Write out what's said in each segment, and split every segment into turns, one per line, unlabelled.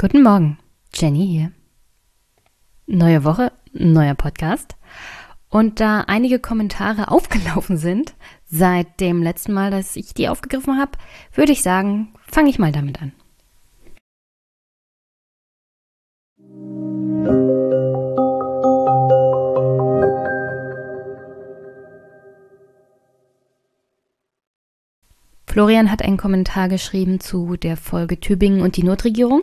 Guten Morgen, Jenny hier. Neue Woche, neuer Podcast. Und da einige Kommentare aufgelaufen sind seit dem letzten Mal, dass ich die aufgegriffen habe, würde ich sagen, fange ich mal damit an. Florian hat einen Kommentar geschrieben zu der Folge Tübingen und die Notregierung.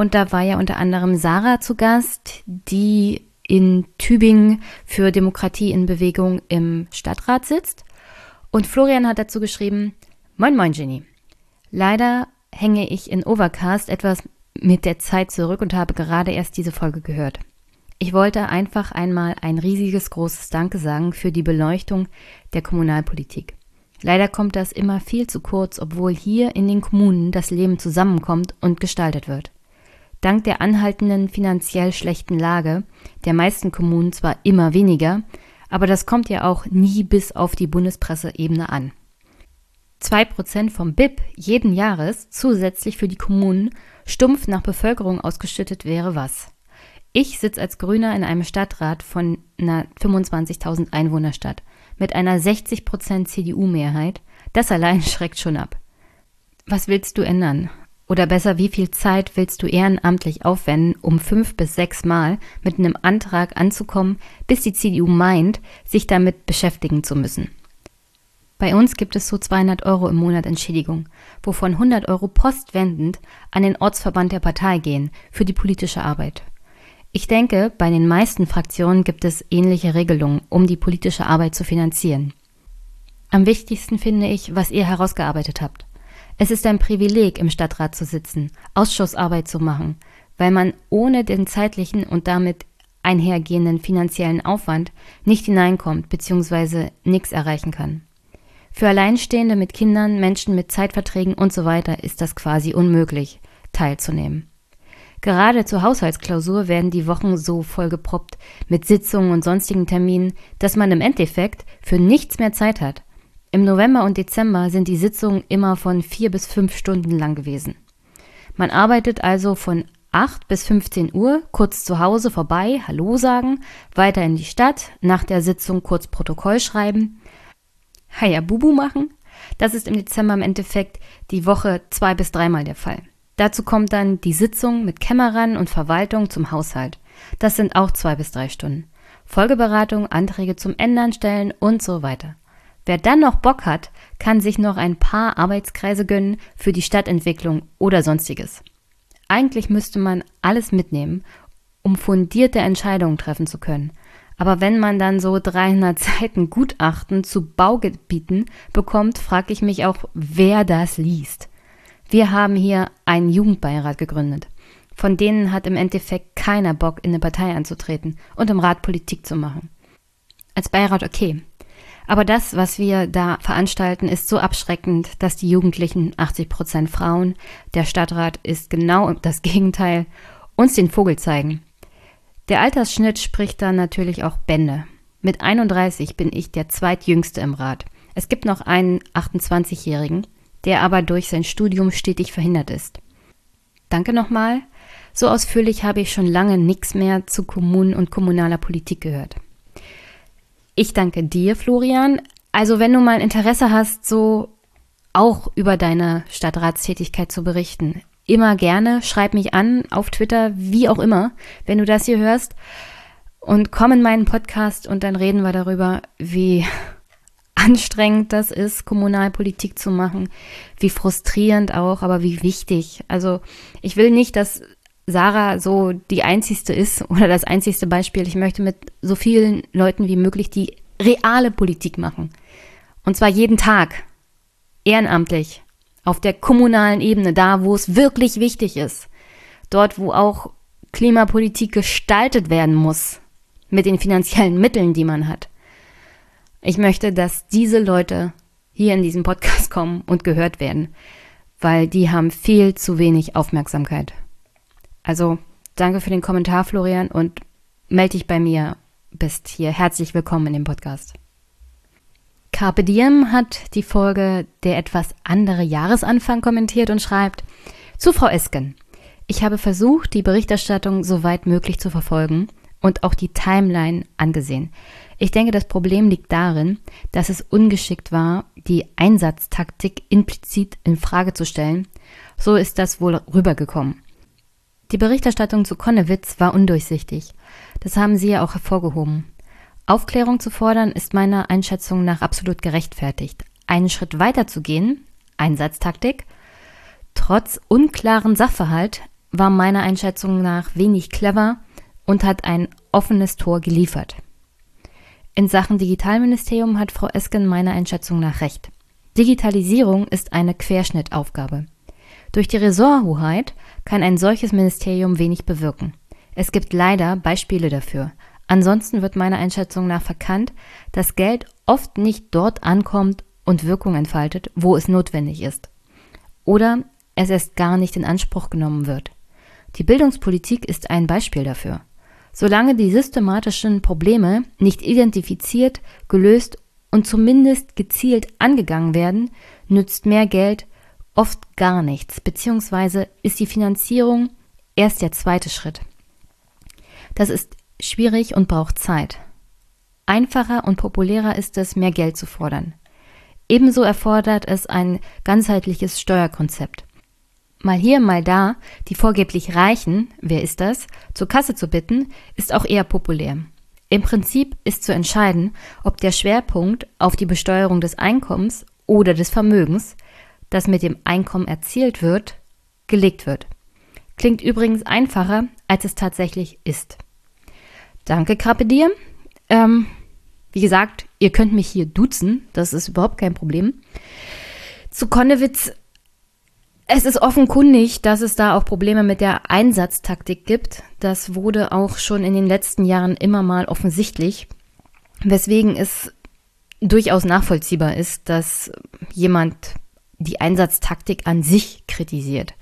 Und da war ja unter anderem Sarah zu Gast, die in Tübingen für Demokratie in Bewegung im Stadtrat sitzt. Und Florian hat dazu geschrieben, Moin Moin Jenny. Leider hänge ich in Overcast etwas mit der Zeit zurück und habe gerade erst diese Folge gehört. Ich wollte einfach einmal ein riesiges, großes Danke sagen für die Beleuchtung der Kommunalpolitik. Leider kommt das immer viel zu kurz, obwohl hier in den Kommunen das Leben zusammenkommt und gestaltet wird. Dank der anhaltenden finanziell schlechten Lage der meisten Kommunen zwar immer weniger, aber das kommt ja auch nie bis auf die Bundespresseebene an. Zwei Prozent vom BIP jeden Jahres zusätzlich für die Kommunen stumpf nach Bevölkerung ausgeschüttet wäre was. Ich sitze als Grüner in einem Stadtrat von einer 25.000 Einwohnerstadt mit einer 60% CDU-Mehrheit. Das allein schreckt schon ab. Was willst du ändern? Oder besser, wie viel Zeit willst du ehrenamtlich aufwenden, um fünf bis sechs Mal mit einem Antrag anzukommen, bis die CDU meint, sich damit beschäftigen zu müssen? Bei uns gibt es so 200 Euro im Monat Entschädigung, wovon 100 Euro postwendend an den Ortsverband der Partei gehen für die politische Arbeit. Ich denke, bei den meisten Fraktionen gibt es ähnliche Regelungen, um die politische Arbeit zu finanzieren. Am wichtigsten finde ich, was ihr herausgearbeitet habt. Es ist ein Privileg, im Stadtrat zu sitzen, Ausschussarbeit zu machen, weil man ohne den zeitlichen und damit einhergehenden finanziellen Aufwand nicht hineinkommt bzw. nichts erreichen kann. Für Alleinstehende mit Kindern, Menschen mit Zeitverträgen und so ist das quasi unmöglich, teilzunehmen. Gerade zur Haushaltsklausur werden die Wochen so vollgeproppt mit Sitzungen und sonstigen Terminen, dass man im Endeffekt für nichts mehr Zeit hat. Im November und Dezember sind die Sitzungen immer von vier bis fünf Stunden lang gewesen. Man arbeitet also von 8 bis 15 Uhr, kurz zu Hause vorbei, Hallo sagen, weiter in die Stadt, nach der Sitzung kurz Protokoll schreiben, Haya Bubu machen. Das ist im Dezember im Endeffekt die Woche zwei bis dreimal der Fall. Dazu kommt dann die Sitzung mit Kämmerern und Verwaltung zum Haushalt. Das sind auch zwei bis drei Stunden. Folgeberatung, Anträge zum Ändern stellen und so weiter. Wer dann noch Bock hat, kann sich noch ein paar Arbeitskreise gönnen für die Stadtentwicklung oder sonstiges. Eigentlich müsste man alles mitnehmen, um fundierte Entscheidungen treffen zu können. Aber wenn man dann so 300 Seiten Gutachten zu Baugebieten bekommt, frage ich mich auch, wer das liest. Wir haben hier einen Jugendbeirat gegründet. Von denen hat im Endeffekt keiner Bock, in eine Partei anzutreten und im Rat Politik zu machen. Als Beirat okay, aber das, was wir da veranstalten, ist so abschreckend, dass die Jugendlichen 80 Prozent Frauen, der Stadtrat ist genau das Gegenteil, uns den Vogel zeigen. Der Altersschnitt spricht da natürlich auch Bände. Mit 31 bin ich der zweitjüngste im Rat. Es gibt noch einen 28-Jährigen, der aber durch sein Studium stetig verhindert ist. Danke nochmal. So ausführlich habe ich schon lange nichts mehr zu Kommunen und kommunaler Politik gehört. Ich danke dir, Florian. Also wenn du mal Interesse hast, so auch über deine Stadtratstätigkeit zu berichten, immer gerne, schreib mich an auf Twitter, wie auch immer, wenn du das hier hörst. Und komm in meinen Podcast und dann reden wir darüber, wie anstrengend das ist, Kommunalpolitik zu machen, wie frustrierend auch, aber wie wichtig. Also ich will nicht, dass Sarah so die einzigste ist oder das einzigste Beispiel. Ich möchte mit so vielen Leuten wie möglich die reale Politik machen. Und zwar jeden Tag. Ehrenamtlich. Auf der kommunalen Ebene, da wo es wirklich wichtig ist. Dort, wo auch Klimapolitik gestaltet werden muss. Mit den finanziellen Mitteln, die man hat. Ich möchte, dass diese Leute hier in diesem Podcast kommen und gehört werden, weil die haben viel zu wenig Aufmerksamkeit. Also danke für den Kommentar, Florian, und melde dich bei mir. Bist hier herzlich willkommen in dem Podcast. Carpe Diem hat die Folge Der etwas andere Jahresanfang kommentiert und schreibt zu Frau Esken. Ich habe versucht, die Berichterstattung so weit möglich zu verfolgen und auch die Timeline angesehen. Ich denke, das Problem liegt darin, dass es ungeschickt war, die Einsatztaktik implizit in Frage zu stellen. So ist das wohl rübergekommen. Die Berichterstattung zu Konnewitz war undurchsichtig. Das haben Sie ja auch hervorgehoben. Aufklärung zu fordern ist meiner Einschätzung nach absolut gerechtfertigt. Einen Schritt weiter zu gehen, Einsatztaktik, trotz unklaren Sachverhalt, war meiner Einschätzung nach wenig clever und hat ein offenes Tor geliefert. In Sachen Digitalministerium hat Frau Esken meiner Einschätzung nach recht. Digitalisierung ist eine Querschnittaufgabe. Durch die Ressorthoheit kann ein solches Ministerium wenig bewirken. Es gibt leider Beispiele dafür. Ansonsten wird meiner Einschätzung nach verkannt, dass Geld oft nicht dort ankommt und Wirkung entfaltet, wo es notwendig ist. Oder es erst gar nicht in Anspruch genommen wird. Die Bildungspolitik ist ein Beispiel dafür. Solange die systematischen Probleme nicht identifiziert, gelöst und zumindest gezielt angegangen werden, nützt mehr Geld oft gar nichts, beziehungsweise ist die Finanzierung erst der zweite Schritt. Das ist schwierig und braucht Zeit. Einfacher und populärer ist es, mehr Geld zu fordern. Ebenso erfordert es ein ganzheitliches Steuerkonzept mal hier, mal da die vorgeblich Reichen, wer ist das, zur Kasse zu bitten, ist auch eher populär. Im Prinzip ist zu entscheiden, ob der Schwerpunkt auf die Besteuerung des Einkommens oder des Vermögens, das mit dem Einkommen erzielt wird, gelegt wird. Klingt übrigens einfacher, als es tatsächlich ist. Danke, Krappe dir. Ähm, wie gesagt, ihr könnt mich hier duzen, das ist überhaupt kein Problem. Zu Konnewitz es ist offenkundig, dass es da auch Probleme mit der Einsatztaktik gibt. Das wurde auch schon in den letzten Jahren immer mal offensichtlich, weswegen es durchaus nachvollziehbar ist, dass jemand die Einsatztaktik an sich kritisiert.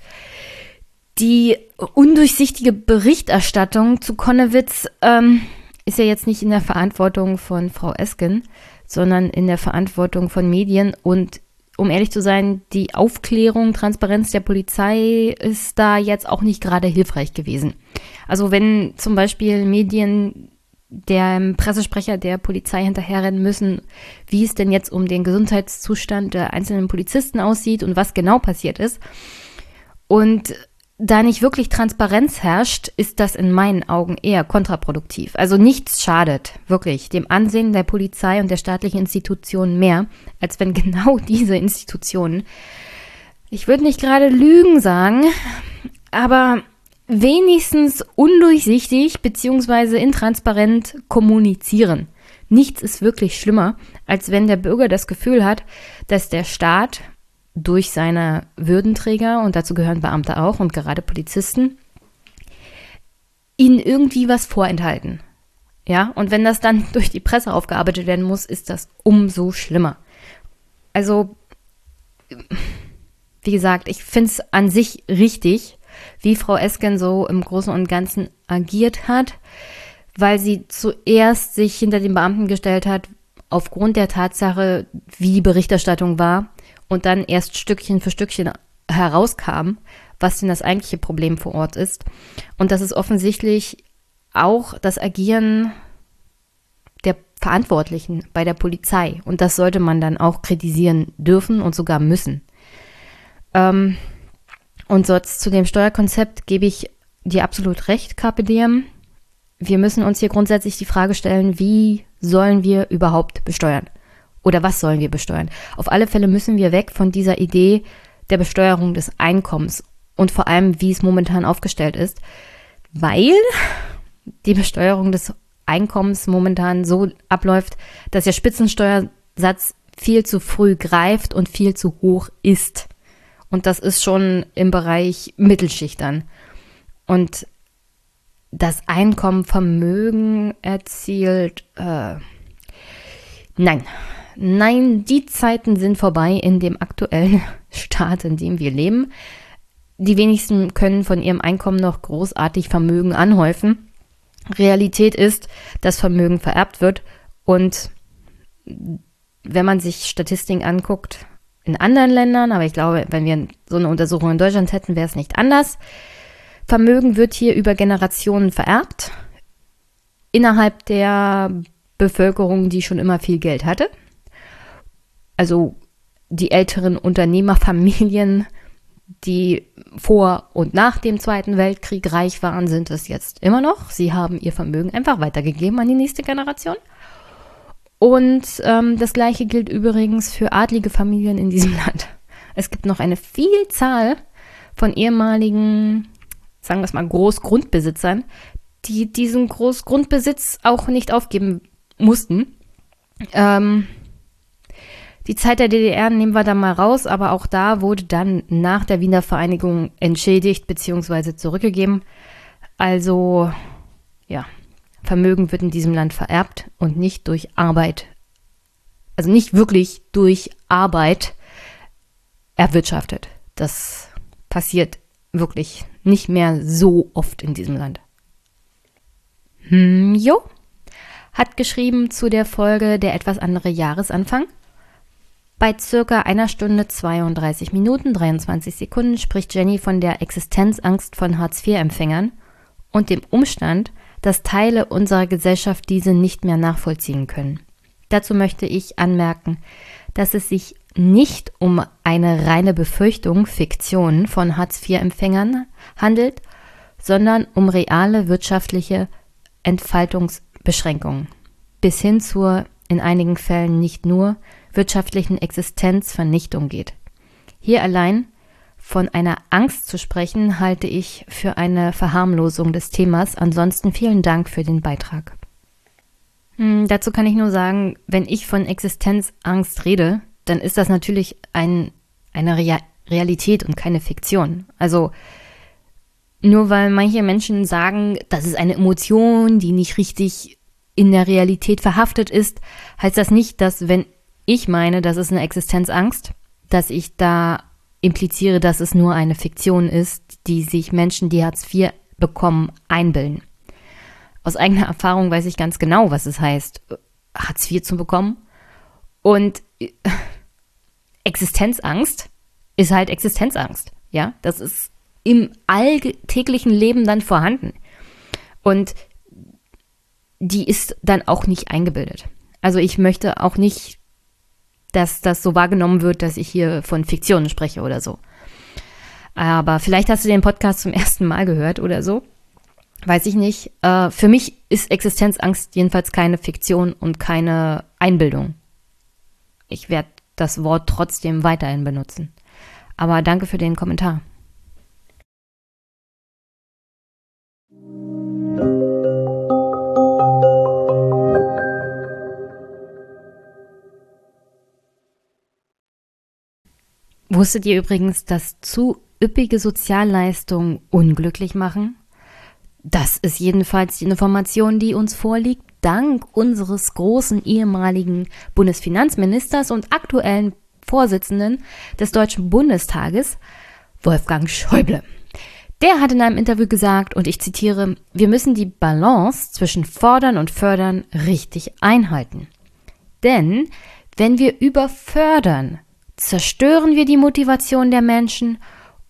Die undurchsichtige Berichterstattung zu Konnewitz ähm, ist ja jetzt nicht in der Verantwortung von Frau Esken, sondern in der Verantwortung von Medien und um ehrlich zu sein, die Aufklärung, Transparenz der Polizei ist da jetzt auch nicht gerade hilfreich gewesen. Also wenn zum Beispiel Medien der Pressesprecher der Polizei hinterherrennen müssen, wie es denn jetzt um den Gesundheitszustand der einzelnen Polizisten aussieht und was genau passiert ist. Und da nicht wirklich Transparenz herrscht, ist das in meinen Augen eher kontraproduktiv. Also nichts schadet wirklich dem Ansehen der Polizei und der staatlichen Institutionen mehr, als wenn genau diese Institutionen, ich würde nicht gerade Lügen sagen, aber wenigstens undurchsichtig bzw. intransparent kommunizieren. Nichts ist wirklich schlimmer, als wenn der Bürger das Gefühl hat, dass der Staat durch seine Würdenträger, und dazu gehören Beamte auch und gerade Polizisten, ihnen irgendwie was vorenthalten. Ja, und wenn das dann durch die Presse aufgearbeitet werden muss, ist das umso schlimmer. Also, wie gesagt, ich finde es an sich richtig, wie Frau Esken so im Großen und Ganzen agiert hat, weil sie zuerst sich hinter den Beamten gestellt hat, aufgrund der Tatsache, wie die Berichterstattung war und dann erst Stückchen für Stückchen herauskam, was denn das eigentliche Problem vor Ort ist. Und das ist offensichtlich auch das Agieren der Verantwortlichen bei der Polizei. Und das sollte man dann auch kritisieren dürfen und sogar müssen. Ähm, und sonst zu dem Steuerkonzept gebe ich dir absolut recht, KPDM. Wir müssen uns hier grundsätzlich die Frage stellen, wie sollen wir überhaupt besteuern? Oder was sollen wir besteuern? Auf alle Fälle müssen wir weg von dieser Idee der Besteuerung des Einkommens und vor allem, wie es momentan aufgestellt ist, weil die Besteuerung des Einkommens momentan so abläuft, dass der Spitzensteuersatz viel zu früh greift und viel zu hoch ist. Und das ist schon im Bereich Mittelschicht dann. Und das Einkommen Vermögen erzielt, äh, nein, Nein, die Zeiten sind vorbei in dem aktuellen Staat, in dem wir leben. Die wenigsten können von ihrem Einkommen noch großartig Vermögen anhäufen. Realität ist, dass Vermögen vererbt wird und wenn man sich Statistiken anguckt in anderen Ländern, aber ich glaube, wenn wir so eine Untersuchung in Deutschland hätten, wäre es nicht anders. Vermögen wird hier über Generationen vererbt. Innerhalb der Bevölkerung, die schon immer viel Geld hatte. Also die älteren Unternehmerfamilien, die vor und nach dem Zweiten Weltkrieg reich waren, sind es jetzt immer noch. Sie haben ihr Vermögen einfach weitergegeben an die nächste Generation. Und ähm, das gleiche gilt übrigens für adlige Familien in diesem Land. Es gibt noch eine Vielzahl von ehemaligen, sagen wir es mal, Großgrundbesitzern, die diesen Großgrundbesitz auch nicht aufgeben mussten. Ähm, die Zeit der DDR nehmen wir da mal raus, aber auch da wurde dann nach der Wiener Vereinigung entschädigt bzw. zurückgegeben. Also ja, Vermögen wird in diesem Land vererbt und nicht durch Arbeit, also nicht wirklich durch Arbeit erwirtschaftet. Das passiert wirklich nicht mehr so oft in diesem Land. Hm, jo, hat geschrieben zu der Folge Der etwas andere Jahresanfang. Bei circa einer Stunde 32 Minuten 23 Sekunden spricht Jenny von der Existenzangst von Hartz-IV-Empfängern und dem Umstand, dass Teile unserer Gesellschaft diese nicht mehr nachvollziehen können. Dazu möchte ich anmerken, dass es sich nicht um eine reine Befürchtung, Fiktion von Hartz-IV-Empfängern handelt, sondern um reale wirtschaftliche Entfaltungsbeschränkungen bis hin zur in einigen Fällen nicht nur wirtschaftlichen Existenzvernichtung geht. Hier allein von einer Angst zu sprechen, halte ich für eine Verharmlosung des Themas. Ansonsten vielen Dank für den Beitrag. Hm, dazu kann ich nur sagen, wenn ich von Existenzangst rede, dann ist das natürlich ein, eine Rea Realität und keine Fiktion. Also nur weil manche Menschen sagen, das ist eine Emotion, die nicht richtig in der Realität verhaftet ist, heißt das nicht, dass wenn ich meine, das ist eine Existenzangst, dass ich da impliziere, dass es nur eine Fiktion ist, die sich Menschen, die Hartz IV bekommen, einbilden. Aus eigener Erfahrung weiß ich ganz genau, was es heißt, Hartz IV zu bekommen. Und äh, Existenzangst ist halt Existenzangst. Ja, das ist im alltäglichen Leben dann vorhanden. Und die ist dann auch nicht eingebildet. Also ich möchte auch nicht dass das so wahrgenommen wird, dass ich hier von Fiktionen spreche oder so. Aber vielleicht hast du den Podcast zum ersten Mal gehört oder so. Weiß ich nicht. Äh, für mich ist Existenzangst jedenfalls keine Fiktion und keine Einbildung. Ich werde das Wort trotzdem weiterhin benutzen. Aber danke für den Kommentar. Wusstet ihr übrigens, dass zu üppige Sozialleistungen unglücklich machen? Das ist jedenfalls die Information, die uns vorliegt, dank unseres großen ehemaligen Bundesfinanzministers und aktuellen Vorsitzenden des Deutschen Bundestages, Wolfgang Schäuble. Der hat in einem Interview gesagt, und ich zitiere, wir müssen die Balance zwischen Fordern und Fördern richtig einhalten. Denn wenn wir über Fördern zerstören wir die Motivation der Menschen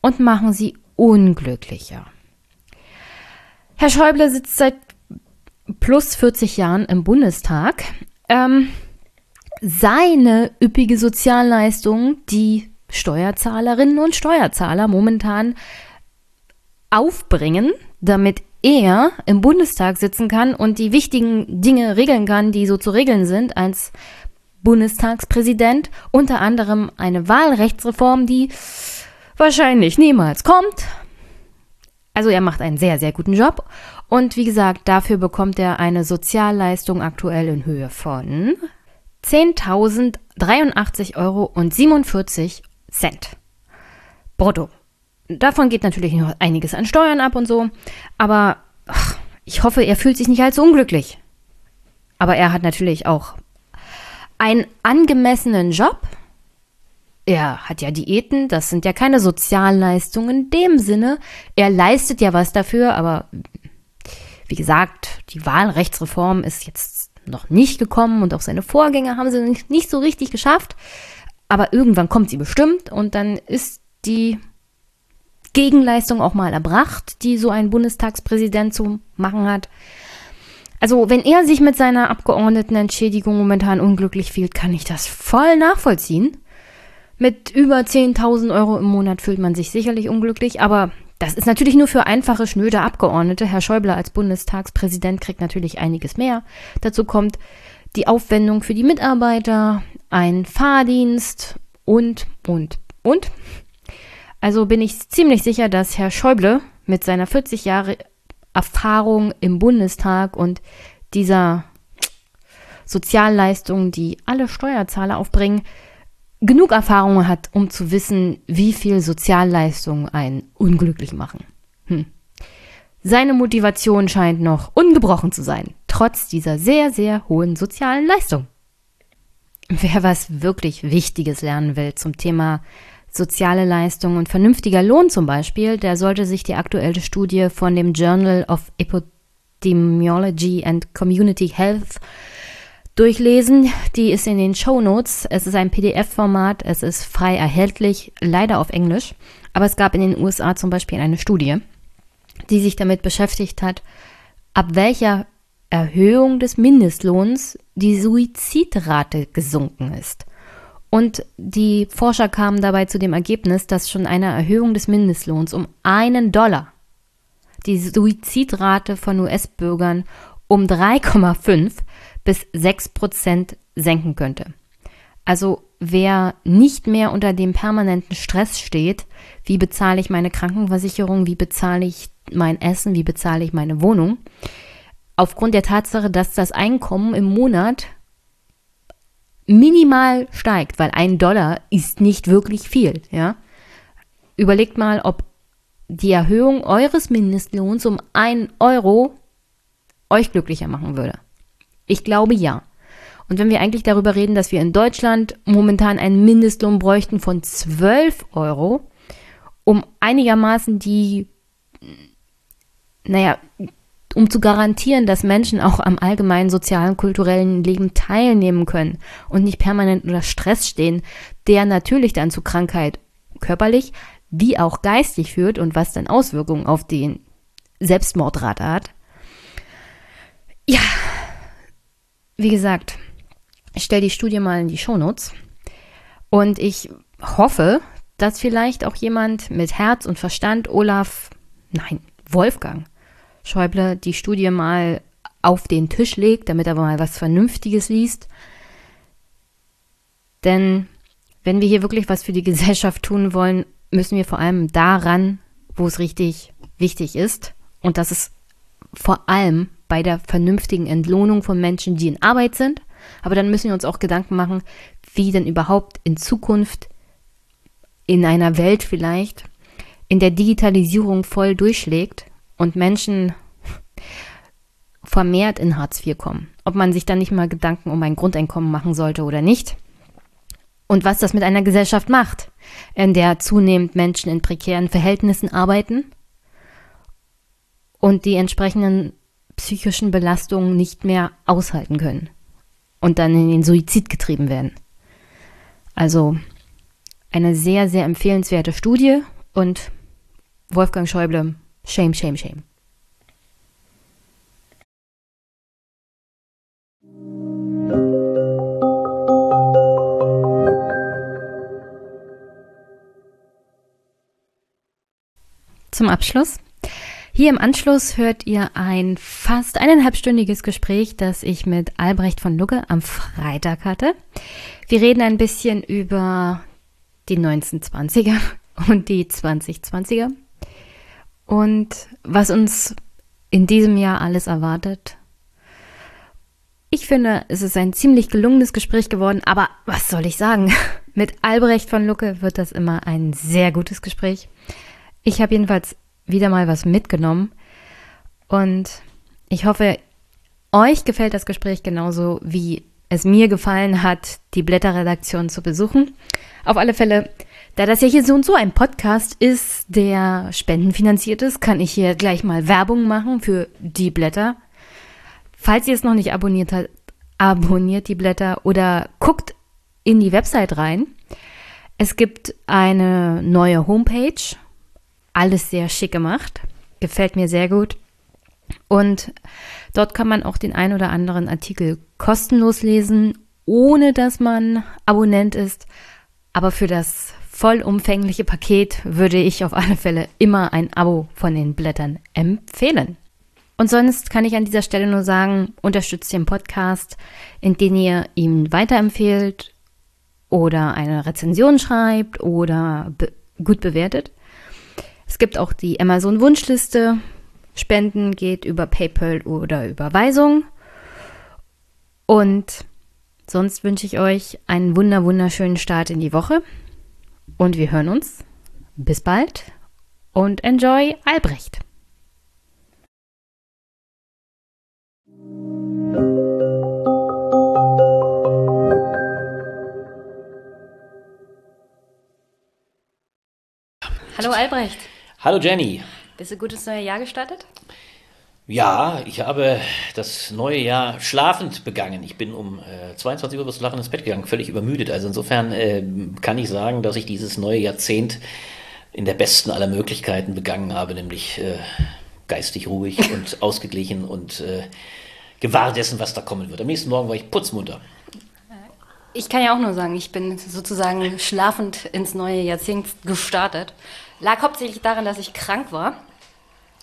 und machen sie unglücklicher. Herr Schäuble sitzt seit plus 40 Jahren im Bundestag. Ähm, seine üppige Sozialleistung, die Steuerzahlerinnen und Steuerzahler momentan aufbringen, damit er im Bundestag sitzen kann und die wichtigen Dinge regeln kann, die so zu regeln sind als Bundestagspräsident, unter anderem eine Wahlrechtsreform, die wahrscheinlich niemals kommt. Also er macht einen sehr, sehr guten Job. Und wie gesagt, dafür bekommt er eine Sozialleistung aktuell in Höhe von 10.083 Euro und 47 Cent. Brutto. Davon geht natürlich noch einiges an Steuern ab und so. Aber ach, ich hoffe, er fühlt sich nicht allzu unglücklich. Aber er hat natürlich auch einen angemessenen Job. Er hat ja Diäten, das sind ja keine Sozialleistungen in dem Sinne. Er leistet ja was dafür, aber wie gesagt, die Wahlrechtsreform ist jetzt noch nicht gekommen und auch seine Vorgänger haben sie nicht, nicht so richtig geschafft. Aber irgendwann kommt sie bestimmt und dann ist die Gegenleistung auch mal erbracht, die so ein Bundestagspräsident zu machen hat. Also, wenn er sich mit seiner Abgeordnetenentschädigung momentan unglücklich fühlt, kann ich das voll nachvollziehen. Mit über 10.000 Euro im Monat fühlt man sich sicherlich unglücklich, aber das ist natürlich nur für einfache, schnöde Abgeordnete. Herr Schäuble als Bundestagspräsident kriegt natürlich einiges mehr. Dazu kommt die Aufwendung für die Mitarbeiter, ein Fahrdienst und, und, und. Also bin ich ziemlich sicher, dass Herr Schäuble mit seiner 40 Jahre Erfahrung im Bundestag und dieser Sozialleistung, die alle Steuerzahler aufbringen, genug Erfahrung hat, um zu wissen, wie viel Sozialleistungen einen unglücklich machen. Hm. Seine Motivation scheint noch ungebrochen zu sein, trotz dieser sehr, sehr hohen sozialen Leistung. Wer was wirklich Wichtiges lernen will zum Thema soziale Leistung und vernünftiger Lohn zum Beispiel, der sollte sich die aktuelle Studie von dem Journal of Epidemiology and Community Health durchlesen. Die ist in den Show Notes. Es ist ein PDF-Format, es ist frei erhältlich, leider auf Englisch. Aber es gab in den USA zum Beispiel eine Studie, die sich damit beschäftigt hat, ab welcher Erhöhung des Mindestlohns die Suizidrate gesunken ist. Und die Forscher kamen dabei zu dem Ergebnis, dass schon eine Erhöhung des Mindestlohns um einen Dollar die Suizidrate von US-Bürgern um 3,5 bis 6 Prozent senken könnte. Also wer nicht mehr unter dem permanenten Stress steht, wie bezahle ich meine Krankenversicherung, wie bezahle ich mein Essen, wie bezahle ich meine Wohnung, aufgrund der Tatsache, dass das Einkommen im Monat minimal steigt, weil ein Dollar ist nicht wirklich viel, ja. Überlegt mal, ob die Erhöhung eures Mindestlohns um ein Euro euch glücklicher machen würde. Ich glaube ja. Und wenn wir eigentlich darüber reden, dass wir in Deutschland momentan einen Mindestlohn bräuchten von 12 Euro, um einigermaßen die, naja, um zu garantieren, dass Menschen auch am allgemeinen sozialen, kulturellen Leben teilnehmen können und nicht permanent unter Stress stehen, der natürlich dann zu Krankheit körperlich wie auch geistig führt und was dann Auswirkungen auf den Selbstmordrate hat. Ja, wie gesagt, ich stelle die Studie mal in die Shownotes und ich hoffe, dass vielleicht auch jemand mit Herz und Verstand Olaf, nein, Wolfgang Schäuble die Studie mal auf den Tisch legt, damit er mal was Vernünftiges liest. Denn wenn wir hier wirklich was für die Gesellschaft tun wollen, müssen wir vor allem daran, wo es richtig wichtig ist. Und das ist vor allem bei der vernünftigen Entlohnung von Menschen, die in Arbeit sind. Aber dann müssen wir uns auch Gedanken machen, wie denn überhaupt in Zukunft in einer Welt vielleicht in der Digitalisierung voll durchschlägt und Menschen vermehrt in Hartz IV kommen. Ob man sich dann nicht mal Gedanken um ein Grundeinkommen machen sollte oder nicht. Und was das mit einer Gesellschaft macht, in der zunehmend Menschen in prekären Verhältnissen arbeiten und die entsprechenden psychischen Belastungen nicht mehr aushalten können und dann in den Suizid getrieben werden. Also eine sehr, sehr empfehlenswerte Studie und Wolfgang Schäuble, shame, shame, shame. Zum Abschluss hier im Anschluss hört ihr ein fast eineinhalbstündiges Gespräch, das ich mit Albrecht von Lucke am Freitag hatte. Wir reden ein bisschen über die 1920er und die 2020er und was uns in diesem Jahr alles erwartet. Ich finde, es ist ein ziemlich gelungenes Gespräch geworden, aber was soll ich sagen? Mit Albrecht von Lucke wird das immer ein sehr gutes Gespräch. Ich habe jedenfalls wieder mal was mitgenommen. Und ich hoffe, euch gefällt das Gespräch genauso, wie es mir gefallen hat, die Blätterredaktion zu besuchen. Auf alle Fälle, da das ja hier so und so ein Podcast ist, der spendenfinanziert ist, kann ich hier gleich mal Werbung machen für die Blätter. Falls ihr es noch nicht abonniert habt, abonniert die Blätter oder guckt in die Website rein. Es gibt eine neue Homepage alles sehr schick gemacht. Gefällt mir sehr gut. Und dort kann man auch den ein oder anderen Artikel kostenlos lesen, ohne dass man Abonnent ist. Aber für das vollumfängliche Paket würde ich auf alle Fälle immer ein Abo von den Blättern empfehlen. Und sonst kann ich an dieser Stelle nur sagen, unterstützt den Podcast, indem ihr ihn weiterempfehlt oder eine Rezension schreibt oder be gut bewertet. Es gibt auch die Amazon Wunschliste. Spenden geht über PayPal oder Überweisung. Und sonst wünsche ich euch einen wunder wunderschönen Start in die Woche. Und wir hören uns. Bis bald und enjoy Albrecht. Hallo Albrecht.
Hallo Jenny.
Bist du gut ins neue Jahr gestartet?
Ja, ich habe das neue Jahr schlafend begangen. Ich bin um äh, 22 Uhr bis Lachen ins Bett gegangen, völlig übermüdet. Also insofern äh, kann ich sagen, dass ich dieses neue Jahrzehnt in der besten aller Möglichkeiten begangen habe, nämlich äh, geistig ruhig und ausgeglichen und äh, gewahr dessen, was da kommen wird. Am nächsten Morgen war ich putzmunter.
Ich kann ja auch nur sagen, ich bin sozusagen schlafend ins neue Jahrzehnt gestartet. Lag hauptsächlich daran, dass ich krank war.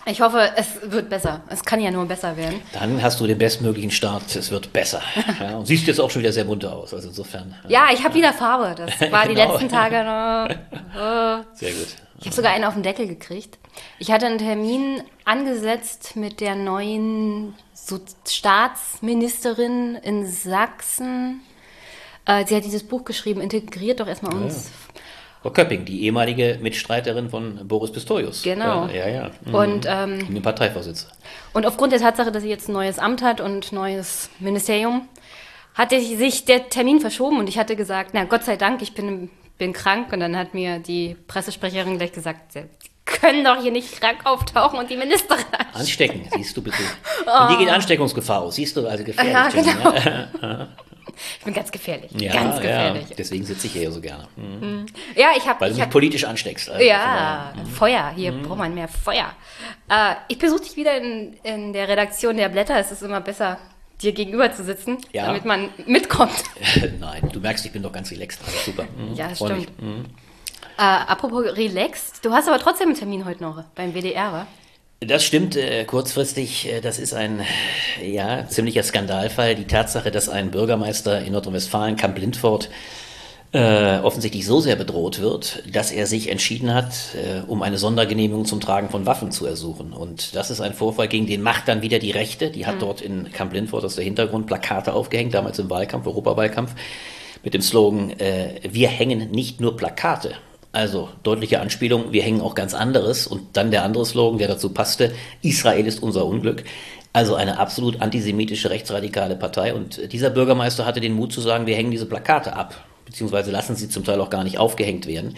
Ich hoffe, es wird besser. Es kann ja nur besser werden.
Dann hast du den bestmöglichen Start. Es wird besser. Ja, und siehst jetzt auch schon wieder sehr munter aus. Also insofern.
Ja, ich habe wieder Farbe. Das war genau. die letzten Tage noch.
Oh. Sehr gut.
Ich habe sogar einen auf den Deckel gekriegt. Ich hatte einen Termin angesetzt mit der neuen Staatsministerin in Sachsen. Äh, sie hat dieses Buch geschrieben, integriert doch erstmal uns.
Köpping, die ehemalige Mitstreiterin von Boris Pistorius.
Genau.
Ja, ja.
Mhm. Und, ähm,
den Parteivorsitz.
Und aufgrund der Tatsache, dass sie jetzt ein neues Amt hat und neues Ministerium, hatte sich der Termin verschoben und ich hatte gesagt, na Gott sei Dank, ich bin, bin krank. Und dann hat mir die Pressesprecherin gleich gesagt, Sie können doch hier nicht krank auftauchen und die Ministerin
anstecken. Siehst du bitte. Oh. Und die geht Ansteckungsgefahr aus. Siehst du, also gefährlich. Ja, genau.
Ich bin ganz gefährlich.
Ja,
ganz gefährlich.
Ja, deswegen sitze ich hier so gerne.
Mhm. Ja, ich habe.
Weil du
mich
politisch ansteckst.
Also ja, mhm. Feuer. Hier mhm. braucht man mehr Feuer. Äh, ich besuche dich wieder in, in der Redaktion der Blätter. Es ist immer besser, dir gegenüber zu sitzen, ja. damit man mitkommt.
Nein, du merkst, ich bin doch ganz relaxed. Also super.
Mhm. Ja, stimmt. Mhm. Äh, apropos relaxed, du hast aber trotzdem einen Termin heute noch beim WDR, wa?
Das stimmt äh, kurzfristig. Äh, das ist ein ja, ziemlicher Skandalfall. Die Tatsache, dass ein Bürgermeister in Nordrhein-Westfalen, Kamp Lindfort, äh, offensichtlich so sehr bedroht wird, dass er sich entschieden hat, äh, um eine Sondergenehmigung zum Tragen von Waffen zu ersuchen. Und das ist ein Vorfall, gegen den macht dann wieder die Rechte. Die hat mhm. dort in Kamp Lindfort aus der Hintergrund Plakate aufgehängt, damals im Wahlkampf, Europawahlkampf, mit dem Slogan, wir hängen nicht nur Plakate, also deutliche Anspielung, wir hängen auch ganz anderes. Und dann der andere Slogan, der dazu passte, Israel ist unser Unglück. Also eine absolut antisemitische, rechtsradikale Partei. Und dieser Bürgermeister hatte den Mut zu sagen, wir hängen diese Plakate ab, beziehungsweise lassen sie zum Teil auch gar nicht aufgehängt werden.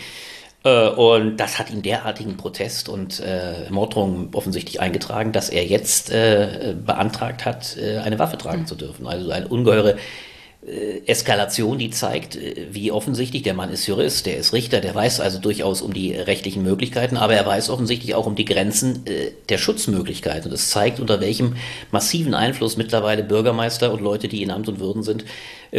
Äh, und das hat ihm derartigen Protest und äh, Morddrohungen offensichtlich eingetragen, dass er jetzt äh, beantragt hat, äh, eine Waffe tragen mhm. zu dürfen. Also eine ungeheure Eskalation, die zeigt, äh, wie offensichtlich der Mann ist Jurist, der ist Richter, der weiß also durchaus um die rechtlichen Möglichkeiten, aber er weiß offensichtlich auch um die Grenzen äh, der Schutzmöglichkeiten. Und es zeigt, unter welchem massiven Einfluss mittlerweile Bürgermeister und Leute, die in Amt und Würden sind,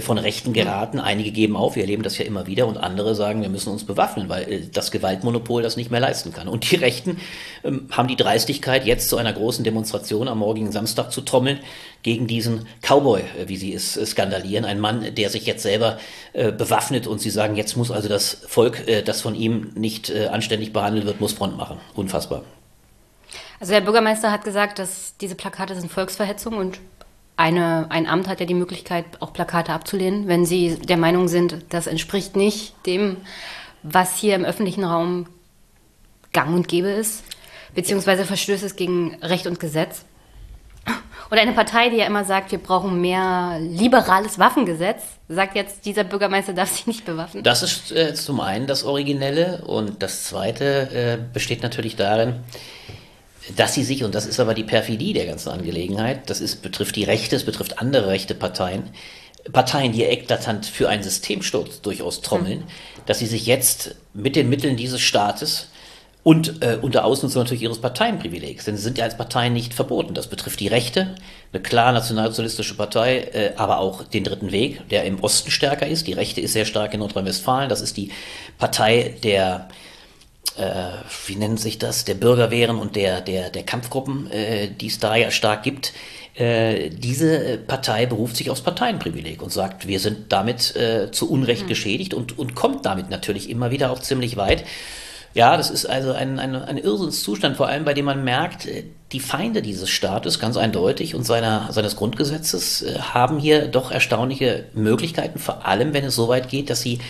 von Rechten geraten. Einige geben auf, wir erleben das ja immer wieder, und andere sagen, wir müssen uns bewaffnen, weil das Gewaltmonopol das nicht mehr leisten kann. Und die Rechten ähm, haben die Dreistigkeit, jetzt zu einer großen Demonstration am morgigen Samstag zu trommeln gegen diesen Cowboy, wie sie es skandalieren ein Mann, der sich jetzt selber äh, bewaffnet und sie sagen, jetzt muss also das Volk, äh, das von ihm nicht äh, anständig behandelt wird, muss Front machen. Unfassbar.
Also der Bürgermeister hat gesagt, dass diese Plakate sind Volksverhetzung und eine, ein Amt hat ja die Möglichkeit, auch Plakate abzulehnen, wenn sie der Meinung sind, das entspricht nicht dem, was hier im öffentlichen Raum gang und gäbe ist, beziehungsweise verstößt es gegen Recht und Gesetz. Oder eine Partei, die ja immer sagt, wir brauchen mehr liberales Waffengesetz, sagt jetzt, dieser Bürgermeister darf sich nicht bewaffnen.
Das ist äh, zum einen das Originelle und das Zweite äh, besteht natürlich darin, dass sie sich, und das ist aber die Perfidie der ganzen Angelegenheit, das ist, betrifft die Rechte, es betrifft andere rechte Parteien, Parteien, die eklatant für einen Systemsturz durchaus trommeln, hm. dass sie sich jetzt mit den Mitteln dieses Staates und äh, unter Ausnutzung natürlich ihres Parteienprivilegs. Denn sie sind ja als Parteien nicht verboten. Das betrifft die Rechte, eine klar nationalsozialistische Partei, äh, aber auch den Dritten Weg, der im Osten stärker ist. Die Rechte ist sehr stark in Nordrhein-Westfalen. Das ist die Partei der wie nennt sich das, der Bürgerwehren und der, der, der Kampfgruppen, äh, die es da ja stark gibt. Äh, diese Partei beruft sich aufs Parteienprivileg und sagt, wir sind damit äh, zu Unrecht mhm. geschädigt und, und kommt damit natürlich immer wieder auch ziemlich weit. Ja, das ist also ein, ein, ein Irrsinnszustand, vor allem bei dem man merkt, äh, die Feinde dieses Staates ganz eindeutig und seiner, seines Grundgesetzes äh, haben hier doch erstaunliche Möglichkeiten, vor allem wenn es so weit geht, dass sie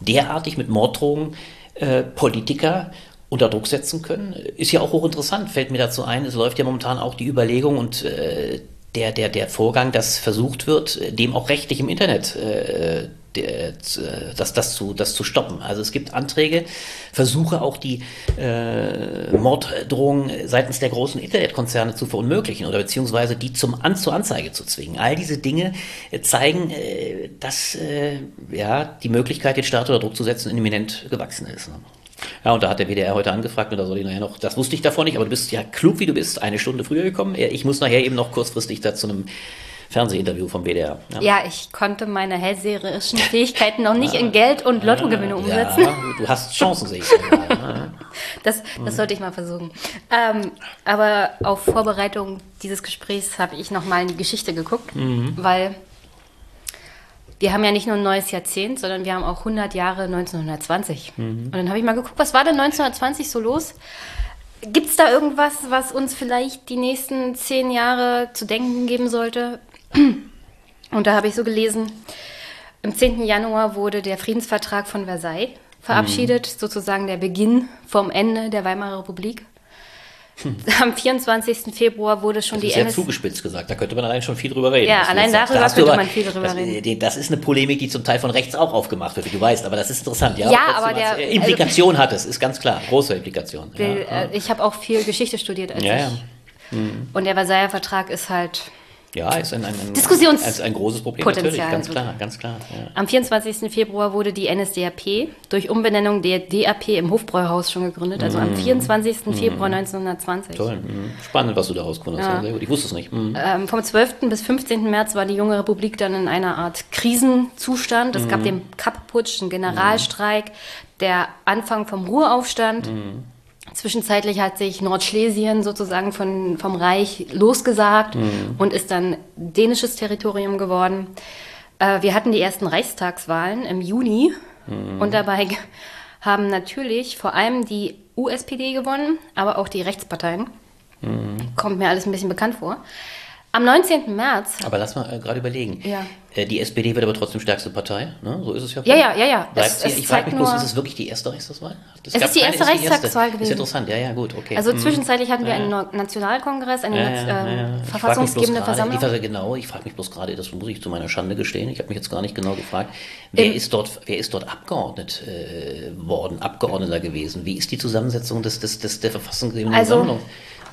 derartig mit Morddrohungen äh, Politiker unter Druck setzen können. Ist ja auch hochinteressant, fällt mir dazu ein. Es läuft ja momentan auch die Überlegung und äh, der, der, der Vorgang, dass versucht wird, dem auch rechtlich im Internet äh, das, das, zu, das zu stoppen. Also es gibt Anträge, Versuche auch die äh, Morddrohungen seitens der großen Internetkonzerne zu verunmöglichen oder beziehungsweise die zum An zur Anzeige zu zwingen. All diese Dinge äh, zeigen, äh, dass äh, ja, die Möglichkeit, den Staat unter Druck zu setzen, imminent gewachsen ist. Ja, und da hat der WDR heute angefragt und da soll ich nachher noch, das wusste ich davon nicht, aber du bist ja klug, wie du bist, eine Stunde früher gekommen. Ich muss nachher eben noch kurzfristig da zu einem Fernsehinterview vom WDR.
Ja. ja, ich konnte meine hellseherischen Fähigkeiten noch nicht in Geld- und Lottogewinne umsetzen.
Ja, du hast Chancen, sehe ich.
das, das sollte ich mal versuchen. Ähm, aber auf Vorbereitung dieses Gesprächs habe ich noch mal in die Geschichte geguckt, mhm. weil wir haben ja nicht nur ein neues Jahrzehnt, sondern wir haben auch 100 Jahre 1920. Mhm. Und dann habe ich mal geguckt, was war denn 1920 so los? Gibt es da irgendwas, was uns vielleicht die nächsten zehn Jahre zu denken geben sollte? Und da habe ich so gelesen, am 10. Januar wurde der Friedensvertrag von Versailles verabschiedet, mhm. sozusagen der Beginn vom Ende der Weimarer Republik. Hm. Am 24. Februar wurde schon
das
die
ist NS zugespitzt gesagt, da könnte man allein schon viel drüber reden.
Ja, allein darüber da könnte aber, man viel drüber
das,
reden.
Das ist eine Polemik, die zum Teil von rechts auch aufgemacht wird, wie du weißt, aber das ist interessant.
Ja, ja aber der...
Äh, Implikation also, hat es, ist ganz klar, große Implikation.
Will, ja, äh, ich habe auch viel Geschichte studiert als ja, ich. Mhm. Und der Versailler Vertrag ist halt
ja, ist ein, ein, ein,
Diskussions
ein, ein großes Problem
Potenzial
natürlich, ganz klar, ganz klar.
Ja. Am 24. Februar wurde die NSDAP durch Umbenennung der DAP im Hofbräuhaus schon gegründet, also mm. am 24. Mm. Februar 1920.
Toll, mm. spannend, was du da rausgefunden hast, ja. Ich wusste es nicht.
Mm. Ähm, vom 12. bis 15. März war die junge Republik dann in einer Art Krisenzustand. Es gab mm. den Kapp-Putsch, einen Generalstreik, der Anfang vom Ruhraufstand. Mm. Zwischenzeitlich hat sich Nordschlesien sozusagen von, vom Reich losgesagt mhm. und ist dann dänisches Territorium geworden. Äh, wir hatten die ersten Reichstagswahlen im Juni mhm. und dabei haben natürlich vor allem die USPD gewonnen, aber auch die Rechtsparteien. Mhm. Kommt mir alles ein bisschen bekannt vor. Am 19. März.
Aber lass mal äh, gerade überlegen.
Ja.
Äh, die SPD wird aber trotzdem stärkste Partei. Ne? So ist es ja.
Ja, ja, ja, ja.
Es, es ich frage mich bloß, ist es wirklich die erste Reichstagswahl?
Das es ist die erste Reichstagswahl gewesen.
Ist interessant, ja, ja, gut, okay.
Also hm. zwischenzeitlich hatten wir ja, einen Nationalkongress, eine ja, ja, ähm, verfassungsgebende Versammlung.
Ich genau, ich frage mich bloß gerade, das muss ich zu meiner Schande gestehen, ich habe mich jetzt gar nicht genau gefragt, wer, Im, ist, dort, wer ist dort abgeordnet äh, worden, Abgeordneter gewesen? Wie ist die Zusammensetzung des, des, des, der verfassungsgebenden also, Versammlung?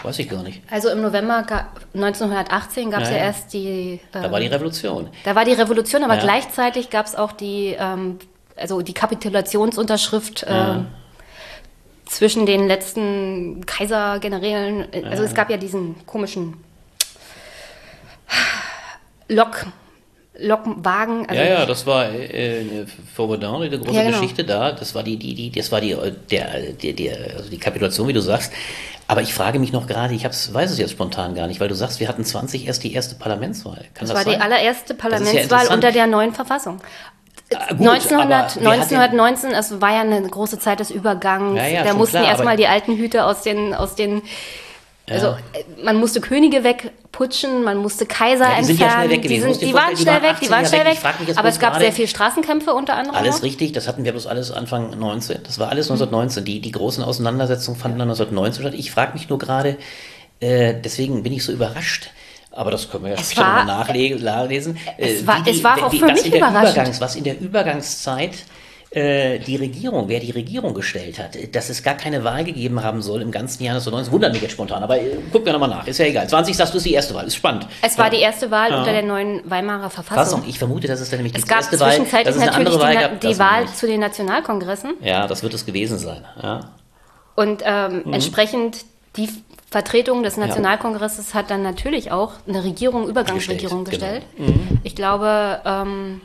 Weiß ich gar nicht.
Also im November 1918 gab es ja, ja, erst die.
Ähm, da war die Revolution.
Da war die Revolution, aber ja. gleichzeitig gab es auch die, ähm, also die Kapitulationsunterschrift ja. ähm, zwischen den letzten Kaisergenerälen. Also es gab ja diesen komischen Lok. Lokwagen.
Also ja, ja, das war äh, äh Faubourg die große ja, genau. Geschichte da. Das war die, die, die, das war die, der, der, der, also die Kapitulation, wie du sagst. Aber ich frage mich noch gerade, ich hab's, weiß es jetzt spontan gar nicht, weil du sagst, wir hatten 20 erst die erste Parlamentswahl.
Kann das, das war sein? die allererste Parlamentswahl ja unter der neuen Verfassung. Ah, gut, 1900, 1919, es war ja eine große Zeit des Übergangs. Ja, ja, da mussten erstmal die alten Hüte aus den, aus den also äh, man musste Könige wegputschen, man musste Kaiser ja, die entfernen.
Sind ja die,
sind, die waren schnell weg, die waren schnell weg. Aber es gab sehr viele Straßenkämpfe unter anderem.
Alles noch. richtig, das hatten wir bloß alles Anfang 19. Das war alles 1919. Die, die großen Auseinandersetzungen fanden dann 1919 statt. Ich frage mich nur gerade, äh, deswegen bin ich so überrascht. Aber das können wir ja später mal nachlesen.
Es war, die, es war auch für mich überraschend.
was in der Übergangszeit äh, die Regierung, wer die Regierung gestellt hat, dass es gar keine Wahl gegeben haben soll im ganzen Jahr 1990, wundert mich jetzt spontan, aber äh, gucken wir nochmal nach, ist ja egal. 20 sagst du, ist die erste Wahl, ist spannend.
Es war ja. die erste Wahl ja. unter der neuen Weimarer Verfassung. Fassung.
Ich vermute, dass es dann nämlich
es die gab erste Wahl, dass es eine natürlich
Wahl
die, gab, die Wahl zu den Nationalkongressen.
Ja, das wird es gewesen sein, ja.
Und ähm, mhm. entsprechend die Vertretung des Nationalkongresses hat dann natürlich auch eine Regierung, Übergangsregierung gestellt. Genau. Mhm. Ich glaube, ähm,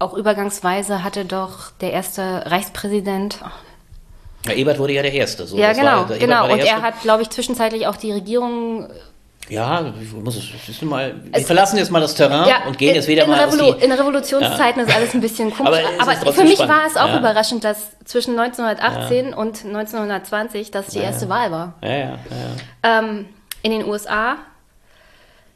auch übergangsweise hatte doch der erste Reichspräsident.
Ja, Ebert wurde ja der Erste.
So, ja, genau, war, genau. Und er hat, glaube ich, zwischenzeitlich auch die Regierung
ja, muss es, mal, wir verlassen jetzt mal das Terrain ja, und gehen jetzt wieder
in
mal.
Revolu die, in Revolutionszeiten ja. ist alles ein bisschen komisch. Aber, aber für mich spannend. war es auch ja. überraschend, dass zwischen 1918 und 1920 das die erste Wahl war.
Ja, ja,
ähm, in den USA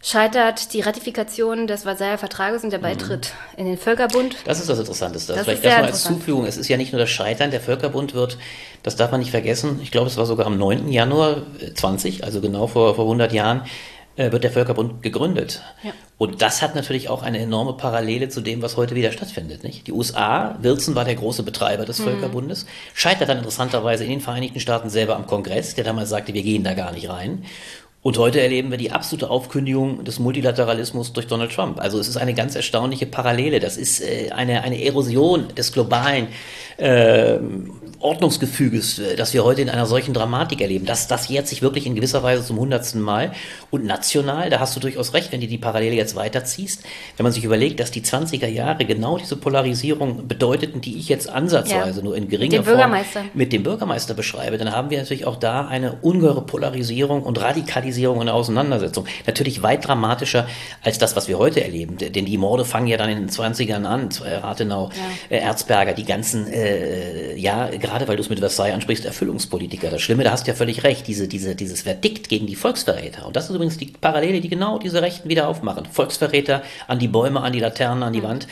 scheitert die Ratifikation des Versailler Vertrages und der mhm. Beitritt mhm. in den Völkerbund.
Das ist das Interessanteste. Das Vielleicht erstmal als Zufügung. Es ist ja nicht nur das Scheitern, der Völkerbund wird, das darf man nicht vergessen, ich glaube, es war sogar am 9. Januar 20, also genau vor, vor 100 Jahren, äh, wird der Völkerbund gegründet. Ja. Und das hat natürlich auch eine enorme Parallele zu dem, was heute wieder stattfindet. Nicht? Die USA, Wilson war der große Betreiber des mhm. Völkerbundes, scheitert dann interessanterweise in den Vereinigten Staaten selber am Kongress, der damals sagte, wir gehen da gar nicht rein. Und heute erleben wir die absolute Aufkündigung des Multilateralismus durch Donald Trump. Also es ist eine ganz erstaunliche Parallele. Das ist äh, eine, eine Erosion des globalen äh, Ordnungsgefüges, äh, das wir heute in einer solchen Dramatik erleben. Das, das jährt sich wirklich in gewisser Weise zum hundertsten Mal. Und national, da hast du durchaus recht, wenn du die Parallele jetzt weiterziehst, wenn man sich überlegt, dass die 20er Jahre genau diese Polarisierung bedeuteten, die ich jetzt ansatzweise ja. nur in geringer mit Form mit dem Bürgermeister beschreibe, dann haben wir natürlich auch da eine ungeheure Polarisierung und Radikalisierung und Auseinandersetzung. Natürlich weit dramatischer als das, was wir heute erleben. Denn die Morde fangen ja dann in den 20ern an, Rathenau, ja. äh, Erzberger, die ganzen, äh, ja, gerade weil du es mit Versailles ansprichst, Erfüllungspolitiker. Das Schlimme, da hast du ja völlig recht, diese, diese, dieses Verdikt gegen die Volksverräter. Und das ist übrigens die Parallele, die genau diese Rechten wieder aufmachen. Volksverräter an die Bäume, an die Laternen, an die mhm. Wand.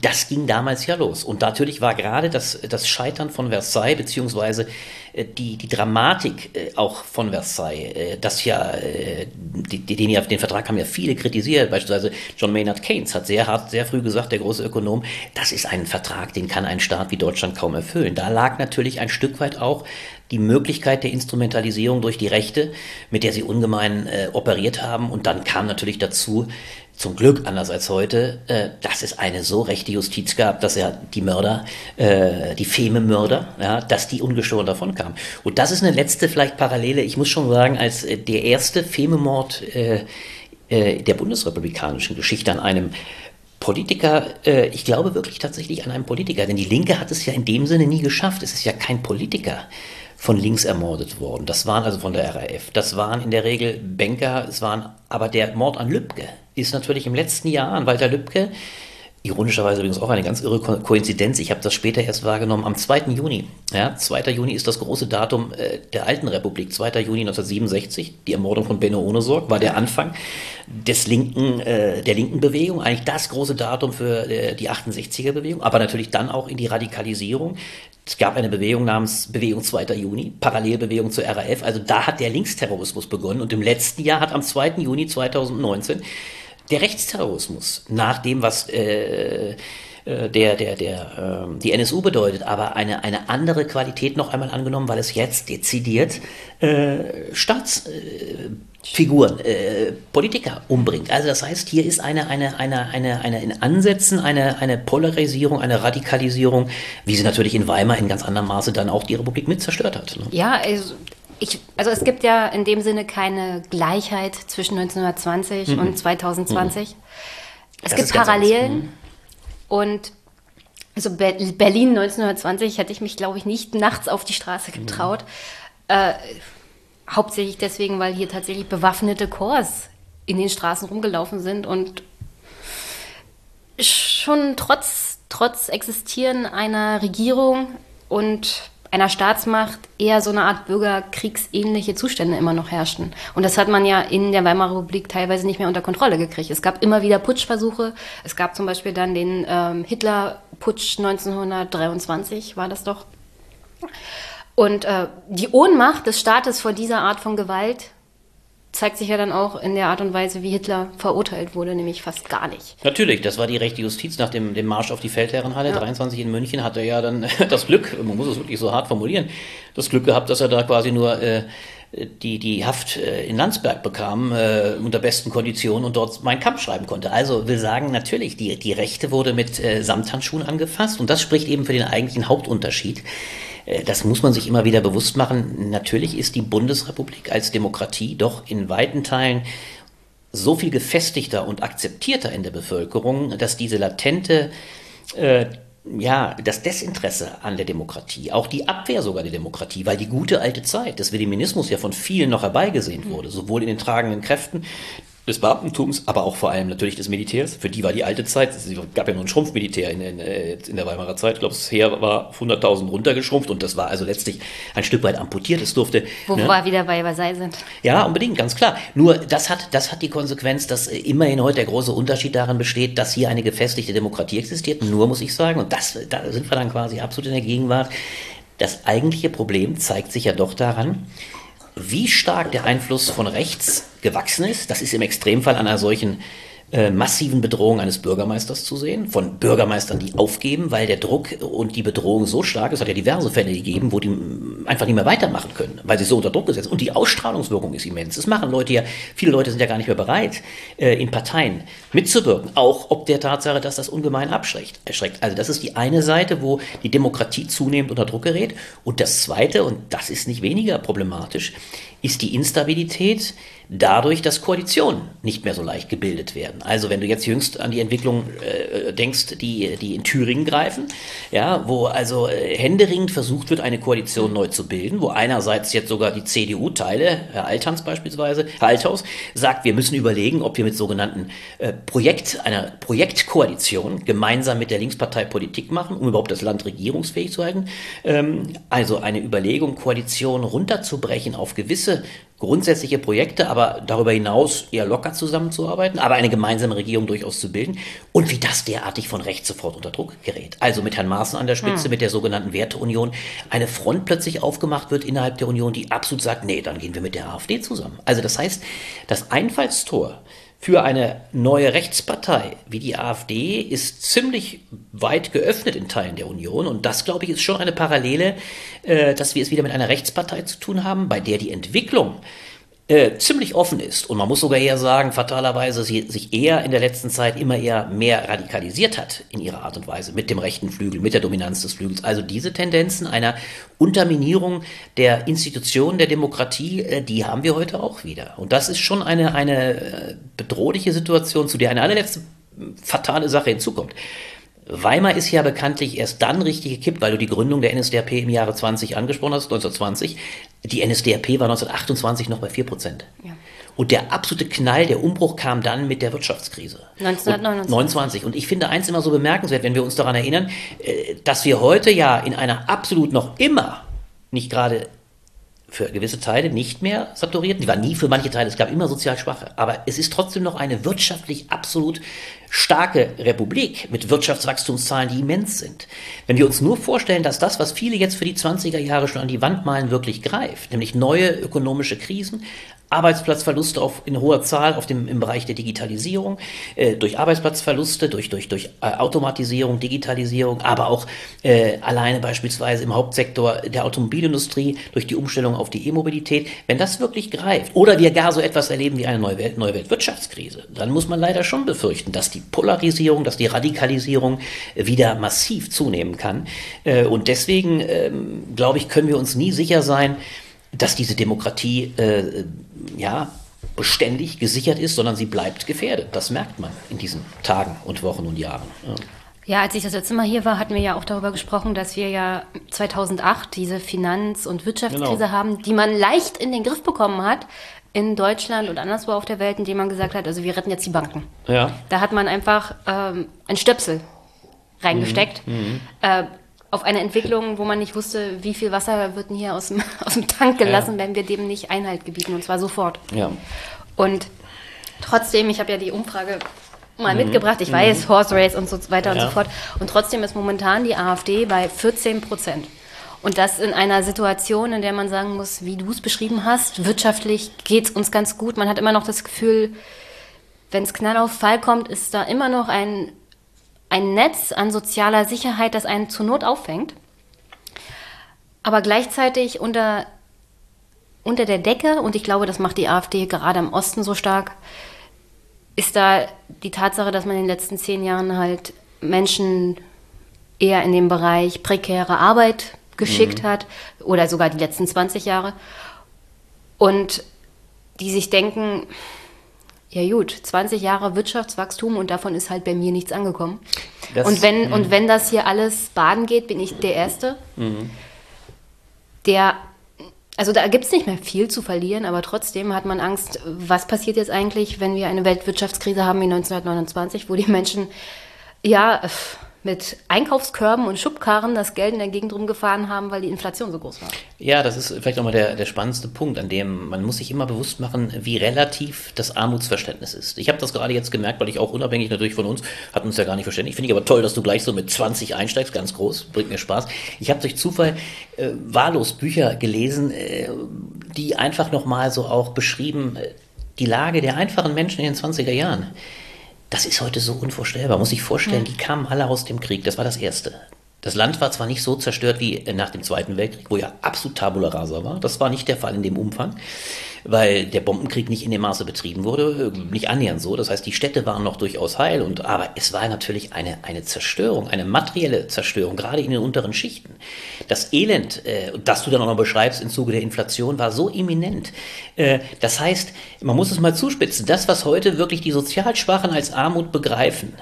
Das ging damals ja los. Und natürlich war gerade das, das Scheitern von Versailles, beziehungsweise äh, die, die Dramatik äh, auch von Versailles, äh, das ja, den, den Vertrag haben ja viele kritisiert, beispielsweise John Maynard Keynes hat sehr hart, sehr früh gesagt, der große Ökonom, das ist ein Vertrag, den kann ein Staat wie Deutschland kaum erfüllen. Da lag natürlich ein Stück weit auch die Möglichkeit der Instrumentalisierung durch die Rechte, mit der sie ungemein äh, operiert haben. Und dann kam natürlich dazu, zum Glück anders als heute, äh, dass es eine so rechte Justiz gab, dass er die Mörder, äh, die Feme-Mörder, ja, dass die ungestohlen davon kamen. Und das ist eine letzte vielleicht Parallele. Ich muss schon sagen, als äh, der erste Fememord äh, äh, der bundesrepublikanischen Geschichte an einem Politiker, äh, ich glaube wirklich tatsächlich an einem Politiker, denn die Linke hat es ja in dem Sinne nie geschafft. Es ist ja kein Politiker von links ermordet worden. Das waren also von der RAF. Das waren in der Regel Banker, es waren aber der Mord an Lübcke ist natürlich im letzten Jahr an Walter Lübcke, ironischerweise übrigens auch eine ganz irre Koinzidenz, ich habe das später erst wahrgenommen, am 2. Juni. Ja, 2. Juni ist das große Datum äh, der alten Republik, 2. Juni 1967, die Ermordung von Benno Ohnesorg war der Anfang des linken, äh, der linken Bewegung, eigentlich das große Datum für äh, die 68er Bewegung, aber natürlich dann auch in die Radikalisierung. Es gab eine Bewegung namens Bewegung 2. Juni, Parallelbewegung zur RAF. Also da hat der Linksterrorismus begonnen. Und im letzten Jahr hat am 2. Juni 2019 der Rechtsterrorismus, nach dem, was äh, äh, der, der, der, äh, die NSU bedeutet, aber eine, eine andere Qualität noch einmal angenommen, weil es jetzt dezidiert äh, Staatsfiguren, äh, Politiker umbringt. Also das heißt, hier ist eine, eine, eine, eine, eine in Ansätzen eine, eine Polarisierung, eine Radikalisierung, wie sie natürlich in Weimar in ganz anderem Maße dann auch die Republik mit zerstört hat.
Ne? Ja, also ich, also es gibt ja in dem Sinne keine Gleichheit zwischen 1920 mhm. und 2020. Mhm. Es das gibt Parallelen mhm. und also Berlin 1920 hätte ich mich, glaube ich, nicht nachts auf die Straße mhm. getraut. Äh, hauptsächlich deswegen, weil hier tatsächlich bewaffnete Korps in den Straßen rumgelaufen sind und schon trotz, trotz Existieren einer Regierung und einer Staatsmacht eher so eine Art bürgerkriegsähnliche Zustände immer noch herrschten. Und das hat man ja in der Weimarer Republik teilweise nicht mehr unter Kontrolle gekriegt. Es gab immer wieder Putschversuche. Es gab zum Beispiel dann den ähm, Hitler-Putsch 1923, war das doch. Und äh, die Ohnmacht des Staates vor dieser Art von Gewalt zeigt sich ja dann auch in der Art und Weise, wie Hitler verurteilt wurde, nämlich fast gar nicht.
Natürlich, das war die rechte Justiz nach dem, dem Marsch auf die Feldherrenhalle. Ja. 23 in München hat er ja dann das Glück, man muss es wirklich so hart formulieren, das Glück gehabt, dass er da quasi nur äh, die, die Haft äh, in Landsberg bekam, äh, unter besten Konditionen und dort meinen Kampf schreiben konnte. Also will sagen, natürlich, die, die Rechte wurde mit äh, Samthandschuhen angefasst und das spricht eben für den eigentlichen Hauptunterschied äh, das muss man sich immer wieder bewusst machen. Natürlich ist die Bundesrepublik als Demokratie doch in weiten Teilen so viel gefestigter und akzeptierter in der Bevölkerung, dass diese latente äh, ja, das Desinteresse an der Demokratie, auch die Abwehr sogar der Demokratie, weil die gute alte Zeit des Wilhelminismus ja von vielen noch herbeigesehnt wurde, sowohl in den tragenden Kräften des Beamtentums, aber auch vor allem natürlich des Militärs. Für die war die alte Zeit, es gab ja nur ein Schrumpfmilitär in, in, äh, in der Weimarer Zeit. Ich glaube, das Heer war 100.000 runtergeschrumpft und das war also letztlich ein Stück weit amputiert. Es durfte.
Wo ne? wir wieder bei Versailles sind.
Ja, unbedingt, ganz klar. Nur das hat, das hat die Konsequenz, dass äh, immerhin heute der große Unterschied darin besteht, dass hier eine gefestigte Demokratie existiert. Nur muss ich sagen, und das, da sind wir dann quasi absolut in der Gegenwart, das eigentliche Problem zeigt sich ja doch daran, wie stark der Einfluss von rechts gewachsen ist. Das ist im Extremfall einer solchen äh, massiven Bedrohung eines Bürgermeisters zu sehen, von Bürgermeistern, die aufgeben, weil der Druck und die Bedrohung so stark ist. Es hat ja diverse Fälle gegeben, wo die einfach nicht mehr weitermachen können, weil sie so unter Druck gesetzt. Und die Ausstrahlungswirkung ist immens. Das machen Leute ja, viele Leute sind ja gar nicht mehr bereit, äh, in Parteien mitzuwirken, auch ob der Tatsache, dass das ungemein abschreckt. Erschreckt. Also das ist die eine Seite, wo die Demokratie zunehmend unter Druck gerät. Und das zweite, und das ist nicht weniger problematisch, ist die Instabilität dadurch, dass Koalitionen nicht mehr so leicht gebildet werden. Also wenn du jetzt jüngst an die Entwicklung äh, denkst, die, die in Thüringen greifen, ja, wo also äh, händeringend versucht wird, eine Koalition neu zu bilden, wo einerseits jetzt sogar die CDU-Teile, Herr Althaus beispielsweise, Herr Althaus, sagt, wir müssen überlegen, ob wir mit sogenannten äh, Projekt, einer Projektkoalition gemeinsam mit der Linkspartei Politik machen, um überhaupt das Land regierungsfähig zu halten. Ähm, also eine Überlegung, Koalition runterzubrechen auf gewisse grundsätzliche Projekte, aber darüber hinaus eher locker zusammenzuarbeiten, aber eine gemeinsame Regierung durchaus zu bilden und wie das derartig von rechts sofort unter Druck gerät. Also mit Herrn Maaßen an der Spitze, hm. mit der sogenannten Werteunion, eine Front plötzlich aufgemacht wird innerhalb der Union, die absolut sagt, nee, dann gehen wir mit der AfD zusammen. Also das heißt, das Einfallstor für eine neue Rechtspartei wie die AfD ist ziemlich weit geöffnet in Teilen der Union. Und das, glaube ich, ist schon eine Parallele, äh, dass wir es wieder mit einer Rechtspartei zu tun haben, bei der die Entwicklung äh, ziemlich offen ist und man muss sogar eher sagen, fatalerweise sie sich eher in der letzten Zeit immer eher mehr radikalisiert hat in ihrer Art und Weise mit dem rechten Flügel, mit der Dominanz des Flügels. Also diese Tendenzen einer Unterminierung der Institutionen der Demokratie, äh, die haben wir heute auch wieder. Und das ist schon eine, eine äh, bedrohliche Situation, zu der eine allerletzte fatale Sache hinzukommt. Weimar ist ja bekanntlich erst dann richtig gekippt, weil du die Gründung der NSDAP im Jahre 20 angesprochen hast, 1920. Die NSDAP war 1928 noch bei 4 Prozent. Ja. Und der absolute Knall, der Umbruch kam dann mit der Wirtschaftskrise. 1929. Und, und ich finde eins immer so bemerkenswert, wenn wir uns daran erinnern, äh, dass wir heute ja in einer absolut noch immer nicht gerade für gewisse Teile nicht mehr saturiert. Die war nie für manche Teile, es gab immer sozial Schwache. Aber es ist trotzdem noch eine wirtschaftlich absolut starke Republik mit Wirtschaftswachstumszahlen, die immens sind. Wenn wir uns nur vorstellen, dass das, was viele jetzt für die 20er Jahre schon an die Wand malen, wirklich greift, nämlich neue ökonomische Krisen, Arbeitsplatzverluste auf, in hoher Zahl auf dem, im Bereich der Digitalisierung, äh, durch Arbeitsplatzverluste, durch, durch, durch äh, Automatisierung, Digitalisierung, aber auch äh, alleine beispielsweise im Hauptsektor der Automobilindustrie durch die Umstellung auf die E-Mobilität. Wenn das wirklich greift oder wir gar so etwas erleben wie eine neue, Welt, neue Weltwirtschaftskrise, dann muss man leider schon befürchten, dass die Polarisierung, dass die Radikalisierung wieder massiv zunehmen kann. Äh, und deswegen, ähm, glaube ich, können wir uns nie sicher sein, dass diese Demokratie äh, ja beständig gesichert ist, sondern sie bleibt gefährdet. Das merkt man in diesen Tagen und Wochen und Jahren.
Ja. Ja, als ich das letzte Mal hier war, hatten wir ja auch darüber gesprochen, dass wir ja 2008 diese Finanz- und Wirtschaftskrise genau. haben, die man leicht in den Griff bekommen hat in Deutschland und anderswo auf der Welt, indem man gesagt hat, also wir retten jetzt die Banken. Ja. Da hat man einfach ähm, ein Stöpsel reingesteckt. Mhm. Mhm. Äh, auf eine Entwicklung, wo man nicht wusste, wie viel Wasser wird denn hier aus dem, aus dem Tank gelassen, ja. wenn wir dem nicht Einhalt gebieten, und zwar sofort. Ja. Und trotzdem, ich habe ja die Umfrage mal mhm. mitgebracht, ich mhm. weiß, Horse Race und so weiter ja. und so fort, und trotzdem ist momentan die AfD bei 14 Prozent. Und das in einer Situation, in der man sagen muss, wie du es beschrieben hast, wirtschaftlich geht es uns ganz gut. Man hat immer noch das Gefühl, wenn es knall auf Fall kommt, ist da immer noch ein ein Netz an sozialer Sicherheit, das einen zur Not auffängt, aber gleichzeitig unter, unter der Decke, und ich glaube, das macht die AfD gerade im Osten so stark, ist da die Tatsache, dass man in den letzten zehn Jahren halt Menschen eher in dem Bereich prekäre Arbeit geschickt mhm. hat oder sogar die letzten 20 Jahre. Und die sich denken, ja gut, 20 Jahre Wirtschaftswachstum und davon ist halt bei mir nichts angekommen. Das, und, wenn, und mhm. wenn das hier alles baden geht, bin ich der Erste, mhm. der, also da gibt es nicht mehr viel zu verlieren, aber trotzdem hat man Angst, was passiert jetzt eigentlich, wenn wir eine Weltwirtschaftskrise haben wie 1929, wo die Menschen, ja, mit Einkaufskörben und Schubkarren das Geld in der Gegend rumgefahren haben, weil die Inflation so groß war.
Ja, das ist vielleicht nochmal der, der spannendste Punkt, an dem man muss sich immer bewusst machen, wie relativ das Armutsverständnis ist. Ich habe das gerade jetzt gemerkt, weil ich auch unabhängig natürlich von uns, hatten uns ja gar nicht verständigt. Finde ich aber toll, dass du gleich so mit 20 einsteigst, ganz groß, bringt mir Spaß. Ich habe durch Zufall äh, wahllos Bücher gelesen, äh, die einfach nochmal so auch beschrieben, äh, die Lage der einfachen Menschen in den 20er Jahren das ist heute so unvorstellbar. Muss ich vorstellen, die kamen alle aus dem Krieg. Das war das Erste. Das Land war zwar nicht so zerstört wie nach dem Zweiten Weltkrieg, wo ja absolut Tabula rasa war. Das war nicht der Fall in dem Umfang weil der Bombenkrieg nicht in dem Maße betrieben wurde, nicht annähernd so. Das heißt, die Städte waren noch durchaus heil, und, aber es war natürlich eine, eine Zerstörung, eine materielle Zerstörung, gerade in den unteren Schichten. Das Elend, äh, das du dann auch noch beschreibst im Zuge der Inflation, war so eminent. Äh, das heißt, man muss es mal zuspitzen, das, was heute wirklich die sozial Schwachen als Armut begreifen,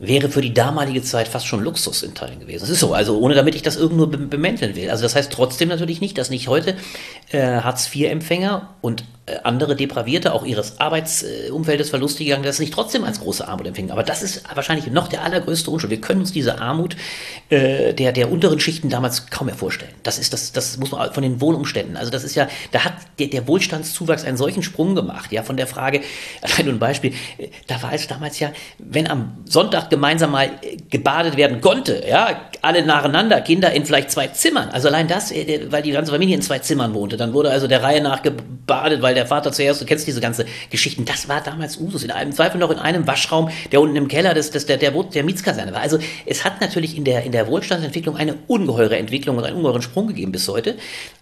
wäre für die damalige Zeit fast schon Luxus in Teilen gewesen. Das ist so, also ohne damit ich das irgendwo bemänteln will. Also das heißt trotzdem natürlich nicht, dass nicht heute äh, Hartz-IV-Empfänger und andere Depravierte auch ihres Arbeitsumfeldes verlustig gegangen, das nicht trotzdem als große Armut empfingen. Aber das ist wahrscheinlich noch der allergrößte Unschuld. Wir können uns diese Armut äh, der, der unteren Schichten damals kaum mehr vorstellen. Das ist das, das muss man von den Wohnumständen. Also das ist ja, da hat der, der Wohlstandszuwachs einen solchen Sprung gemacht, ja, von der Frage, allein nur ein Beispiel, äh, da war es damals ja, wenn am Sonntag gemeinsam mal äh, gebadet werden konnte, ja, alle nacheinander, Kinder in vielleicht zwei Zimmern. Also allein das, weil die ganze Familie in zwei Zimmern wohnte. Dann wurde also der Reihe nach gebadet, weil der der Vater zuerst, du kennst diese ganze Geschichten, das war damals Usus, in einem Zweifel noch in einem Waschraum, der unten im Keller des, des, der, der, der Mietskaserne war. Also es hat natürlich in der, in der Wohlstandsentwicklung eine ungeheure Entwicklung und einen ungeheuren Sprung gegeben bis heute.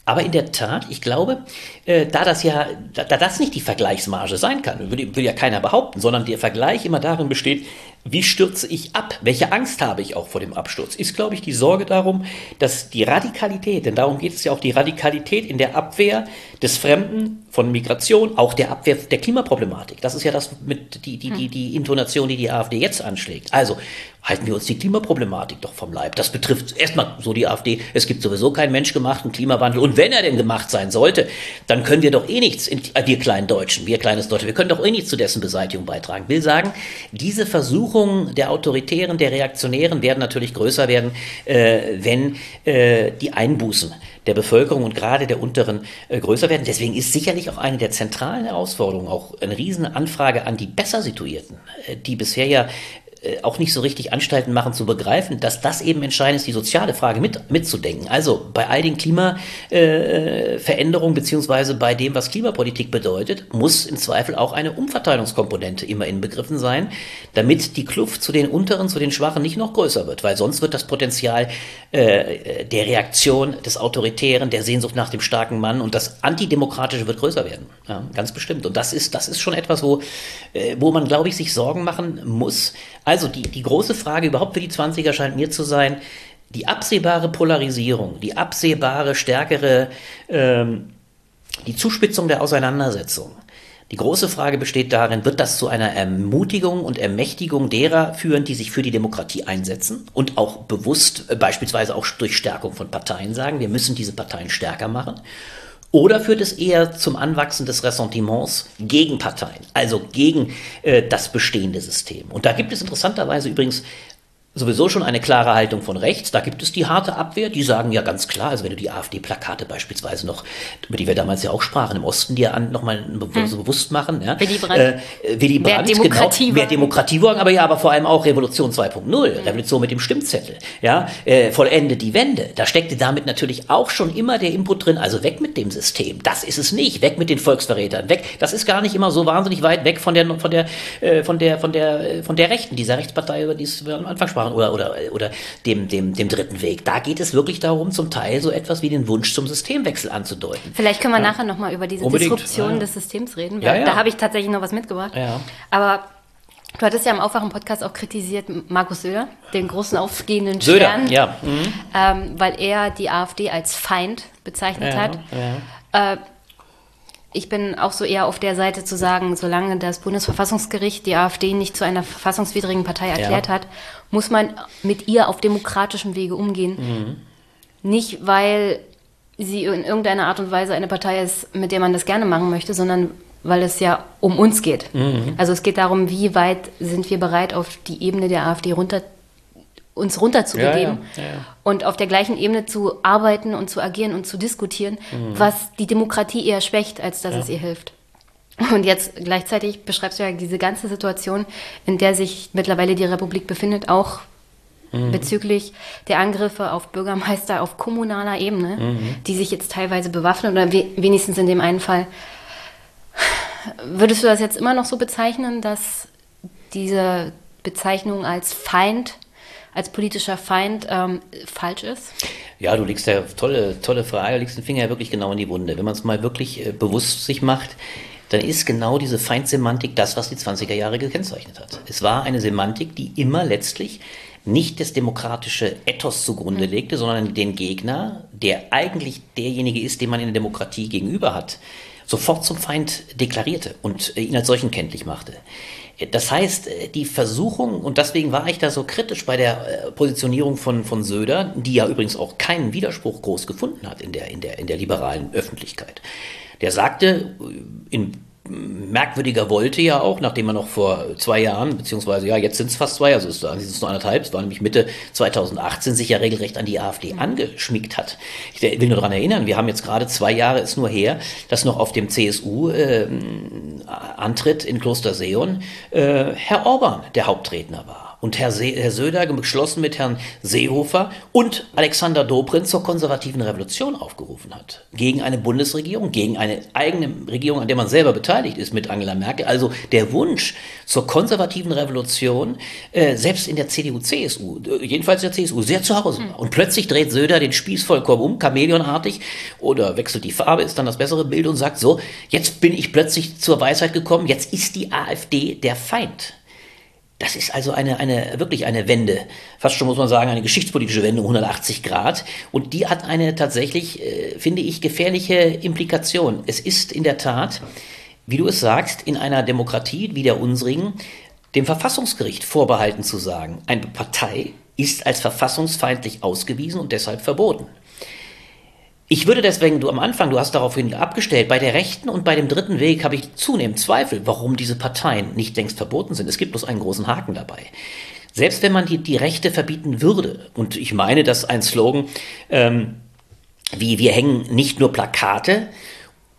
Aber in der Tat, ich glaube, äh, da das ja, da, da, das nicht die Vergleichsmarge sein kann, will, will ja keiner behaupten, sondern der Vergleich immer darin besteht, wie stürze ich ab? Welche Angst habe ich auch vor dem Absturz? Ist, glaube ich, die Sorge darum, dass die Radikalität, denn darum geht es ja auch, die Radikalität in der Abwehr des Fremden, von Migration, auch der Abwehr der Klimaproblematik. Das ist ja das mit die, die, die, die Intonation, die die AfD jetzt anschlägt. Also halten wir uns die Klimaproblematik doch vom Leib. Das betrifft erstmal so die AfD. Es gibt sowieso keinen menschgemachten Klimawandel. Und wenn er denn gemacht sein sollte, dann können wir doch eh nichts, in, äh, wir kleinen Deutschen, wir kleines Deutschland, wir können doch eh nichts zu dessen Beseitigung beitragen. Will sagen, diese Versuchungen der Autoritären, der Reaktionären werden natürlich größer werden, äh, wenn äh, die Einbußen der Bevölkerung und gerade der unteren äh, größer werden. Deswegen ist sicherlich auch eine der zentralen Herausforderungen auch eine riesen Anfrage an die besser situierten, äh, die bisher ja auch nicht so richtig Anstalten machen zu begreifen, dass das eben entscheidend ist, die soziale Frage mit, mitzudenken. Also bei all den Klimaveränderungen äh, beziehungsweise bei dem, was Klimapolitik bedeutet, muss im Zweifel auch eine Umverteilungskomponente immer inbegriffen sein, damit die Kluft zu den Unteren, zu den Schwachen nicht noch größer wird, weil sonst wird das Potenzial äh, der Reaktion des Autoritären, der Sehnsucht nach dem starken Mann und das Antidemokratische wird größer werden. Ja, ganz bestimmt. Und das ist, das ist schon etwas, wo, äh, wo man, glaube ich, sich Sorgen machen muss also die, die große Frage überhaupt für die 20er scheint mir zu sein, die absehbare Polarisierung, die absehbare stärkere, ähm, die Zuspitzung der Auseinandersetzung. Die große Frage besteht darin, wird das zu einer Ermutigung und Ermächtigung derer führen, die sich für die Demokratie einsetzen und auch bewusst, äh, beispielsweise auch durch Stärkung von Parteien sagen, wir müssen diese Parteien stärker machen? Oder führt es eher zum Anwachsen des Ressentiments gegen Parteien, also gegen äh, das bestehende System? Und da gibt es interessanterweise übrigens sowieso schon eine klare Haltung von rechts. Da gibt es die harte Abwehr. Die sagen ja ganz klar, also wenn du die AfD-Plakate beispielsweise noch, über die wir damals ja auch sprachen, im Osten dir an, nochmal hm. so bewusst machen. Ja. Willy Brandt. Äh, Willy Brandt, mehr Demokratie genau, mehr Demokratie wollen, aber ja, aber vor allem auch Revolution 2.0, mhm. Revolution mit dem Stimmzettel. Ja, äh, vollende die Wende. Da steckte damit natürlich auch schon immer der Input drin, also weg mit dem System. Das ist es nicht. Weg mit den Volksverrätern. Weg. Das ist gar nicht immer so wahnsinnig weit weg von der, von der, äh, von der, von der, von der Rechten, dieser Rechtspartei, über die wir am Anfang sprachen machen oder, oder, oder dem, dem, dem dritten Weg. Da geht es wirklich darum, zum Teil so etwas wie den Wunsch zum Systemwechsel anzudeuten.
Vielleicht können wir ja. nachher nochmal über diese Unbedingt. Disruption ja. des Systems reden, weil da habe ich tatsächlich noch was mitgebracht. Aber Du hattest ja im Aufwachen-Podcast auch kritisiert Markus Söder, den großen aufgehenden Söder, Stern,
ja.
Mhm. Ähm, weil er die AfD als Feind bezeichnet ja, hat. Ja. Äh, ich bin auch so eher auf der Seite zu sagen, solange das Bundesverfassungsgericht die AfD nicht zu einer verfassungswidrigen Partei erklärt ja. hat, muss man mit ihr auf demokratischem Wege umgehen. Mhm. Nicht, weil sie in irgendeiner Art und Weise eine Partei ist, mit der man das gerne machen möchte, sondern weil es ja um uns geht. Mhm. Also es geht darum, wie weit sind wir bereit, auf die Ebene der AfD runter, uns runterzubegeben ja, ja, ja, und auf der gleichen Ebene zu arbeiten und zu agieren und zu diskutieren, mhm. was die Demokratie eher schwächt, als dass es ihr hilft. Und jetzt gleichzeitig beschreibst du ja diese ganze Situation, in der sich mittlerweile die Republik befindet, auch mhm. bezüglich der Angriffe auf Bürgermeister auf kommunaler Ebene, mhm. die sich jetzt teilweise bewaffnen oder wenigstens in dem einen Fall Würdest du das jetzt immer noch so bezeichnen, dass diese Bezeichnung als Feind, als politischer Feind ähm, falsch ist?
Ja, du legst ja tolle, tolle Frage, legst den Finger ja wirklich genau in die Wunde. Wenn man es mal wirklich äh, bewusst sich macht, dann ist genau diese Feindsemantik das, was die 20er Jahre gekennzeichnet hat. Es war eine Semantik, die immer letztlich nicht das demokratische Ethos zugrunde mhm. legte, sondern den Gegner, der eigentlich derjenige ist, den man in der Demokratie gegenüber hat, sofort zum Feind deklarierte und äh, ihn als solchen kenntlich machte. Das heißt, äh, die Versuchung, und deswegen war ich da so kritisch bei der äh, Positionierung von, von Söder, die ja übrigens auch keinen Widerspruch groß gefunden hat in der, in der, in der liberalen Öffentlichkeit. Der sagte in merkwürdiger wollte ja auch, nachdem er noch vor zwei Jahren, beziehungsweise ja, jetzt sind es fast zwei, also es sind es nur anderthalb, es war nämlich Mitte 2018, sich ja regelrecht an die AfD mhm. angeschmiegt hat. Ich will nur daran erinnern, wir haben jetzt gerade zwei Jahre, ist nur her, dass noch auf dem CSU-Antritt äh, in Klosterseeon äh, Herr Orban der Hauptredner war und Herr, Se Herr Söder geschlossen mit Herrn Seehofer und Alexander Dobrindt zur konservativen Revolution aufgerufen hat. Gegen eine Bundesregierung, gegen eine eigene Regierung, an der man selber beteiligt ist mit Angela Merkel. Also der Wunsch zur konservativen Revolution, äh, selbst in der CDU, CSU, äh, jedenfalls der CSU, sehr zu Hause war. Und plötzlich dreht Söder den Spieß vollkommen um, chameleonartig, oder wechselt die Farbe, ist dann das bessere Bild und sagt so, jetzt bin ich plötzlich zur Weisheit gekommen, jetzt ist die AfD der Feind. Das ist also eine, eine, wirklich eine Wende, fast schon muss man sagen, eine geschichtspolitische Wende um 180 Grad. Und die hat eine tatsächlich, äh, finde ich, gefährliche Implikation. Es ist in der Tat, wie du es sagst, in einer Demokratie wie der unsrigen, dem Verfassungsgericht vorbehalten zu sagen, eine Partei ist als verfassungsfeindlich ausgewiesen und deshalb verboten. Ich würde deswegen, du am Anfang, du hast daraufhin abgestellt, bei der rechten und bei dem dritten Weg habe ich zunehmend Zweifel, warum diese Parteien nicht längst verboten sind. Es gibt bloß einen großen Haken dabei. Selbst wenn man die, die Rechte verbieten würde, und ich meine, dass ein Slogan ähm, wie wir hängen nicht nur Plakate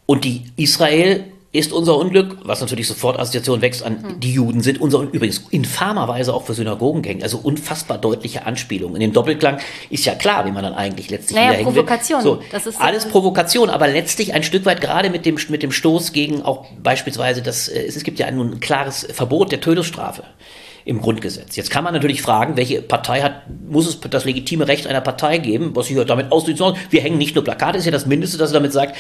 und die Israel ist unser Unglück, was natürlich sofort Assoziation wächst an hm. die Juden sind unser übrigens infamerweise auch für Synagogen gängen, also unfassbar deutliche Anspielungen. In dem Doppelklang ist ja klar, wie man dann eigentlich letztlich
naja, Provokation.
So, das ist alles so Provokation, aber letztlich ein Stück weit gerade mit dem mit dem Stoß gegen auch beispielsweise das äh, es, gibt ja ein, ein klares Verbot der Todesstrafe im Grundgesetz. Jetzt kann man natürlich fragen, welche Partei hat, muss es das legitime Recht einer Partei geben, was sich damit ausdrückt, wir hängen nicht nur Plakate, ist ja das Mindeste, dass er damit sagt,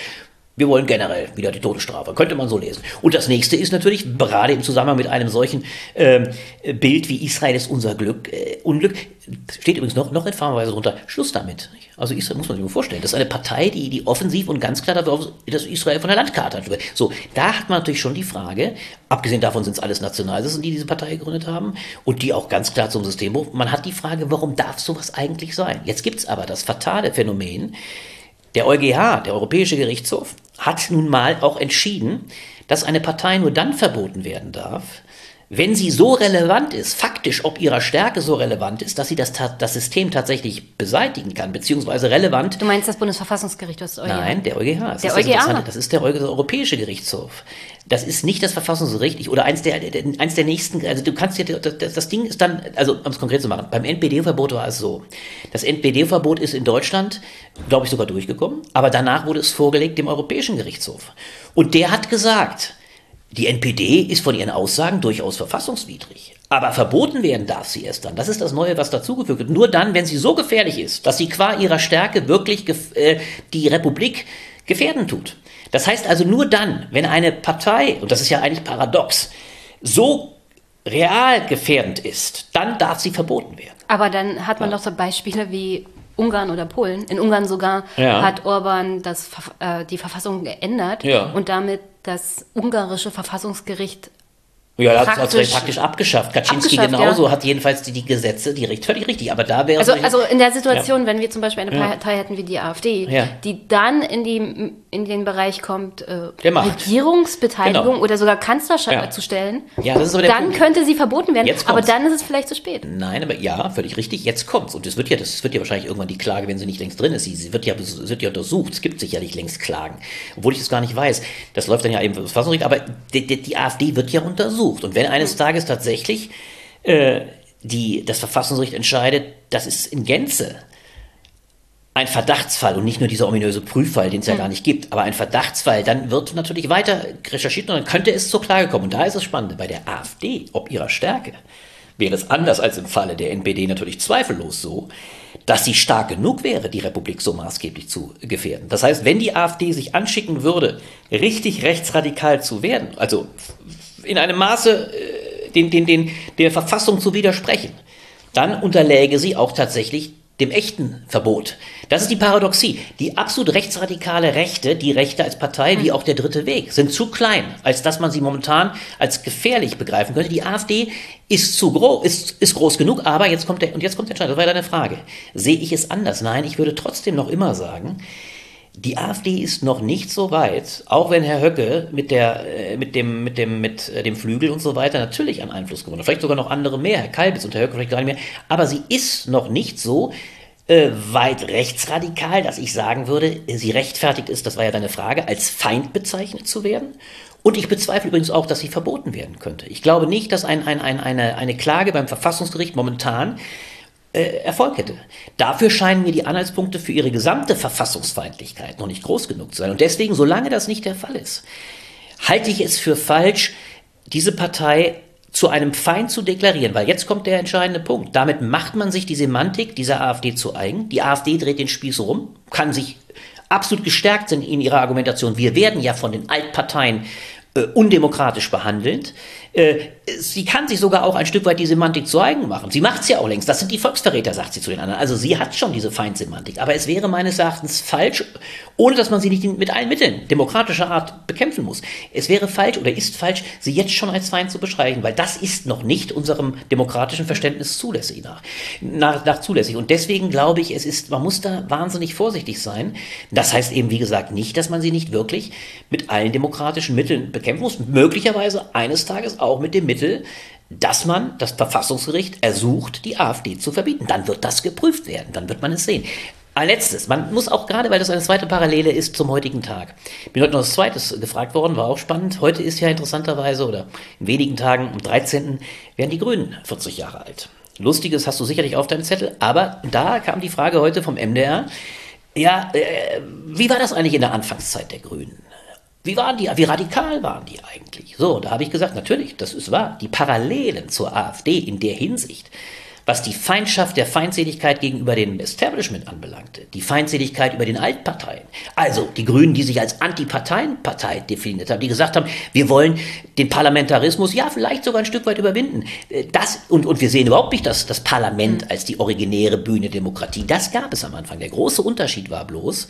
wir wollen generell wieder die Todesstrafe. Könnte man so lesen. Und das nächste ist natürlich, gerade im Zusammenhang mit einem solchen äh, Bild wie Israel ist unser Glück, äh, Unglück, steht übrigens noch, noch in Farbenweise drunter, Schluss damit. Also Israel muss man sich mal vorstellen. Das ist eine Partei, die, die offensiv und ganz klar dafür, dass Israel von der Landkarte hat. So, da hat man natürlich schon die Frage, abgesehen davon sind es alles Nationalisten, die diese Partei gegründet haben und die auch ganz klar zum System, man hat die Frage, warum darf sowas eigentlich sein? Jetzt gibt es aber das fatale Phänomen, der EuGH, der Europäische Gerichtshof, hat nun mal auch entschieden, dass eine Partei nur dann verboten werden darf, wenn sie so relevant ist, faktisch ob ihrer Stärke so relevant ist, dass sie das, das System tatsächlich beseitigen kann, beziehungsweise relevant.
Du meinst das Bundesverfassungsgericht, das
EuGH? Nein, der EuGH.
Das der EuGH?
Das ist der Europäische Gerichtshof. Das ist nicht das Verfassungsgericht oder eins der, eins der nächsten, also du kannst ja, das, das Ding ist dann, also um es konkret zu machen, beim NPD-Verbot war es so. Das NPD-Verbot ist in Deutschland, glaube ich, sogar durchgekommen, aber danach wurde es vorgelegt dem Europäischen Gerichtshof. Und der hat gesagt, die NPD ist von ihren Aussagen durchaus verfassungswidrig. Aber verboten werden darf sie erst dann. Das ist das Neue, was dazugefügt wird. Nur dann, wenn sie so gefährlich ist, dass sie qua ihrer Stärke wirklich äh, die Republik gefährden tut. Das heißt also nur dann, wenn eine Partei, und das ist ja eigentlich paradox, so real gefährdend ist, dann darf sie verboten werden.
Aber dann hat man ja. doch so Beispiele wie Ungarn oder Polen. In Ungarn sogar ja. hat Orban das, äh, die Verfassung geändert ja. und damit das ungarische Verfassungsgericht
ja, er hat es praktisch abgeschafft. Kaczynski genauso ja. hat jedenfalls die, die Gesetze, die recht völlig richtig. Aber da wäre
also, also in der Situation, ja. wenn wir zum Beispiel eine Partei hätten wie die AfD, ja. die dann in, die, in den Bereich kommt, äh, Regierungsbeteiligung genau. oder sogar Kanzlerschaft zu stellen, ja, das ist aber der dann könnte sie verboten werden. Aber dann ist es vielleicht zu spät.
Nein, aber ja, völlig richtig. Jetzt kommt's und das wird ja, das wird ja wahrscheinlich irgendwann die Klage, wenn sie nicht längst drin ist. Sie, sie wird ja, wird ja untersucht. Es gibt sicherlich längst Klagen, obwohl ich das gar nicht weiß. Das läuft dann ja eben das Verfassungsgericht. Aber die, die, die AfD wird ja untersucht und wenn eines Tages tatsächlich äh, die, das Verfassungsgericht entscheidet, das ist in Gänze ein Verdachtsfall und nicht nur dieser ominöse Prüffall, den es ja gar nicht gibt, aber ein Verdachtsfall, dann wird natürlich weiter recherchiert und dann könnte es zur Klage kommen. Und da ist es spannend, bei der AfD, ob ihrer Stärke, wäre es anders als im Falle der NPD natürlich zweifellos so, dass sie stark genug wäre, die Republik so maßgeblich zu gefährden. Das heißt, wenn die AfD sich anschicken würde, richtig rechtsradikal zu werden, also in einem Maße äh, den, den, den, der Verfassung zu widersprechen, dann unterläge sie auch tatsächlich dem echten Verbot. Das ist die Paradoxie. Die absolut rechtsradikale Rechte, die Rechte als Partei, wie auch der dritte Weg, sind zu klein, als dass man sie momentan als gefährlich begreifen könnte. Die AfD ist zu groß, ist, ist groß genug, aber jetzt kommt der, und jetzt kommt der Entscheid, das war ja deine Frage. Sehe ich es anders? Nein, ich würde trotzdem noch immer sagen, die AfD ist noch nicht so weit, auch wenn Herr Höcke mit, der, äh, mit, dem, mit, dem, mit äh, dem Flügel und so weiter natürlich an Einfluss gewonnen hat. Vielleicht sogar noch andere mehr, Herr Kalbitz und Herr Höcke vielleicht gar nicht mehr. Aber sie ist noch nicht so äh, weit rechtsradikal, dass ich sagen würde, sie rechtfertigt ist, das war ja deine Frage, als Feind bezeichnet zu werden. Und ich bezweifle übrigens auch, dass sie verboten werden könnte. Ich glaube nicht, dass ein, ein, ein, eine, eine Klage beim Verfassungsgericht momentan Erfolg hätte. Dafür scheinen mir die Anhaltspunkte für ihre gesamte Verfassungsfeindlichkeit noch nicht groß genug zu sein. Und deswegen, solange das nicht der Fall ist, halte ich es für falsch, diese Partei zu einem Feind zu deklarieren, weil jetzt kommt der entscheidende Punkt. Damit macht man sich die Semantik dieser AfD zu eigen. Die AfD dreht den Spieß rum, kann sich absolut gestärkt sind in ihrer Argumentation. Wir werden ja von den Altparteien äh, undemokratisch behandelt. Äh, sie kann sich sogar auch ein Stück weit die Semantik zu eigen machen. Sie macht es ja auch längst. Das sind die Volksverräter, sagt sie zu den anderen. Also sie hat schon diese Feindsemantik. Aber es wäre meines Erachtens falsch, ohne dass man sie nicht mit allen Mitteln demokratischer Art bekämpfen muss. Es wäre falsch oder ist falsch, sie jetzt schon als Feind zu beschreiben, weil das ist noch nicht unserem demokratischen Verständnis zulässig nach, nach, nach zulässig. Und deswegen glaube ich, es ist, man muss da wahnsinnig vorsichtig sein. Das heißt eben, wie gesagt, nicht, dass man sie nicht wirklich mit allen demokratischen Mitteln bekämpfen muss. Möglicherweise eines Tages auch mit dem Mittel, dass man das Verfassungsgericht ersucht, die AfD zu verbieten. Dann wird das geprüft werden, dann wird man es sehen. Ein letztes, man muss auch gerade, weil das eine zweite Parallele ist zum heutigen Tag. Bin heute noch das zweites gefragt worden, war auch spannend. Heute ist ja interessanterweise oder in wenigen Tagen, am 13. werden die Grünen 40 Jahre alt. Lustiges hast du sicherlich auf deinem Zettel, aber da kam die Frage heute vom MDR. Ja, äh, wie war das eigentlich in der Anfangszeit der Grünen? Wie waren die, wie radikal waren die eigentlich? So, da habe ich gesagt, natürlich, das ist wahr. Die Parallelen zur AfD in der Hinsicht was die Feindschaft der Feindseligkeit gegenüber dem Establishment anbelangte, die Feindseligkeit über den Altparteien, also die Grünen, die sich als Antiparteienpartei definiert haben, die gesagt haben, wir wollen den Parlamentarismus ja vielleicht sogar ein Stück weit überwinden. Äh, das, und, und wir sehen überhaupt nicht das, das Parlament mhm. als die originäre Bühne Demokratie. Das gab es am Anfang. Der große Unterschied war bloß,